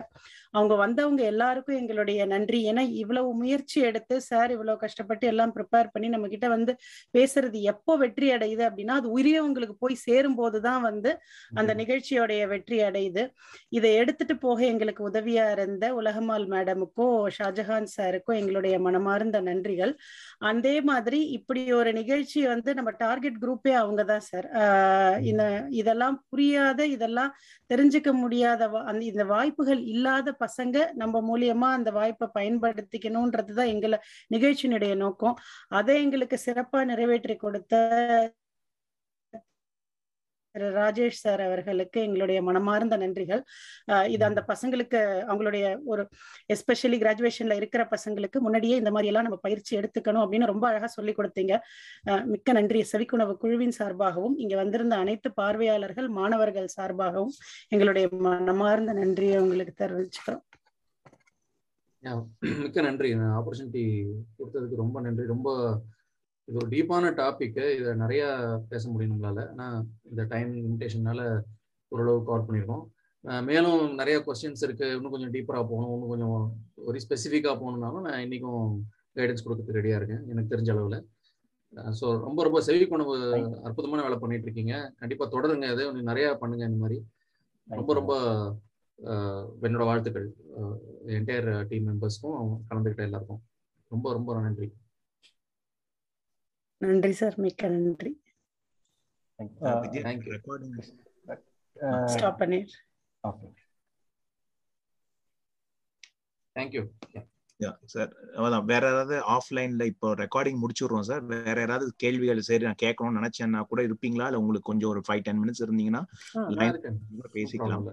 அவங்க வந்தவங்க எல்லாருக்கும் எங்களுடைய நன்றி. ஏன்னா இவ்வளவு முயற்சி எடுத்து சார் இவ்வளவு கஷ்டப்பட்டு எல்லாம் ப்ரிப்பேர் பண்ணி நம்ம கிட்ட வந்து பேசுறது எப்போ வெற்றி அடையுது அப்படின்னா அது உரியவங்களுக்கு போய் சேரும் போதுதான் வந்து அந்த நிகழ்ச்சியோடைய வெற்றி அடையுது. இதை எடுத்துட்டு போக எங்களுக்கு உதவியா இருந்த உலகமால் மேடமுக்கும் ஷாஜஹான் சாருக்கும் எங்களுடைய மனமார்ந்த நன்றிகள். அதே மாதிரி இப்படி ஒரு நிகழ்ச்சி வந்து நம்ம டார்கெட் குரூப்பே அவங்க தான் சார். இந்த இதெல்லாம் புரியாத இதெல்லாம் தெரிஞ்சுக்க முடியாத அந்த இந்த வாய்ப்புகள் இல்லாத பசங்க நம்ம மூலியமா அந்த வாய்ப்பை பயன்படுத்திக்கணும்ன்றதுதான் எங்களை நிகழ்ச்சியினுடைய நோக்கம். அதை எங்களுக்கு சிறப்பா நிறைவேற்றி கொடுத்த திரு ராஜேஷ் சார் அவர்களுக்கு எங்களுடைய மனமார்ந்த நன்றிகள். இது அந்த பசங்களுக்கு அவங்களுடைய ஒரு எஸ்பெஷலி கிராஜுவேஷன்ல இருக்கிற பசங்களுக்கு முன்னாடியே இந்த மாதிரி எல்லாம் நம்ம பயிற்சி எடுத்துக்கணும் அப்படின்னு ரொம்ப அழகா சொல்லி கொடுத்தீங்க. மிக்க நன்றி. செவிக்குணவு குழுவின் சார்பாகவும் இங்க வந்திருந்த அனைத்து பார்வையாளர்கள் மாணவர்கள் சார்பாகவும் எங்களுடைய மனமார்ந்த நன்றியை உங்களுக்கு தெரிவிச்சுக்கிறோம். மிக்க நன்றி. ஆப்பர்ச்சுனிட்டி கொடுத்ததுக்கு ரொம்ப நன்றி. ரொம்ப இது ஒரு டீப்பான டாபிக் இதை நிறைய பேச முடியும் நம்மளால. ஆனால் இந்த டைம் லிமிடேஷனால ஓரளவு கவர் பண்ணியிருக்கோம் மேலும் நிறைய கொஸ்டின்ஸ் இருக்கு. இன்னும் கொஞ்சம் டீப்பராக போகணும். இன்னும் கொஞ்சம் ஒரு ஸ்பெசிஃபிக்காக போகணுன்னாலும் நான் இன்னைக்கும் கைடன்ஸ் கொடுக்கறதுக்கு ரெடியாக இருக்கேன். எனக்கு தெரிஞ்ச அளவில். ஸோ ரொம்ப ரொம்ப செவிக்குணவு அற்புதமான வேலை பண்ணிட்டு இருக்கீங்க. கண்டிப்பாக தொடருங்க. இதை இன்னும் நிறையா பண்ணுங்க இந்த மாதிரி. ரொம்ப ரொம்ப என்னோட வாழ்த்துக்கள். என்டையர் டீம் மெம்பர்ஸ்க்கும் கலந்துக்கிட்ட எல்லாருக்கும். ரொம்ப ரொம்ப நன்றி. நன்றி சார் மிக்க நன்றி. ரெக்கார்டிங் ஸ்டாப் பண்ணி. ஓகே தேங்க்யூ சார் அதான் வேற ஏதாவது ஆஃப்லைன்ல இப்போ ரெக்கார்டிங் முடிச்சுடுறோம் சார் வேற யாராவது கேள்விகள் சரி நான் கேட்கணும்னு நினைச்சேன்னா கூட இருப்பீங்களா? இல்ல உங்களுக்கு கொஞ்சம் ஒரு ஃபைவ் டென் மினிட்ஸ் இருந்தீங்கன்னா பேசிக்கலாம்.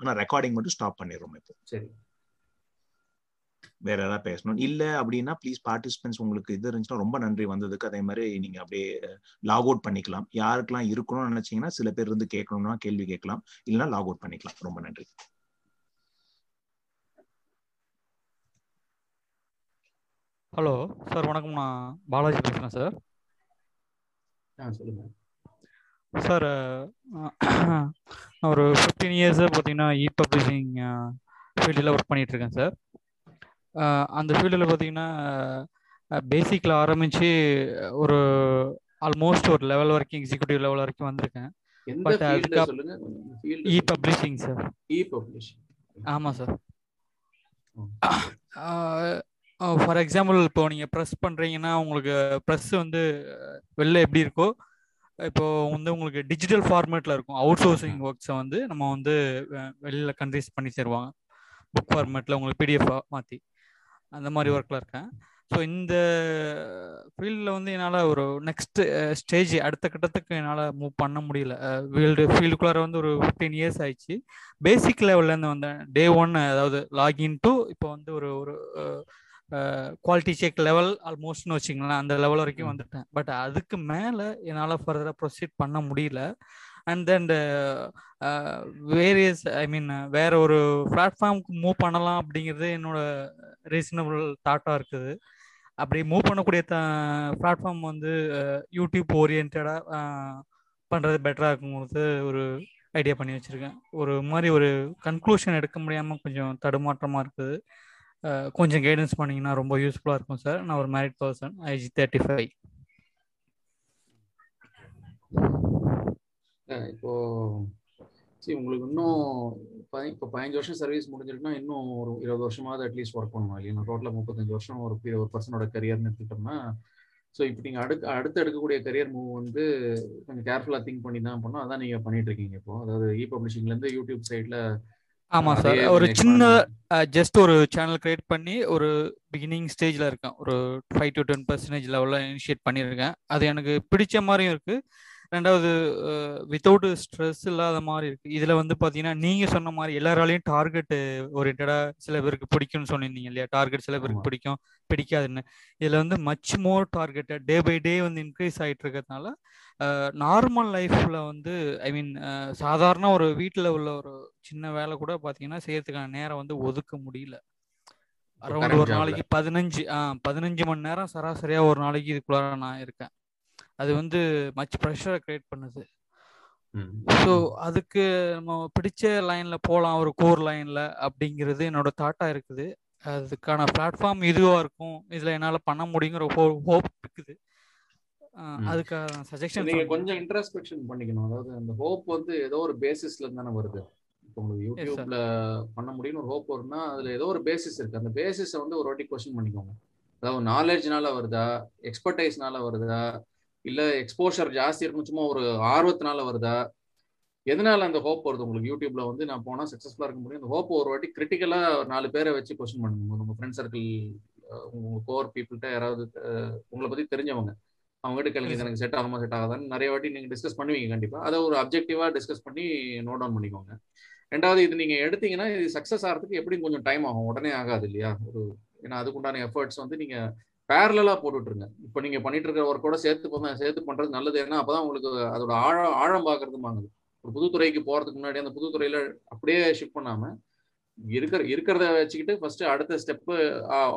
ஆனா ரெக்கார்டிங் மட்டும் ஸ்டாப் பண்ணிடுறோம் இப்போ. சரி. வேற ஏதாவது பேசணும். இல்ல அப்படின்னா ப்ளீஸ் பார்ட்டிசிபென்ட்ஸ் உங்களுக்கு இது இருந்துச்சுன்னா ரொம்ப நன்றி வந்ததுக்கு. அதே மாதிரி நீங்க அப்படியே லாக் அவுட் பண்ணிக்கலாம். யாருக்கெல்லாம் இருக்கணும்னு நினைச்சீங்கன்னா சில பேர் இருந்து கேட்கணும்னா கேள்வி கேட்கலாம். இல்லைன்னா லாக் அவுட் பண்ணிக்கலாம். ரொம்ப நன்றி. ஹலோ சார் வணக்கம். நான் பாலாஜி பேசுகிறேன் சார் சார் நான் ஒரு ஃபிஃப்டீன் இயர்ஸாக பார்த்தீங்கன்னா இ பப்ளிஷிங் ஃபீல்டில் ஒர்க் பண்ணிட்டு இருக்கேன் சார் அந்த ஃபீல்டில் பார்த்தீங்கன்னா பேசிக்கில் ஆரம்பித்து ஒரு ஆல்மோஸ்ட் ஒரு லெவல் வரைக்கும் எக்ஸிக்யூட்டிவ் லெவல் வரைக்கும் வந்திருக்கேன். பட் அதுக்கு e publishing sir e publishing ஆமாம் சார் ஃபார் எக்ஸாம்பிள் இப்போ நீங்கள் ப்ரெஸ் பண்ணுறீங்கன்னா உங்களுக்கு ப்ரெஸ் வந்து வெளில எப்படி இருக்கோ இப்போ வந்து உங்களுக்கு டிஜிட்டல் ஃபார்மேட்டில் இருக்கும். அவுட் சோர்சிங் ஒர்க்ஸை வந்து நம்ம வந்து வெளியில கண்ட்ரீஸ் பண்ணி தருவாங்க. புக் ஃபார்மேட்டில் உங்களுக்கு பிடிஎஃப் மாற்றி அந்த மாதிரி ஒர்க்கில் இருக்கேன். ஸோ இந்த ஃபீல்டில் வந்து என்னால் ஒரு நெக்ஸ்ட் ஸ்டேஜ் அடுத்த கட்டத்துக்கு என்னால் மூவ் பண்ண முடியல. ஃபீல்டு ஃபீல்டுக்குள்ளார வந்து ஒரு ஃபிஃப்டீன் இயர்ஸ் ஆயிடுச்சு. பேசிக் லெவல்லேருந்து வந்தேன். டே ஒன் அதாவது லாகின் டு இப்போ வந்து ஒரு ஒரு குவாலிட்டி செக் லெவல் ஆல்மோஸ்ட்னு வச்சுங்களேன் அந்த லெவல் வரைக்கும் வந்துட்டேன். பட் அதுக்கு மேலே என்னால் ஃபர்தராக ப்ரொசீட் பண்ண முடியல. And then various I mean வேற ஒரு பிளாட்ஃபார்முக்கு மூவ் பண்ணலாம் அப்படிங்கிறது என்னோட ரீசனபிள் தாட்டாக இருக்குது. அப்படி மூவ் பண்ணக்கூடிய த பிளாட்ஃபார்ம் வந்து யூடியூப் ஓரியன்டாக பண்ணுறது பெட்டராக இருக்குங்கிறது ஒரு ஐடியா பண்ணி வச்சுருக்கேன். ஒரு மாதிரி ஒரு கன்க்ளூஷன் எடுக்க முடியாமல் கொஞ்சம் தடுமாற்றமாக இருக்குது. Uh, கொஞ்சம் கைடன்ஸ் பண்ணீங்கன்னா ரொம்ப யூஸ்ஃபுல்லாக இருக்கும் சார் நான் ஒரு married person age thirty five இப்போ சரி உங்களுக்கு இன்னும் இப்போ பதினஞ்சு வருஷம் சர்வீஸ் முடிஞ்சிருக்குன்னா இன்னும் ஒரு இருபது வருஷமாவது அட்லீஸ்ட் ஒர்க் பண்ணணும் இல்லையா டோட்டலாக முப்பத்தஞ்சு வருஷம் ஒரு ஒரு பர்சனோட கரியர்னு எடுத்துக்கிட்டோம்னா ஸோ இப்போ நீங்கள் அடுத்து அடுத்து எடுக்கக்கூடிய கரியர் மூவ் வந்து கொஞ்சம் கேர்ஃபுல்லாக திங்க் பண்ணி தான் பண்ணணும். அதான் நீங்கள் பண்ணிட்டு இருக்கீங்க இப்போ. அதாவது இ பப்ளிஷிங்லேருந்து யூடியூப் சைடில் ஆமாம் சார். ஒரு சின்ன ஜஸ்ட் ஒரு சேனல் கிரியேட் பண்ணி ஒரு பிகினிங் ஸ்டேஜில் இருக்கேன். ஒரு ஃபைவ் டு டென் பர்சன்டேஜ் லெவலில் இனிஷியேட் பண்ணியிருக்கேன். அது எனக்கு பிடிச்ச மாதிரியும் இருக்குது ரெண்டாவது வித்தவுட் ஸ்ட்ரெஸ் இல்லாத மாதிரி இருக்கு. இதுல வந்து பாத்தீங்கன்னா நீங்க சொன்ன மாதிரி எல்லாராலையும் டார்கெட் ஓரியன்டா சில பேருக்கு பிடிக்கும்னு சொன்னிருந்தீங்க இல்லையா? டார்கெட் சில பேருக்கு பிடிக்கும் பிடிக்காதுன்னு. இதுல வந்து much more targeted day by day வந்து இன்க்ரீஸ் ஆயிட்டு இருக்கிறதுனால நார்மல் லைஃப்ல வந்து ஐ மீன் சாதாரண ஒரு வீட்டில் உள்ள ஒரு சின்ன வேலை கூட பாத்தீங்கன்னா செய்யறதுக்கான நேரம் வந்து ஒதுக்க முடியல. அரௌண்ட் ஒரு நாளைக்கு பதினஞ்சு ஆ பதினஞ்சு மணி நேரம் சராசரியா ஒரு நாளைக்கு இதுக்குள்ளார நான் இருக்கேன். அது வந்து மச் ப்ரெஷரை கிரியேட் பண்ணுது. ஸோ அதுக்கு நம்ம பிடிச்ச லைன்ல போகலாம் ஒரு கோர் லைன்ல அப்படிங்கிறது என்னோட தாட்டா இருக்குது. அதுக்கான பிளாட்ஃபார்ம் இதுவா இருக்கும். இதுல என்னால பண்ண முடியுங்கிற ஹோப் இருக்குது. அதுக்காக சஜஷன் நீங்க கொஞ்சம் இன்ட்ரஸ்பெக்ஷன் பண்ணிக்கணும். அதாவது அந்த ஹோப் வந்து ஏதோ ஒரு பேசிஸ்ல இருந்து தானே வருது. இப்போ உங்களுக்கு யூடியூப்ல பண்ண முடியும்னு ஒரு ஹோப் வரும்னா அதுல ஏதோ ஒரு பேசிஸ் இருக்கு. அந்த பேசிஸை வந்து ஒரு வாட்டி கொஸ்டின் பண்ணிக்கோங்க. அதாவது நாலேஜ்னால வருதா? எக்ஸ்பர்டைஸ்னால வருதா? இல்ல எக்ஸ்போஷர் ஜாஸ்தி இருக்கணும் சும்மா ஒரு ஆர்வத்தினால வருதா? எதனால அந்த ஹோப் வருது உங்களுக்கு? யூடியூப்ல வந்து நான் போனா சக்சஸ்ஃபுல்லா இருக்க முடியும். அந்த ஹோப் ஒரு வாட்டி கிரிட்டிக்கலா நாலு பேரை வச்சு கொஸ்டின் பண்ணுங்க. உங்க ஃப்ரெண்ட் சர்க்கிள் உங்க கோர் பீப்புள்கிட்ட யாராவது உங்களை பத்தி தெரிஞ்சவங்க. அவங்ககிட்ட கேளுங்க எனக்கு செட் ஆகுமா செட் ஆகாதான்னு நிறைய வாட்டி நீங்க டிஸ்கஸ் பண்ணுவீங்க கண்டிப்பா. அதை ஒரு அப்ஜெக்டிவா டிஸ்கஸ் பண்ணி நோட் டவுன் பண்ணிக்கோங்க. ரெண்டாவது இது நீங்க எடுத்தீங்கன்னா இது சக்சஸ் ஆகிறதுக்கு எப்படியும் கொஞ்சம் டைம் ஆகும். உடனே ஆகாது இல்லையா? ஒரு ஏன்னா அதுக்குண்டான எஃபர்ட்ஸ் வந்து நீங்க பேரலாக போட்டுட்ருங்க இப்போ நீங்கள் பண்ணிட்டு இருக்கிற ஒர்க்கோட சேர்த்து சேர்த்து பண்ணுறது நல்லது. ஏன்னா அப்போ தான் உங்களுக்கு அதோட ஆழம் ஆழம் பாக்குறது வாங்குது. ஒரு புதுத்துறைக்கு போகிறதுக்கு முன்னாடி அந்த புதுத்துறையில் அப்படியே ஷிஃப்ட் பண்ணாமல் இருக்கிற இருக்கிறத வச்சுக்கிட்டு ஃபர்ஸ்ட் அடுத்த ஸ்டெப்பு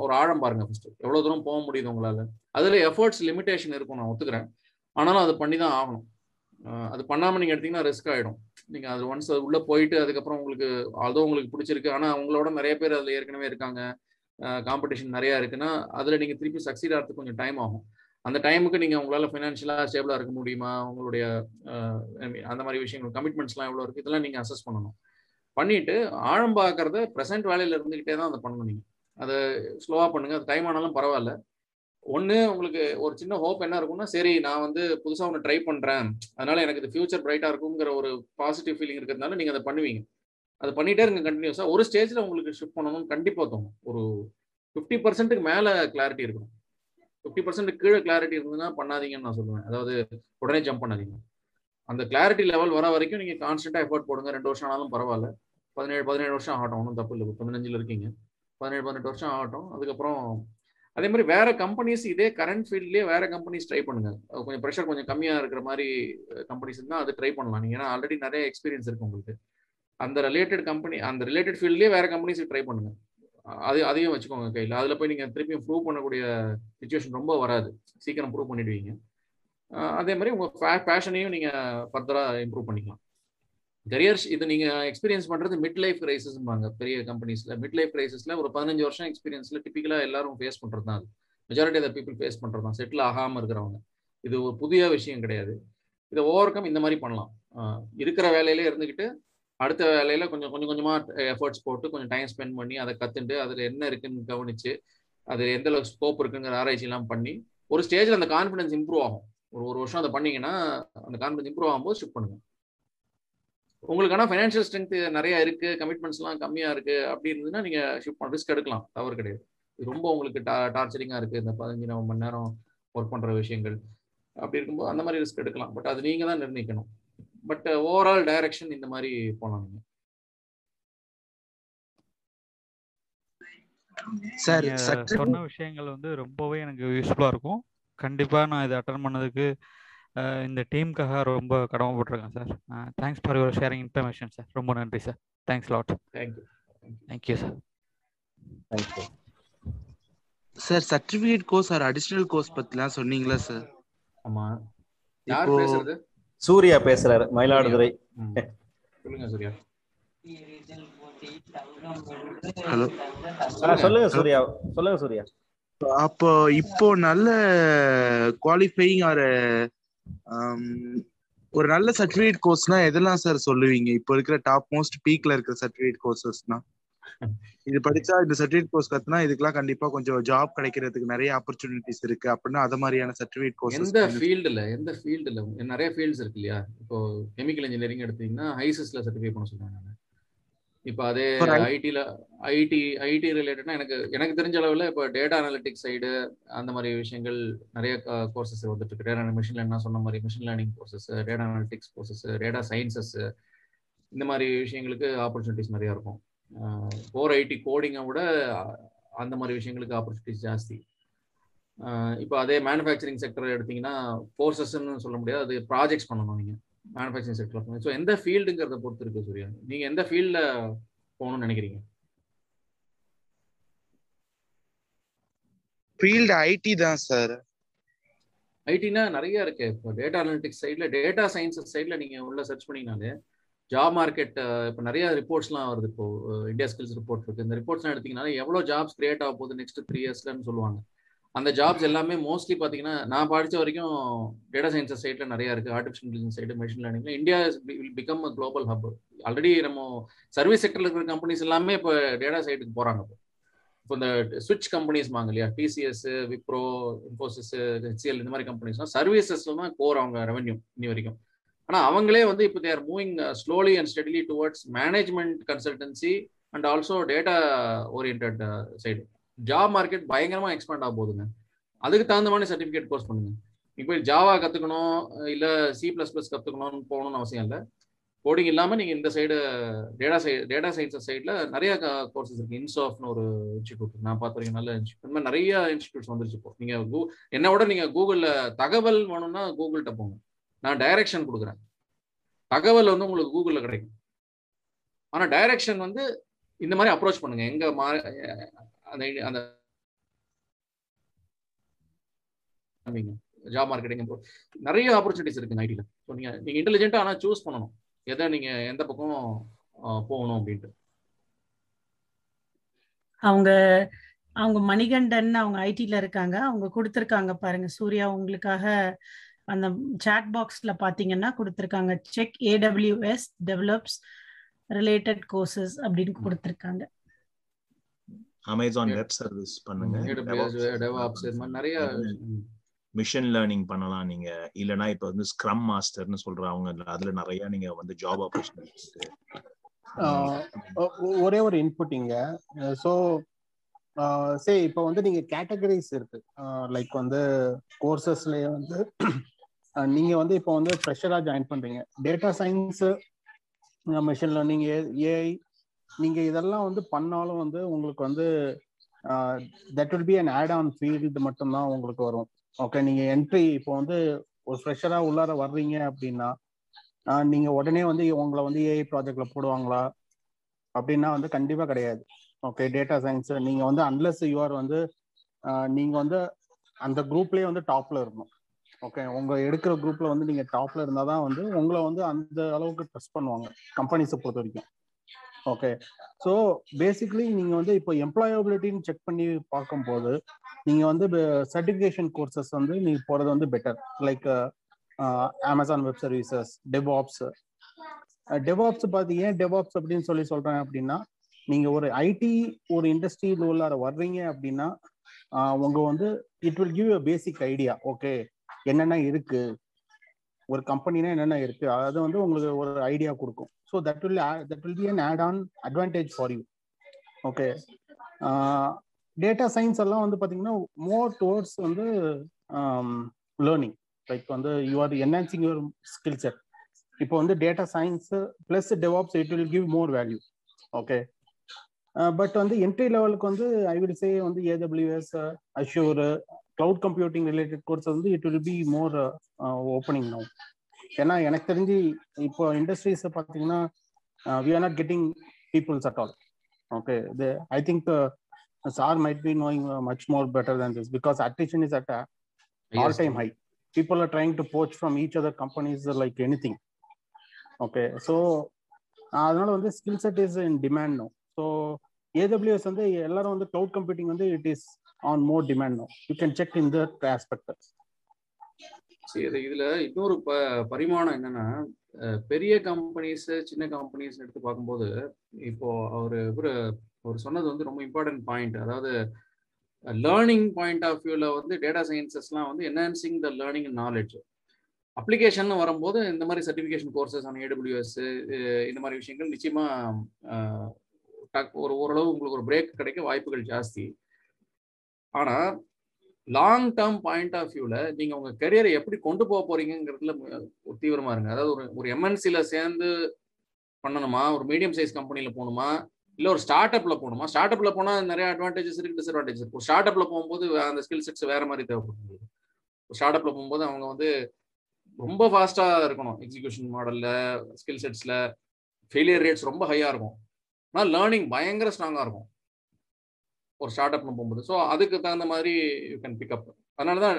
ஒரு ஆழம் பாருங்க ஃபர்ஸ்ட் எவ்வளோ தூரம் போக முடியுது உங்களால்? அதில் எஃபர்ட்ஸ் லிமிடேஷன் இருக்கும் நான் ஒத்துக்கிறேன். ஆனாலும் அது பண்ணி தான் ஆகணும். அது பண்ணாமல் நீங்கள் எடுத்தீங்கன்னா ரிஸ்க் ஆகிடும் நீங்கள் அது ஒன்ஸ் அது உள்ளே போயிட்டு அதுக்கப்புறம் உங்களுக்கு அதோ உங்களுக்கு பிடிச்சிருக்கு. ஆனால் உங்களோட நிறைய பேர் அதில் ஏற்கனவே இருக்காங்க. காம்படிஷன் நிறையா இருக்குன்னா அதில் நீங்கள் திருப்பி சக்சீட் ஆகிறதுக்கு கொஞ்சம் டைம் ஆகும். அந்த டைமுக்கு நீங்கள் உங்களால் ஃபினான்ஷியலாக ஸ்டேபிளாக இருக்க முடியுமா? உங்களுடைய அந்த மாதிரி விஷயங்கள் கமிட்மெண்ட்ஸ்லாம் எவ்வளோ இருக்குது இதெல்லாம் நீங்கள் அசஸ் பண்ணணும். பண்ணிட்டு ஆழம் பார்க்கறத ப்ரெசென்ட் வேலையில் இருந்துக்கிட்டே தான் அதை பண்ணணும் நீங்கள் அதை ஸ்லோவாக பண்ணுங்கள் அது டைம் ஆனாலும் பரவாயில்ல. ஒன்று உங்களுக்கு ஒரு சின்ன ஹோப் என்ன இருக்கும்னா சரி நான் வந்து புதுசாக ஒன்று ட்ரை பண்ணுறேன் அதனால எனக்கு இது ஃபியூச்சர் பிரைட்டாக இருக்குங்கிற ஒரு பாசிட்டிவ் ஃபீலிங் இருக்கிறதுனால நீங்கள் அதை பண்ணுவீங்க. அதை பண்ணிட்டே இருங்க கண்டினியூஸாக ஒரு ஸ்டேஜில் உங்களுக்கு ஷிஃப்ட் பண்ணணும்னு கண்டிப்பாக தோணும். ஒரு ஃபிஃப்டி பர்சன்ட்டுக்கு மேலே கிளாரிட்டி இருக்கணும். ஃபிஃப்டி பர்சன்ட் கீழே கிளாரிட்டி இருந்ததுன்னா பண்ணாதீங்கன்னு நான் சொல்லுவேன். அதாவது உடனே ஜம்ப் பண்ணாதீங்க. அந்த கிளாரிட்டி லெவல் வர வரைக்கும் நீங்கள் கான்ஸ்டன்ட்டாக எஃபர்ட் போடுங்க. ரெண்டு வருஷம் ஆனாலும் பரவாயில்ல. பதினேழு பதினேழு வருஷம் ஆகட்டும். ஒன்றும் தப்பு இல்லை. பதினஞ்சில் இருக்கீங்க. பதினேழு பதினெட்டு வருஷம் ஆகட்டும். அதுக்கப்புறம் அதே மாதிரி வேற கம்பெனிஸ் இதே கரண்ட் ஃபீல்ட்லயே வேற கம்பெனிஸ் ட்ரை பண்ணுங்க. கொஞ்சம் ப்ரெஷர் கொஞ்சம் கம்மியா இருக்கிற மாதிரி கம்பெனிஸ் இருந்தால் அது ட்ரை பண்ணலாம். நீங்க ஏன்னா ஆல்ரெடி நிறைய எக்ஸ்பீரியன்ஸ் இருக்கு உங்களுக்கு. அந்த ரிலேட்டட் கம்பெனி அந்த ரிலேட்டட் ஃபீல்ட்லேயே வேற கம்பெனிஸ் ட்ரை பண்ணுங்க. அது அதையும் வச்சுக்கோங்க கையில். அதில் போய் நீங்கள் திருப்பியும் ப்ரூவ் பண்ணக்கூடிய சுச்சுவேஷன் ரொம்ப வராது. சீக்கிரம் ப்ரூவ் பண்ணிடுவீங்க. அதே மாதிரி உங்கள் பேஷனையும் நீங்கள் ஃபர்தராக இம்ப்ரூவ் பண்ணிக்கலாம். கரியர்ஸ் இது நீங்கள் எக்ஸ்பீரியன்ஸ் பண்ணுறது மிட் லைஃப் கிரைசிஸ்பாங்க பெரிய கம்பெனிஸில் மிட் லைஃப் கிரைசிஸில் ஒரு பதினஞ்சு வருஷம் எக்ஸ்பீரியன்ஸில் டிப்பிக்கலாக எல்லாரும் ஃபேஸ் பண்ணுறது தான் அது. மெஜாரிட்டி ஆஃப் பீப்புள் ஃபேஸ் பண்ணுறது தான் செட்டில் ஆகாமல் இருக்கிறவங்க. இது ஒரு புதிய விஷயம் கிடையாது. இதை ஓவர் கம் இந்த மாதிரி பண்ணலாம். இருக்கிற வேலையிலே இருந்துக்கிட்டு அடுத்த வேலையில கொஞ்சம் கொஞ்சம் கொஞ்சமா எஃபர்ட்ஸ் போட்டு கொஞ்சம் டைம் ஸ்பெண்ட் பண்ணி அதை கத்துட்டு அதுல என்ன இருக்குன்னு கவனிச்சு அது எந்த அளவுக்கு ஸ்கோப் இருக்குங்கிற ஆராய்ச்சி எல்லாம் பண்ணி ஒரு ஸ்டேஜ்ல அந்த கான்ஃபிடன்ஸ் இம்ப்ரூவ் ஆகும். ஒரு ஒரு வருஷம் அதை பண்ணீங்கன்னா அந்த கான்ஃபிடன்ஸ் இம்ப்ரூவ் ஆகும்போது ஷிஃப்ட் பண்ணுங்க. உங்களுக்கு ஆனால் ஃபைனான்ஷியல் ஸ்ட்ரென்த் நிறைய இருக்கு கமிட்மெண்ட்ஸ்லாம் கம்மியா இருக்கு அப்படி இருந்ததுன்னா நீங்க ஷிஃப்ட் பண்ண ரிஸ்க் எடுக்கலாம். தவறு கிடையாது. ரொம்ப உங்களுக்கு டார்ச்சரிங்கா இருக்கு இந்த பதினஞ்சு மணி நேரம் ஒர்க் பண்ற விஷயங்கள். அப்படி இருக்கும்போது அந்த மாதிரி ரிஸ்க் எடுக்கலாம். பட் அது நீங்க தான் நிர்ணயிக்கணும். பட் ஓவரால் டைரக்ஷன் இந்த மாதிரி போகலாம் நீங்க. சார் சொன்ன விஷயங்கள் வந்து ரொம்பவே எனக்கு யூஸ்ஃபுல்லா இருக்கும். கண்டிப்பா நான் இதை அட்டன் பண்ணதுக்கு இந்த டீமுக்காக ரொம்ப கடமைப்பட்டிருக்கேன் sir thanks for your sharing information sir ரொம்ப நன்றி sir thanks lot thank you thank you sir thank you sir certificate course or additional course பத்திலாம் சொன்னீங்களா சார் ஆமா. யார் பேசுறது? சூர்யா பேசுறாரு மயிலாடுதுறை. சொல்லுங்க சூர்யா. ஹலோ. சொல்லுங்க சூர்யா. சொல்லுங்க சூர்யா. அப்போ இப்போ நல்ல குவாலிஃபைங் ஆர் ஒரு நல்ல சர்டிபிகேட் கோர்ஸ்னா எதெல்லாம் சார் சொல்லுவீங்க? இப்போ இருக்கிற டாப் மோஸ்ட் பீக்ல இருக்கிற சர்டிபிகேட் கோர்சஸ்னா இது படிச்சா இந்த சர்டிபிகேட் கோர்ஸ் கத்துனா இதுக்கெல்லாம் கண்டிப்பா கொஞ்சம் ஜாப் கிடைக்கிறதுக்கு நிறைய ஆப்பர்ச்சுனிட்டிஸ் இருக்கு அப்படின்னா அத மாதிரியான சர்டிபிகேட் கோர்சஸ் எந்த ஃபீல்டுல எந்த ஃபீல்டுல நிறைய ஃபீல்ட்ஸ் இருக்கு இல்லையா? இப்போ கெமிக்கல் இன்ஜினியரிங் எடுத்தீங்கன்னா ஹைசிஸ்ல சர்டிஃபை பண்ண சொல்றாங்க இப்போ அதே ஐடியில் ஐடி ஐடி ரிலேட்டட்னா எனக்கு எனக்கு தெரிஞ்ச அளவில் இப்போ டேட்டா அனாலிட்டிக்ஸ் சைடு அந்த மாதிரி விஷயங்கள் நிறைய கோர்சஸ் வந்துட்டு இருக்கு. டேட்டா மிஷின் லேர்னா சொன்ன மாதிரி machine learning courses data analytics courses data sciences இந்த மாதிரி விஷயங்களுக்கு ஆப்பர்ச்சுனிட்டிஸ் நிறையா இருக்கும். கோர் ஐடி கோடிங்கை விட அந்த மாதிரி விஷயங்களுக்கு ஆப்பர்ச்சுனிட்டிஸ் ஜாஸ்தி. இப்போ அதே மேனுஃபேக்சரிங் செக்டர் எடுத்தீங்கன்னா கோர்சஸ்ன்னு சொல்ல முடியாது. அது ப்ராஜெக்ட்ஸ் பண்ணணும் நீங்கள் மேனுஃபேக்சரிங் செக்டர் ஸோ எந்த ஃபீல்டுங்கிறத பொறுத்து இருக்கு சூர்யா? நீங்கள் எந்த ஃபீல்டில் போகணும்னு நினைக்கிறீங்க? ஃபீல்டு ஐடி தான் சார் ஐடினா நிறைய இருக்கு. இப்போ டேட்டா அனாலிட்டிக்ஸ் சைடில் டேட்டா சயின்சஸ் சைடில் நீங்கள் உள்ள சர்ச் பண்ணீங்கனாலே ஜாப் மார்க்கெட் இப்போ நிறைய ரிப்போர்ட்ஸ்லாம் வருது. இப்போ இந்தியா ஸ்கில்ஸ் ரிப்போர்ட் இருக்கு. இந்த ரிப்போர்ட்ஸ்லாம் எடுத்தீங்கன்னா எவ்வளோ ஜாப்ஸ் கிரியேட் ஆக போகுது நெக்ஸ்ட் த்ரீ இயர்ஸ்லன்னு சொல்லுவாங்க. அந்த ஜாப்ஸ் எல்லாமே மோஸ்ட்லி பார்த்தீங்கன்னா நான் படித்த வரைக்கும் டேட்டா சயின்சஸ் சைடில் நிறைய இருக்கு. Artificial intelligence side machine லேர்னிங்ல India will become a global hub already நம்ம சர்வீஸ் செக்டர்ல இருக்கிற கம்பெனிஸ் எல்லாமே இப்போ டேட்டா சைடுக்கு போறாங்க இப்போ. இப்போ இந்த சுவிட்ச் கம்பெனிஸ் வாங்க இல்லையா? டிசிஎஸ் விப்ரோ இன்ஃபோசிஸ் ஹெச்சிஎல் இந்த மாதிரி கம்பெனிஸ்லாம் சர்வீசஸ் தான் கோர் அவங்க ரெவன்யூ இனி வரைக்கும். ஆனால் அவங்களே வந்து இப்போ they're moving slowly and steadily towards management consultancy and also data orient side job market பயங்கரமாக எக்ஸ்பேண்ட் ஆக போகுதுங்க. அதுக்கு தகுந்த மாதிரி சர்டிஃபிகேட் கோர்ஸ் பண்ணுங்க. இப்போ ஜாவா கற்றுக்கணும் இல்லை சி ப்ளஸ் ப்ளஸ் கற்றுக்கணும்னு போகணும்னு அவசியம் இல்லை. கோடிங் இல்லாமல் நீங்கள் இந்த சைடு டேட்டா சை டேட்டா சயின்ஸஸ் சைடில் நிறைய கோர்சஸ் இருக்குது இன்சாஃப்னு ஒரு இன்ஸ்டியூட் நான் பார்த்த நல்ல இன்ஸ்டியூட் இந்த மாதிரி நிறைய இன்ஸ்டியூட்ஸ் வந்துருச்சு இப்போ. நீங்கள் கூ என்னை விட நீங்கள் கூகுளில் தகவல் வேணும்னா கூகுள்கிட்ட போங்க. நான் டைரக்ஷன் கொடுக்குறேன். தகவல் வந்து உங்களுக்கு கூகுளில் கிடைக்கும். ஆனால் டைரக்ஷன் வந்து இந்த மாதிரி அப்ரோச் பண்ணுங்க. எங்க மா அந்த அந்த ஜாப் மார்க்கெட்டிங் நிறைய ஆப்பர்ச்சுனிட்டிஸ் இருக்குங்க ஐடியில் ஸோ நீங்கள் நீங்கள் இன்டெலிஜென்ட்டாக ஆனால் சூஸ் பண்ணணும். எதை நீங்கள் எந்த பக்கம் போகணும் அப்படின்ட்டு. அவங்க அவங்க மணிகண்டன் அவங்க ஐடில இருக்காங்க. அவங்க கொடுத்துருக்காங்க பாருங்க. சூர்யா உங்களுக்காக அந்த சாட் பாக்ஸ்ல பாத்தீங்கன்னா கொடுத்துருக்காங்க. Check AWS DevOps related courses அப்படின்னு கொடுத்துருக்காங்க. அமேசான் வெப் சர்வீஸ் பண்ணுங்க. நிறைய மிஷின் லேர்னிங் பண்ணலாம் நீங்க. இல்லனா இப்ப வந்து ஸ்க்ரம் மாஸ்டர்னு சொல்றாங்க அதுல நிறைய நீங்க வந்து ஜாப் ஆப்பர்ச்சுனிட்டி ஒரே ஒரு இன்புட் இங்க. ஸோ சே இப்போ வந்து நீங்க கேட்டகரிஸ் இருக்கு. லைக் வந்து கோர்சஸ்லயே வந்து நீங்க வந்து இப்போ வந்து ஃப்ரெஷரா ஜாயின் பண்றீங்க. Data science machine learning AI நீங்க இதெல்லாம் வந்து பண்ணாலும் வந்து உங்களுக்கு வந்து that will be an add on field மட்டும்தான் உங்களுக்கு வரும். ஓகே நீங்க என்ட்ரி இப்போ வந்து ஒரு ஃப்ரெஷரா உள்ளார வர்றீங்க அப்படின்னா நீங்க உடனே வந்து உங்களை வந்து ஏஐ ப்ராஜெக்ட்ல போடுவாங்களா? அப்படின்னா வந்து கண்டிப்பா கிடையாது. ஓகே டேட்டா சயின்ஸ் நீங்க வந்து அன்லஸ் யூஆர் வந்து நீங்க வந்து அந்த குரூப்லயே வந்து டாப்ல இருக்கணும். ஓகே உங்க எடுக்கிற குரூப்ல வந்து நீங்க டாப்ல இருந்தாதான் வந்து உங்களை வந்து அந்த அளவுக்கு ட்ரஸ்ட் பண்ணுவாங்க. கம்பெனிஸை பொறுத்த வரைக்கும். ஓகே ஸோ பேசிக்லி நீங்க வந்து இப்போ எம்ப்ளாயபிலிட்டின்னு செக் பண்ணி பார்க்கும்போது நீங்க வந்து சர்டிஃபிகேஷன் கோர்சஸ் வந்து நீங்க போறது வந்து better like Amazon web services DevOps DevOps பார்த்து ஏன் டெவாப்ஸ் அப்படின்னு சொல்லி சொல்றேன் அப்படின்னா நீங்க ஒரு ஐடி ஒரு இண்டஸ்ட்ரியில் உள்ளார வர்றீங்க அப்படின்னா உங்க வந்து it will give a basic idea okay என்னென்ன இருக்கு? ஒரு கம்பெனினா என்னென்ன இருக்கு? அது வந்து உங்களுக்கு ஒரு ஐடியா கொடுக்கும். So that will that will be an add on advantage for you okay data science எல்லாம் வந்து பார்த்தீங்கன்னா மோர் டுவர்ட்ஸ் வந்து லேர்னிங் லைக் வந்து you are enhancing your skill set இப்போ வந்து data science plus DevOps it will give more value okay but வந்து entry லெவலுக்கு வந்து ஐ வில் சே வந்து AWS Azure cloud computing related course வந்து it will be more opening no ஏன்னா எனக்கு தெரிஞ்சு இப்போ இண்டஸ்ட்ரீஸ் பார்த்தீங்கன்னா we are not getting peoples at all okay I think sir might be knowing much more better than this because attrition is at all time high people are trying to poach from each other companies like anything okay so அதனால வந்து skill set is in demand no so AWS வந்து எல்லாரும் வந்து cloud computing வந்து it is on more demand no you can check in that aspect சரி இதுல இன்னொரு ப பரிமாணம் என்னன்னா பெரிய கம்பெனிஸ் சின்ன கம்பெனிஸ் எடுத்து பார்க்கும்போது இப்போ அவரு இவரு அவர் சொன்னது வந்து ரொம்ப இம்பார்ட்டன்ட் பாயிண்ட் அதாவது லேர்னிங் பாயிண்ட் ஆஃப் வியூல வந்து டேட்டா சயின்சஸ்லாம் வந்து enhancing the learning knowledge application வரும்போது இந்த மாதிரி சர்டிஃபிகேஷன் கோர்சஸ் ஆன ஏடபிள்யூஎஸ் இந்த மாதிரி விஷயங்கள் நிச்சயமா ஒரு ஓரளவு உங்களுக்கு ஒரு பிரேக் கிடைக்க வாய்ப்புகள் ஜாஸ்தி. ஆனா லாங் டேர்ம் பாயிண்ட் ஆஃப் வியூல நீங்க உங்க கரியரை எப்படி கொண்டு போக போறீங்கிறதுல ஒரு தீவிரமா இருங்க. அதாவது ஒரு ஒரு எம்என்சில சேர்ந்து பண்ணணுமா? ஒரு மீடியம் சைஸ் கம்பெனில போகணுமா? இல்ல ஒரு ஸ்டார்ட் அப்ல போகணுமா? ஸ்டார்ட் அப்ல போனா நிறைய அட்வான்டேஜஸ் இருக்கு டிஸ்அட்வான்டேஜ் இருக்கு. ஒரு ஸ்டார்ட் அப்ல போகும்போது அந்த ஸ்கில் செட்ஸ் வேற மாதிரி தேவைப்படுது ஒரு ஸ்டார்ட் அப்ல போகும்போது அவங்க வந்து ரொம்ப ஃபாஸ்டா இருக்கணும். எக்ஸிகியூஷன் மாடல்ல ஸ்கில் செட்ஸ்ல ஃபெயிலியர் ரேட்ஸ் ரொம்ப ஹையா இருக்கும். ஆனால் லேர்னிங் பயங்கர ஸ்ட்ராங்கா இருக்கும். ஒரு ஸ்டார்ட் அப்னு போகும்போது. ஸோ அதுக்கு தகுந்த மாதிரி யூ கேன் பிக்அப் அதனால தான்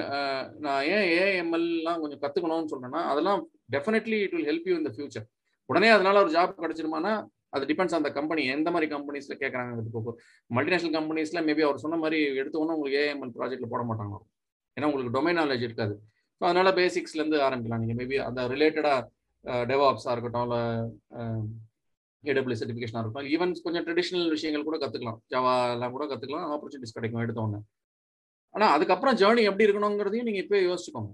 நான் ஏன் ஏஎம்எல்லாம் கொஞ்சம் கற்றுக்கணும்னு சொல்றேன்னா அதெல்லாம் definitely it will help you இந்த ஃபியூச்சர் உடனே அதனால ஒரு ஜாப் கிடைச்சிருமானா அது டிபெண்ட்ஸ் அந்த கம்பெனி எந்த மாதிரி கம்பெனிஸ்ல கேட்குறாங்க மல்டிநேஷனல் கம்பெனிஸ்ல மேபி அவர் சொன்ன மாதிரி எடுத்தோன்னா உங்களுக்கு ஏஎம்எல் ப்ராஜெக்ட்ல போட மாட்டாங்க. ஏன்னா உங்களுக்கு டொமைன் நாலேஜ் இருக்காது. ஸோ அதனால பேசிக்ஸ்லேருந்து ஆரம்பிக்கலாம். நீங்கள் மேபி அந்த ரிலேட்டடாக டெவாப்ஸாக இருக்கட்டும் இல்லை ஏடபிள்யூ சர்டிஃபிகேஷனாக இருக்கட்டும் ஈவன் கொஞ்சம் ட்ரெடிஷ்னல் விஷயங்கள் கூட கற்றுக்கலாம் ஜாவா எல்லாம் கூட கற்றுக்கலாம் ஆப்பர்ச்சுனிட்டிஸ் கிடைக்கும் எடுத்த உடனே. ஆனால் அதுக்கப்புறம் ஜேர்னி எப்படி இருக்கணுங்கிறதையும் நீங்கள் இப்போ யோசிச்சுக்கோங்க.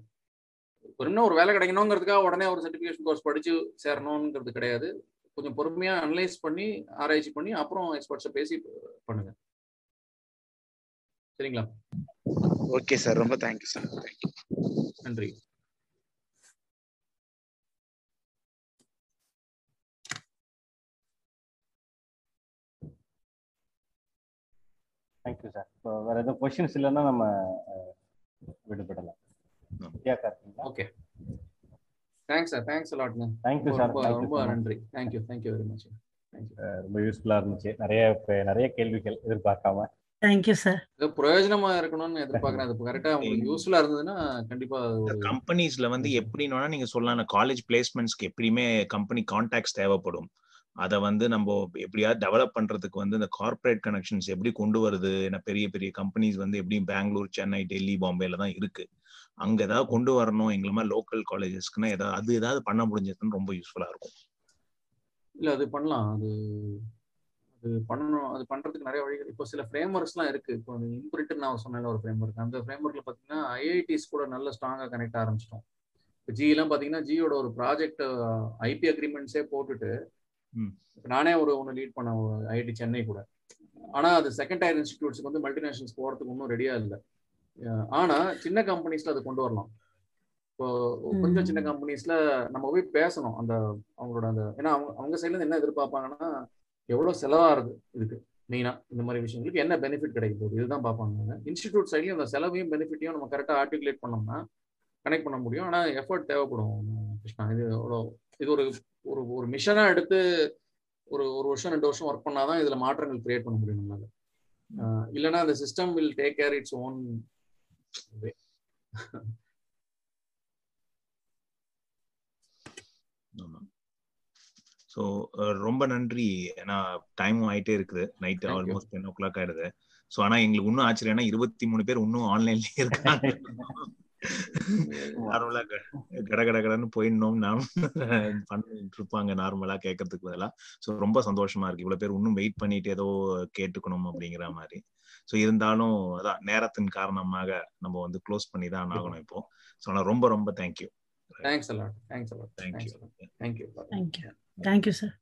இன்னும் ஒரு வேலை கிடைக்கணுங்கிறதுக்காக உடனே ஒரு சர்டிஃபிகேஷன் கோர்ஸ் படிச்சு சேரணுங்கிறது கிடையாது. கொஞ்சம் பொறுமையாக அனலைஸ் பண்ணி ஆராய்ச்சி பண்ணி அப்புறம் எக்ஸ்பர்ட்ஸை பேசி பண்ணுங்க. சரிங்களா? ஓகே சார் ரொம்ப thank you sir thank you நன்றி. தேங்க்யூ சார் இப்போ வேற எதுவும் கொஸ்டின்ஸ் இல்லைன்னா நம்ம விடுபடலாம். ஓகே தேங்க்ஸ் சார் தேங்க்ஸ் அலாட்ங்க Thank you, sir. ரொம்ப Thank you ரொம்ப so much. நன்றி thank you thank you very much ரொம்ப யூஸ்ஃபுல்லா இருந்துச்சு. நிறைய நிறைய கேள்விகள் எதிர்பார்க்காம. தேங்க்யூ சார் இது பிரயோஜனமா இருக்கணும்னு எதிர்பார்க்கறேன். அது கரெக்டா உங்களுக்கு யூஸ்ஃபுல்லா இருந்ததுன்னா கண்டிப்பா ஒரு கம்பெனிஸ்ல வந்து எப்படின்னா நீங்க சொல்லலாம். காலேஜ் பிளேஸ்மெண்ட்ஸ்க்கு எப்படியுமே கம்பெனி கான்டாக்ட்ஸ் தேவைப்படும். அதை வந்து நம்ம எப்படியாவது டெவலப் பண்றதுக்கு வந்து இந்த கார்ப்பரேட் கனெக்ஷன்ஸ் எப்படி கொண்டு வருது? ஏன்னா பெரிய பெரிய கம்பெனிஸ் வந்து எப்படியும் பெங்களூர் சென்னை டெல்லி பாம்பேல தான் இருக்கு. அங்க ஏதாவது கொண்டு வரணும் எங்களை மாதிரி லோக்கல் காலேஜஸ்க்குன்னா ஏதாவது அது ஏதாவது பண்ண முடிஞ்சதுன்னு ரொம்ப யூஸ்ஃபுல்லா இருக்கும். இல்ல அது பண்ணலாம். அது அது பண்ணணும். அது பண்றதுக்கு நிறைய வழிகள். இப்போ சில ஃப்ரேம் ஒர்க்ஸ்லாம் இருக்கு. இப்போ இம்புரிட்டு நான் சொன்ன ஒரு ஃப்ரேம் ஒர்க் அந்த ஃப்ரேம் ஒர்க்ல பாத்தீங்கன்னா ஐஐடிஸ் கூட நல்ல ஸ்ட்ராங்கா கனெக்ட் ஆரம்பிச்சிட்டோம். இப்போ ஜி எல்லாம் பாத்தீங்கன்னா ஜியோட ஒரு ப்ராஜெக்ட் ஐபி அக்ரிமெண்ட்ஸே போட்டுட்டு நானே ஒரு ஒன்று லீட் பண்ண ஐஐடி சென்னை கூட. ஆனா அது செகண்ட் டயர் இன்ஸ்டிடியூட்ஸ்க்கு வந்து மல்டிநேஷனல்ஸ் போறதுக்கு இன்னும் ரெடியா இல்லை. ஆனா சின்ன கம்பெனிஸ்ல அது கொண்டு வரலாம். இப்போ கொஞ்சம் சின்ன கம்பெனிஸ்ல நம்ம போய் பேசணும். அந்த அவங்களோட அந்த ஏன்னா அவங்க அவங்க சைட்ல இருந்து என்ன எதிர்பார்ப்பாங்கன்னா எவ்வளவு செலவாகுது இதுக்கு மெயினா இந்த மாதிரி விஷயங்களுக்கு என்ன பெனிஃபிட் கிடைக்க போகுது இதுதான் பார்ப்பாங்க. இன்ஸ்டிடியூட் சைட்லயும் அந்த செலவையும் பெனிஃபிட்டையும் நம்ம கரெக்டாக ஆர்டிகுலேட் பண்ணோம்னா கனெக்ட் பண்ண முடியும். ஆனா எஃபர்ட் தேவைப்படும் கிருஷ்ணா. இது எவ்வளோ இது ஒரு ஒரு ஒரு மிஷனா எடுத்து ஒரு ஒரு வருஷம் ரெண்டு வருஷம் ஒர்க் பண்ணாதான் இதுல மாற்றங்கள் கிரியேட் பண்ண முடியும் நம்மளால. இல்லைன்னா அந்த system will take care its own way so ரொம்ப நன்றி. ஏன்னா டைமும் ஆயிட்டே இருக்குது. Night. Almost ten o'clock ஆயிடுது. ஸோ ஆனா எங்களுக்கு இன்னும் ஆச்சரியம்னா இருபத்தி மூணு பேர் இன்னும் ஆன்லைன்லயே இருக்காங்க. நார்மலா கட கட கடன்னு போயிடணும். நாம் பண்ணிட்டு இருப்பாங்க நார்மலா கேட்கறதுக்கு பதிலா. ஸோ ரொம்ப சந்தோஷமா இருக்கு. இவ்வளவு பேர் இன்னும் வெயிட் பண்ணிட்டு ஏதோ கேட்டுக்கணும் அப்படிங்கிற மாதிரி. ஸோ இருந்தாலும் அதான் நேரத்தின் காரணமாக நம்ம வந்து க்ளோஸ் பண்ணி தான் ஆகணும் இப்போ. ஸோ ஆனால் ரொம்ப ரொம்ப thank you thanks a lot thanks a lot Thank a lot thank you thank you thank you sir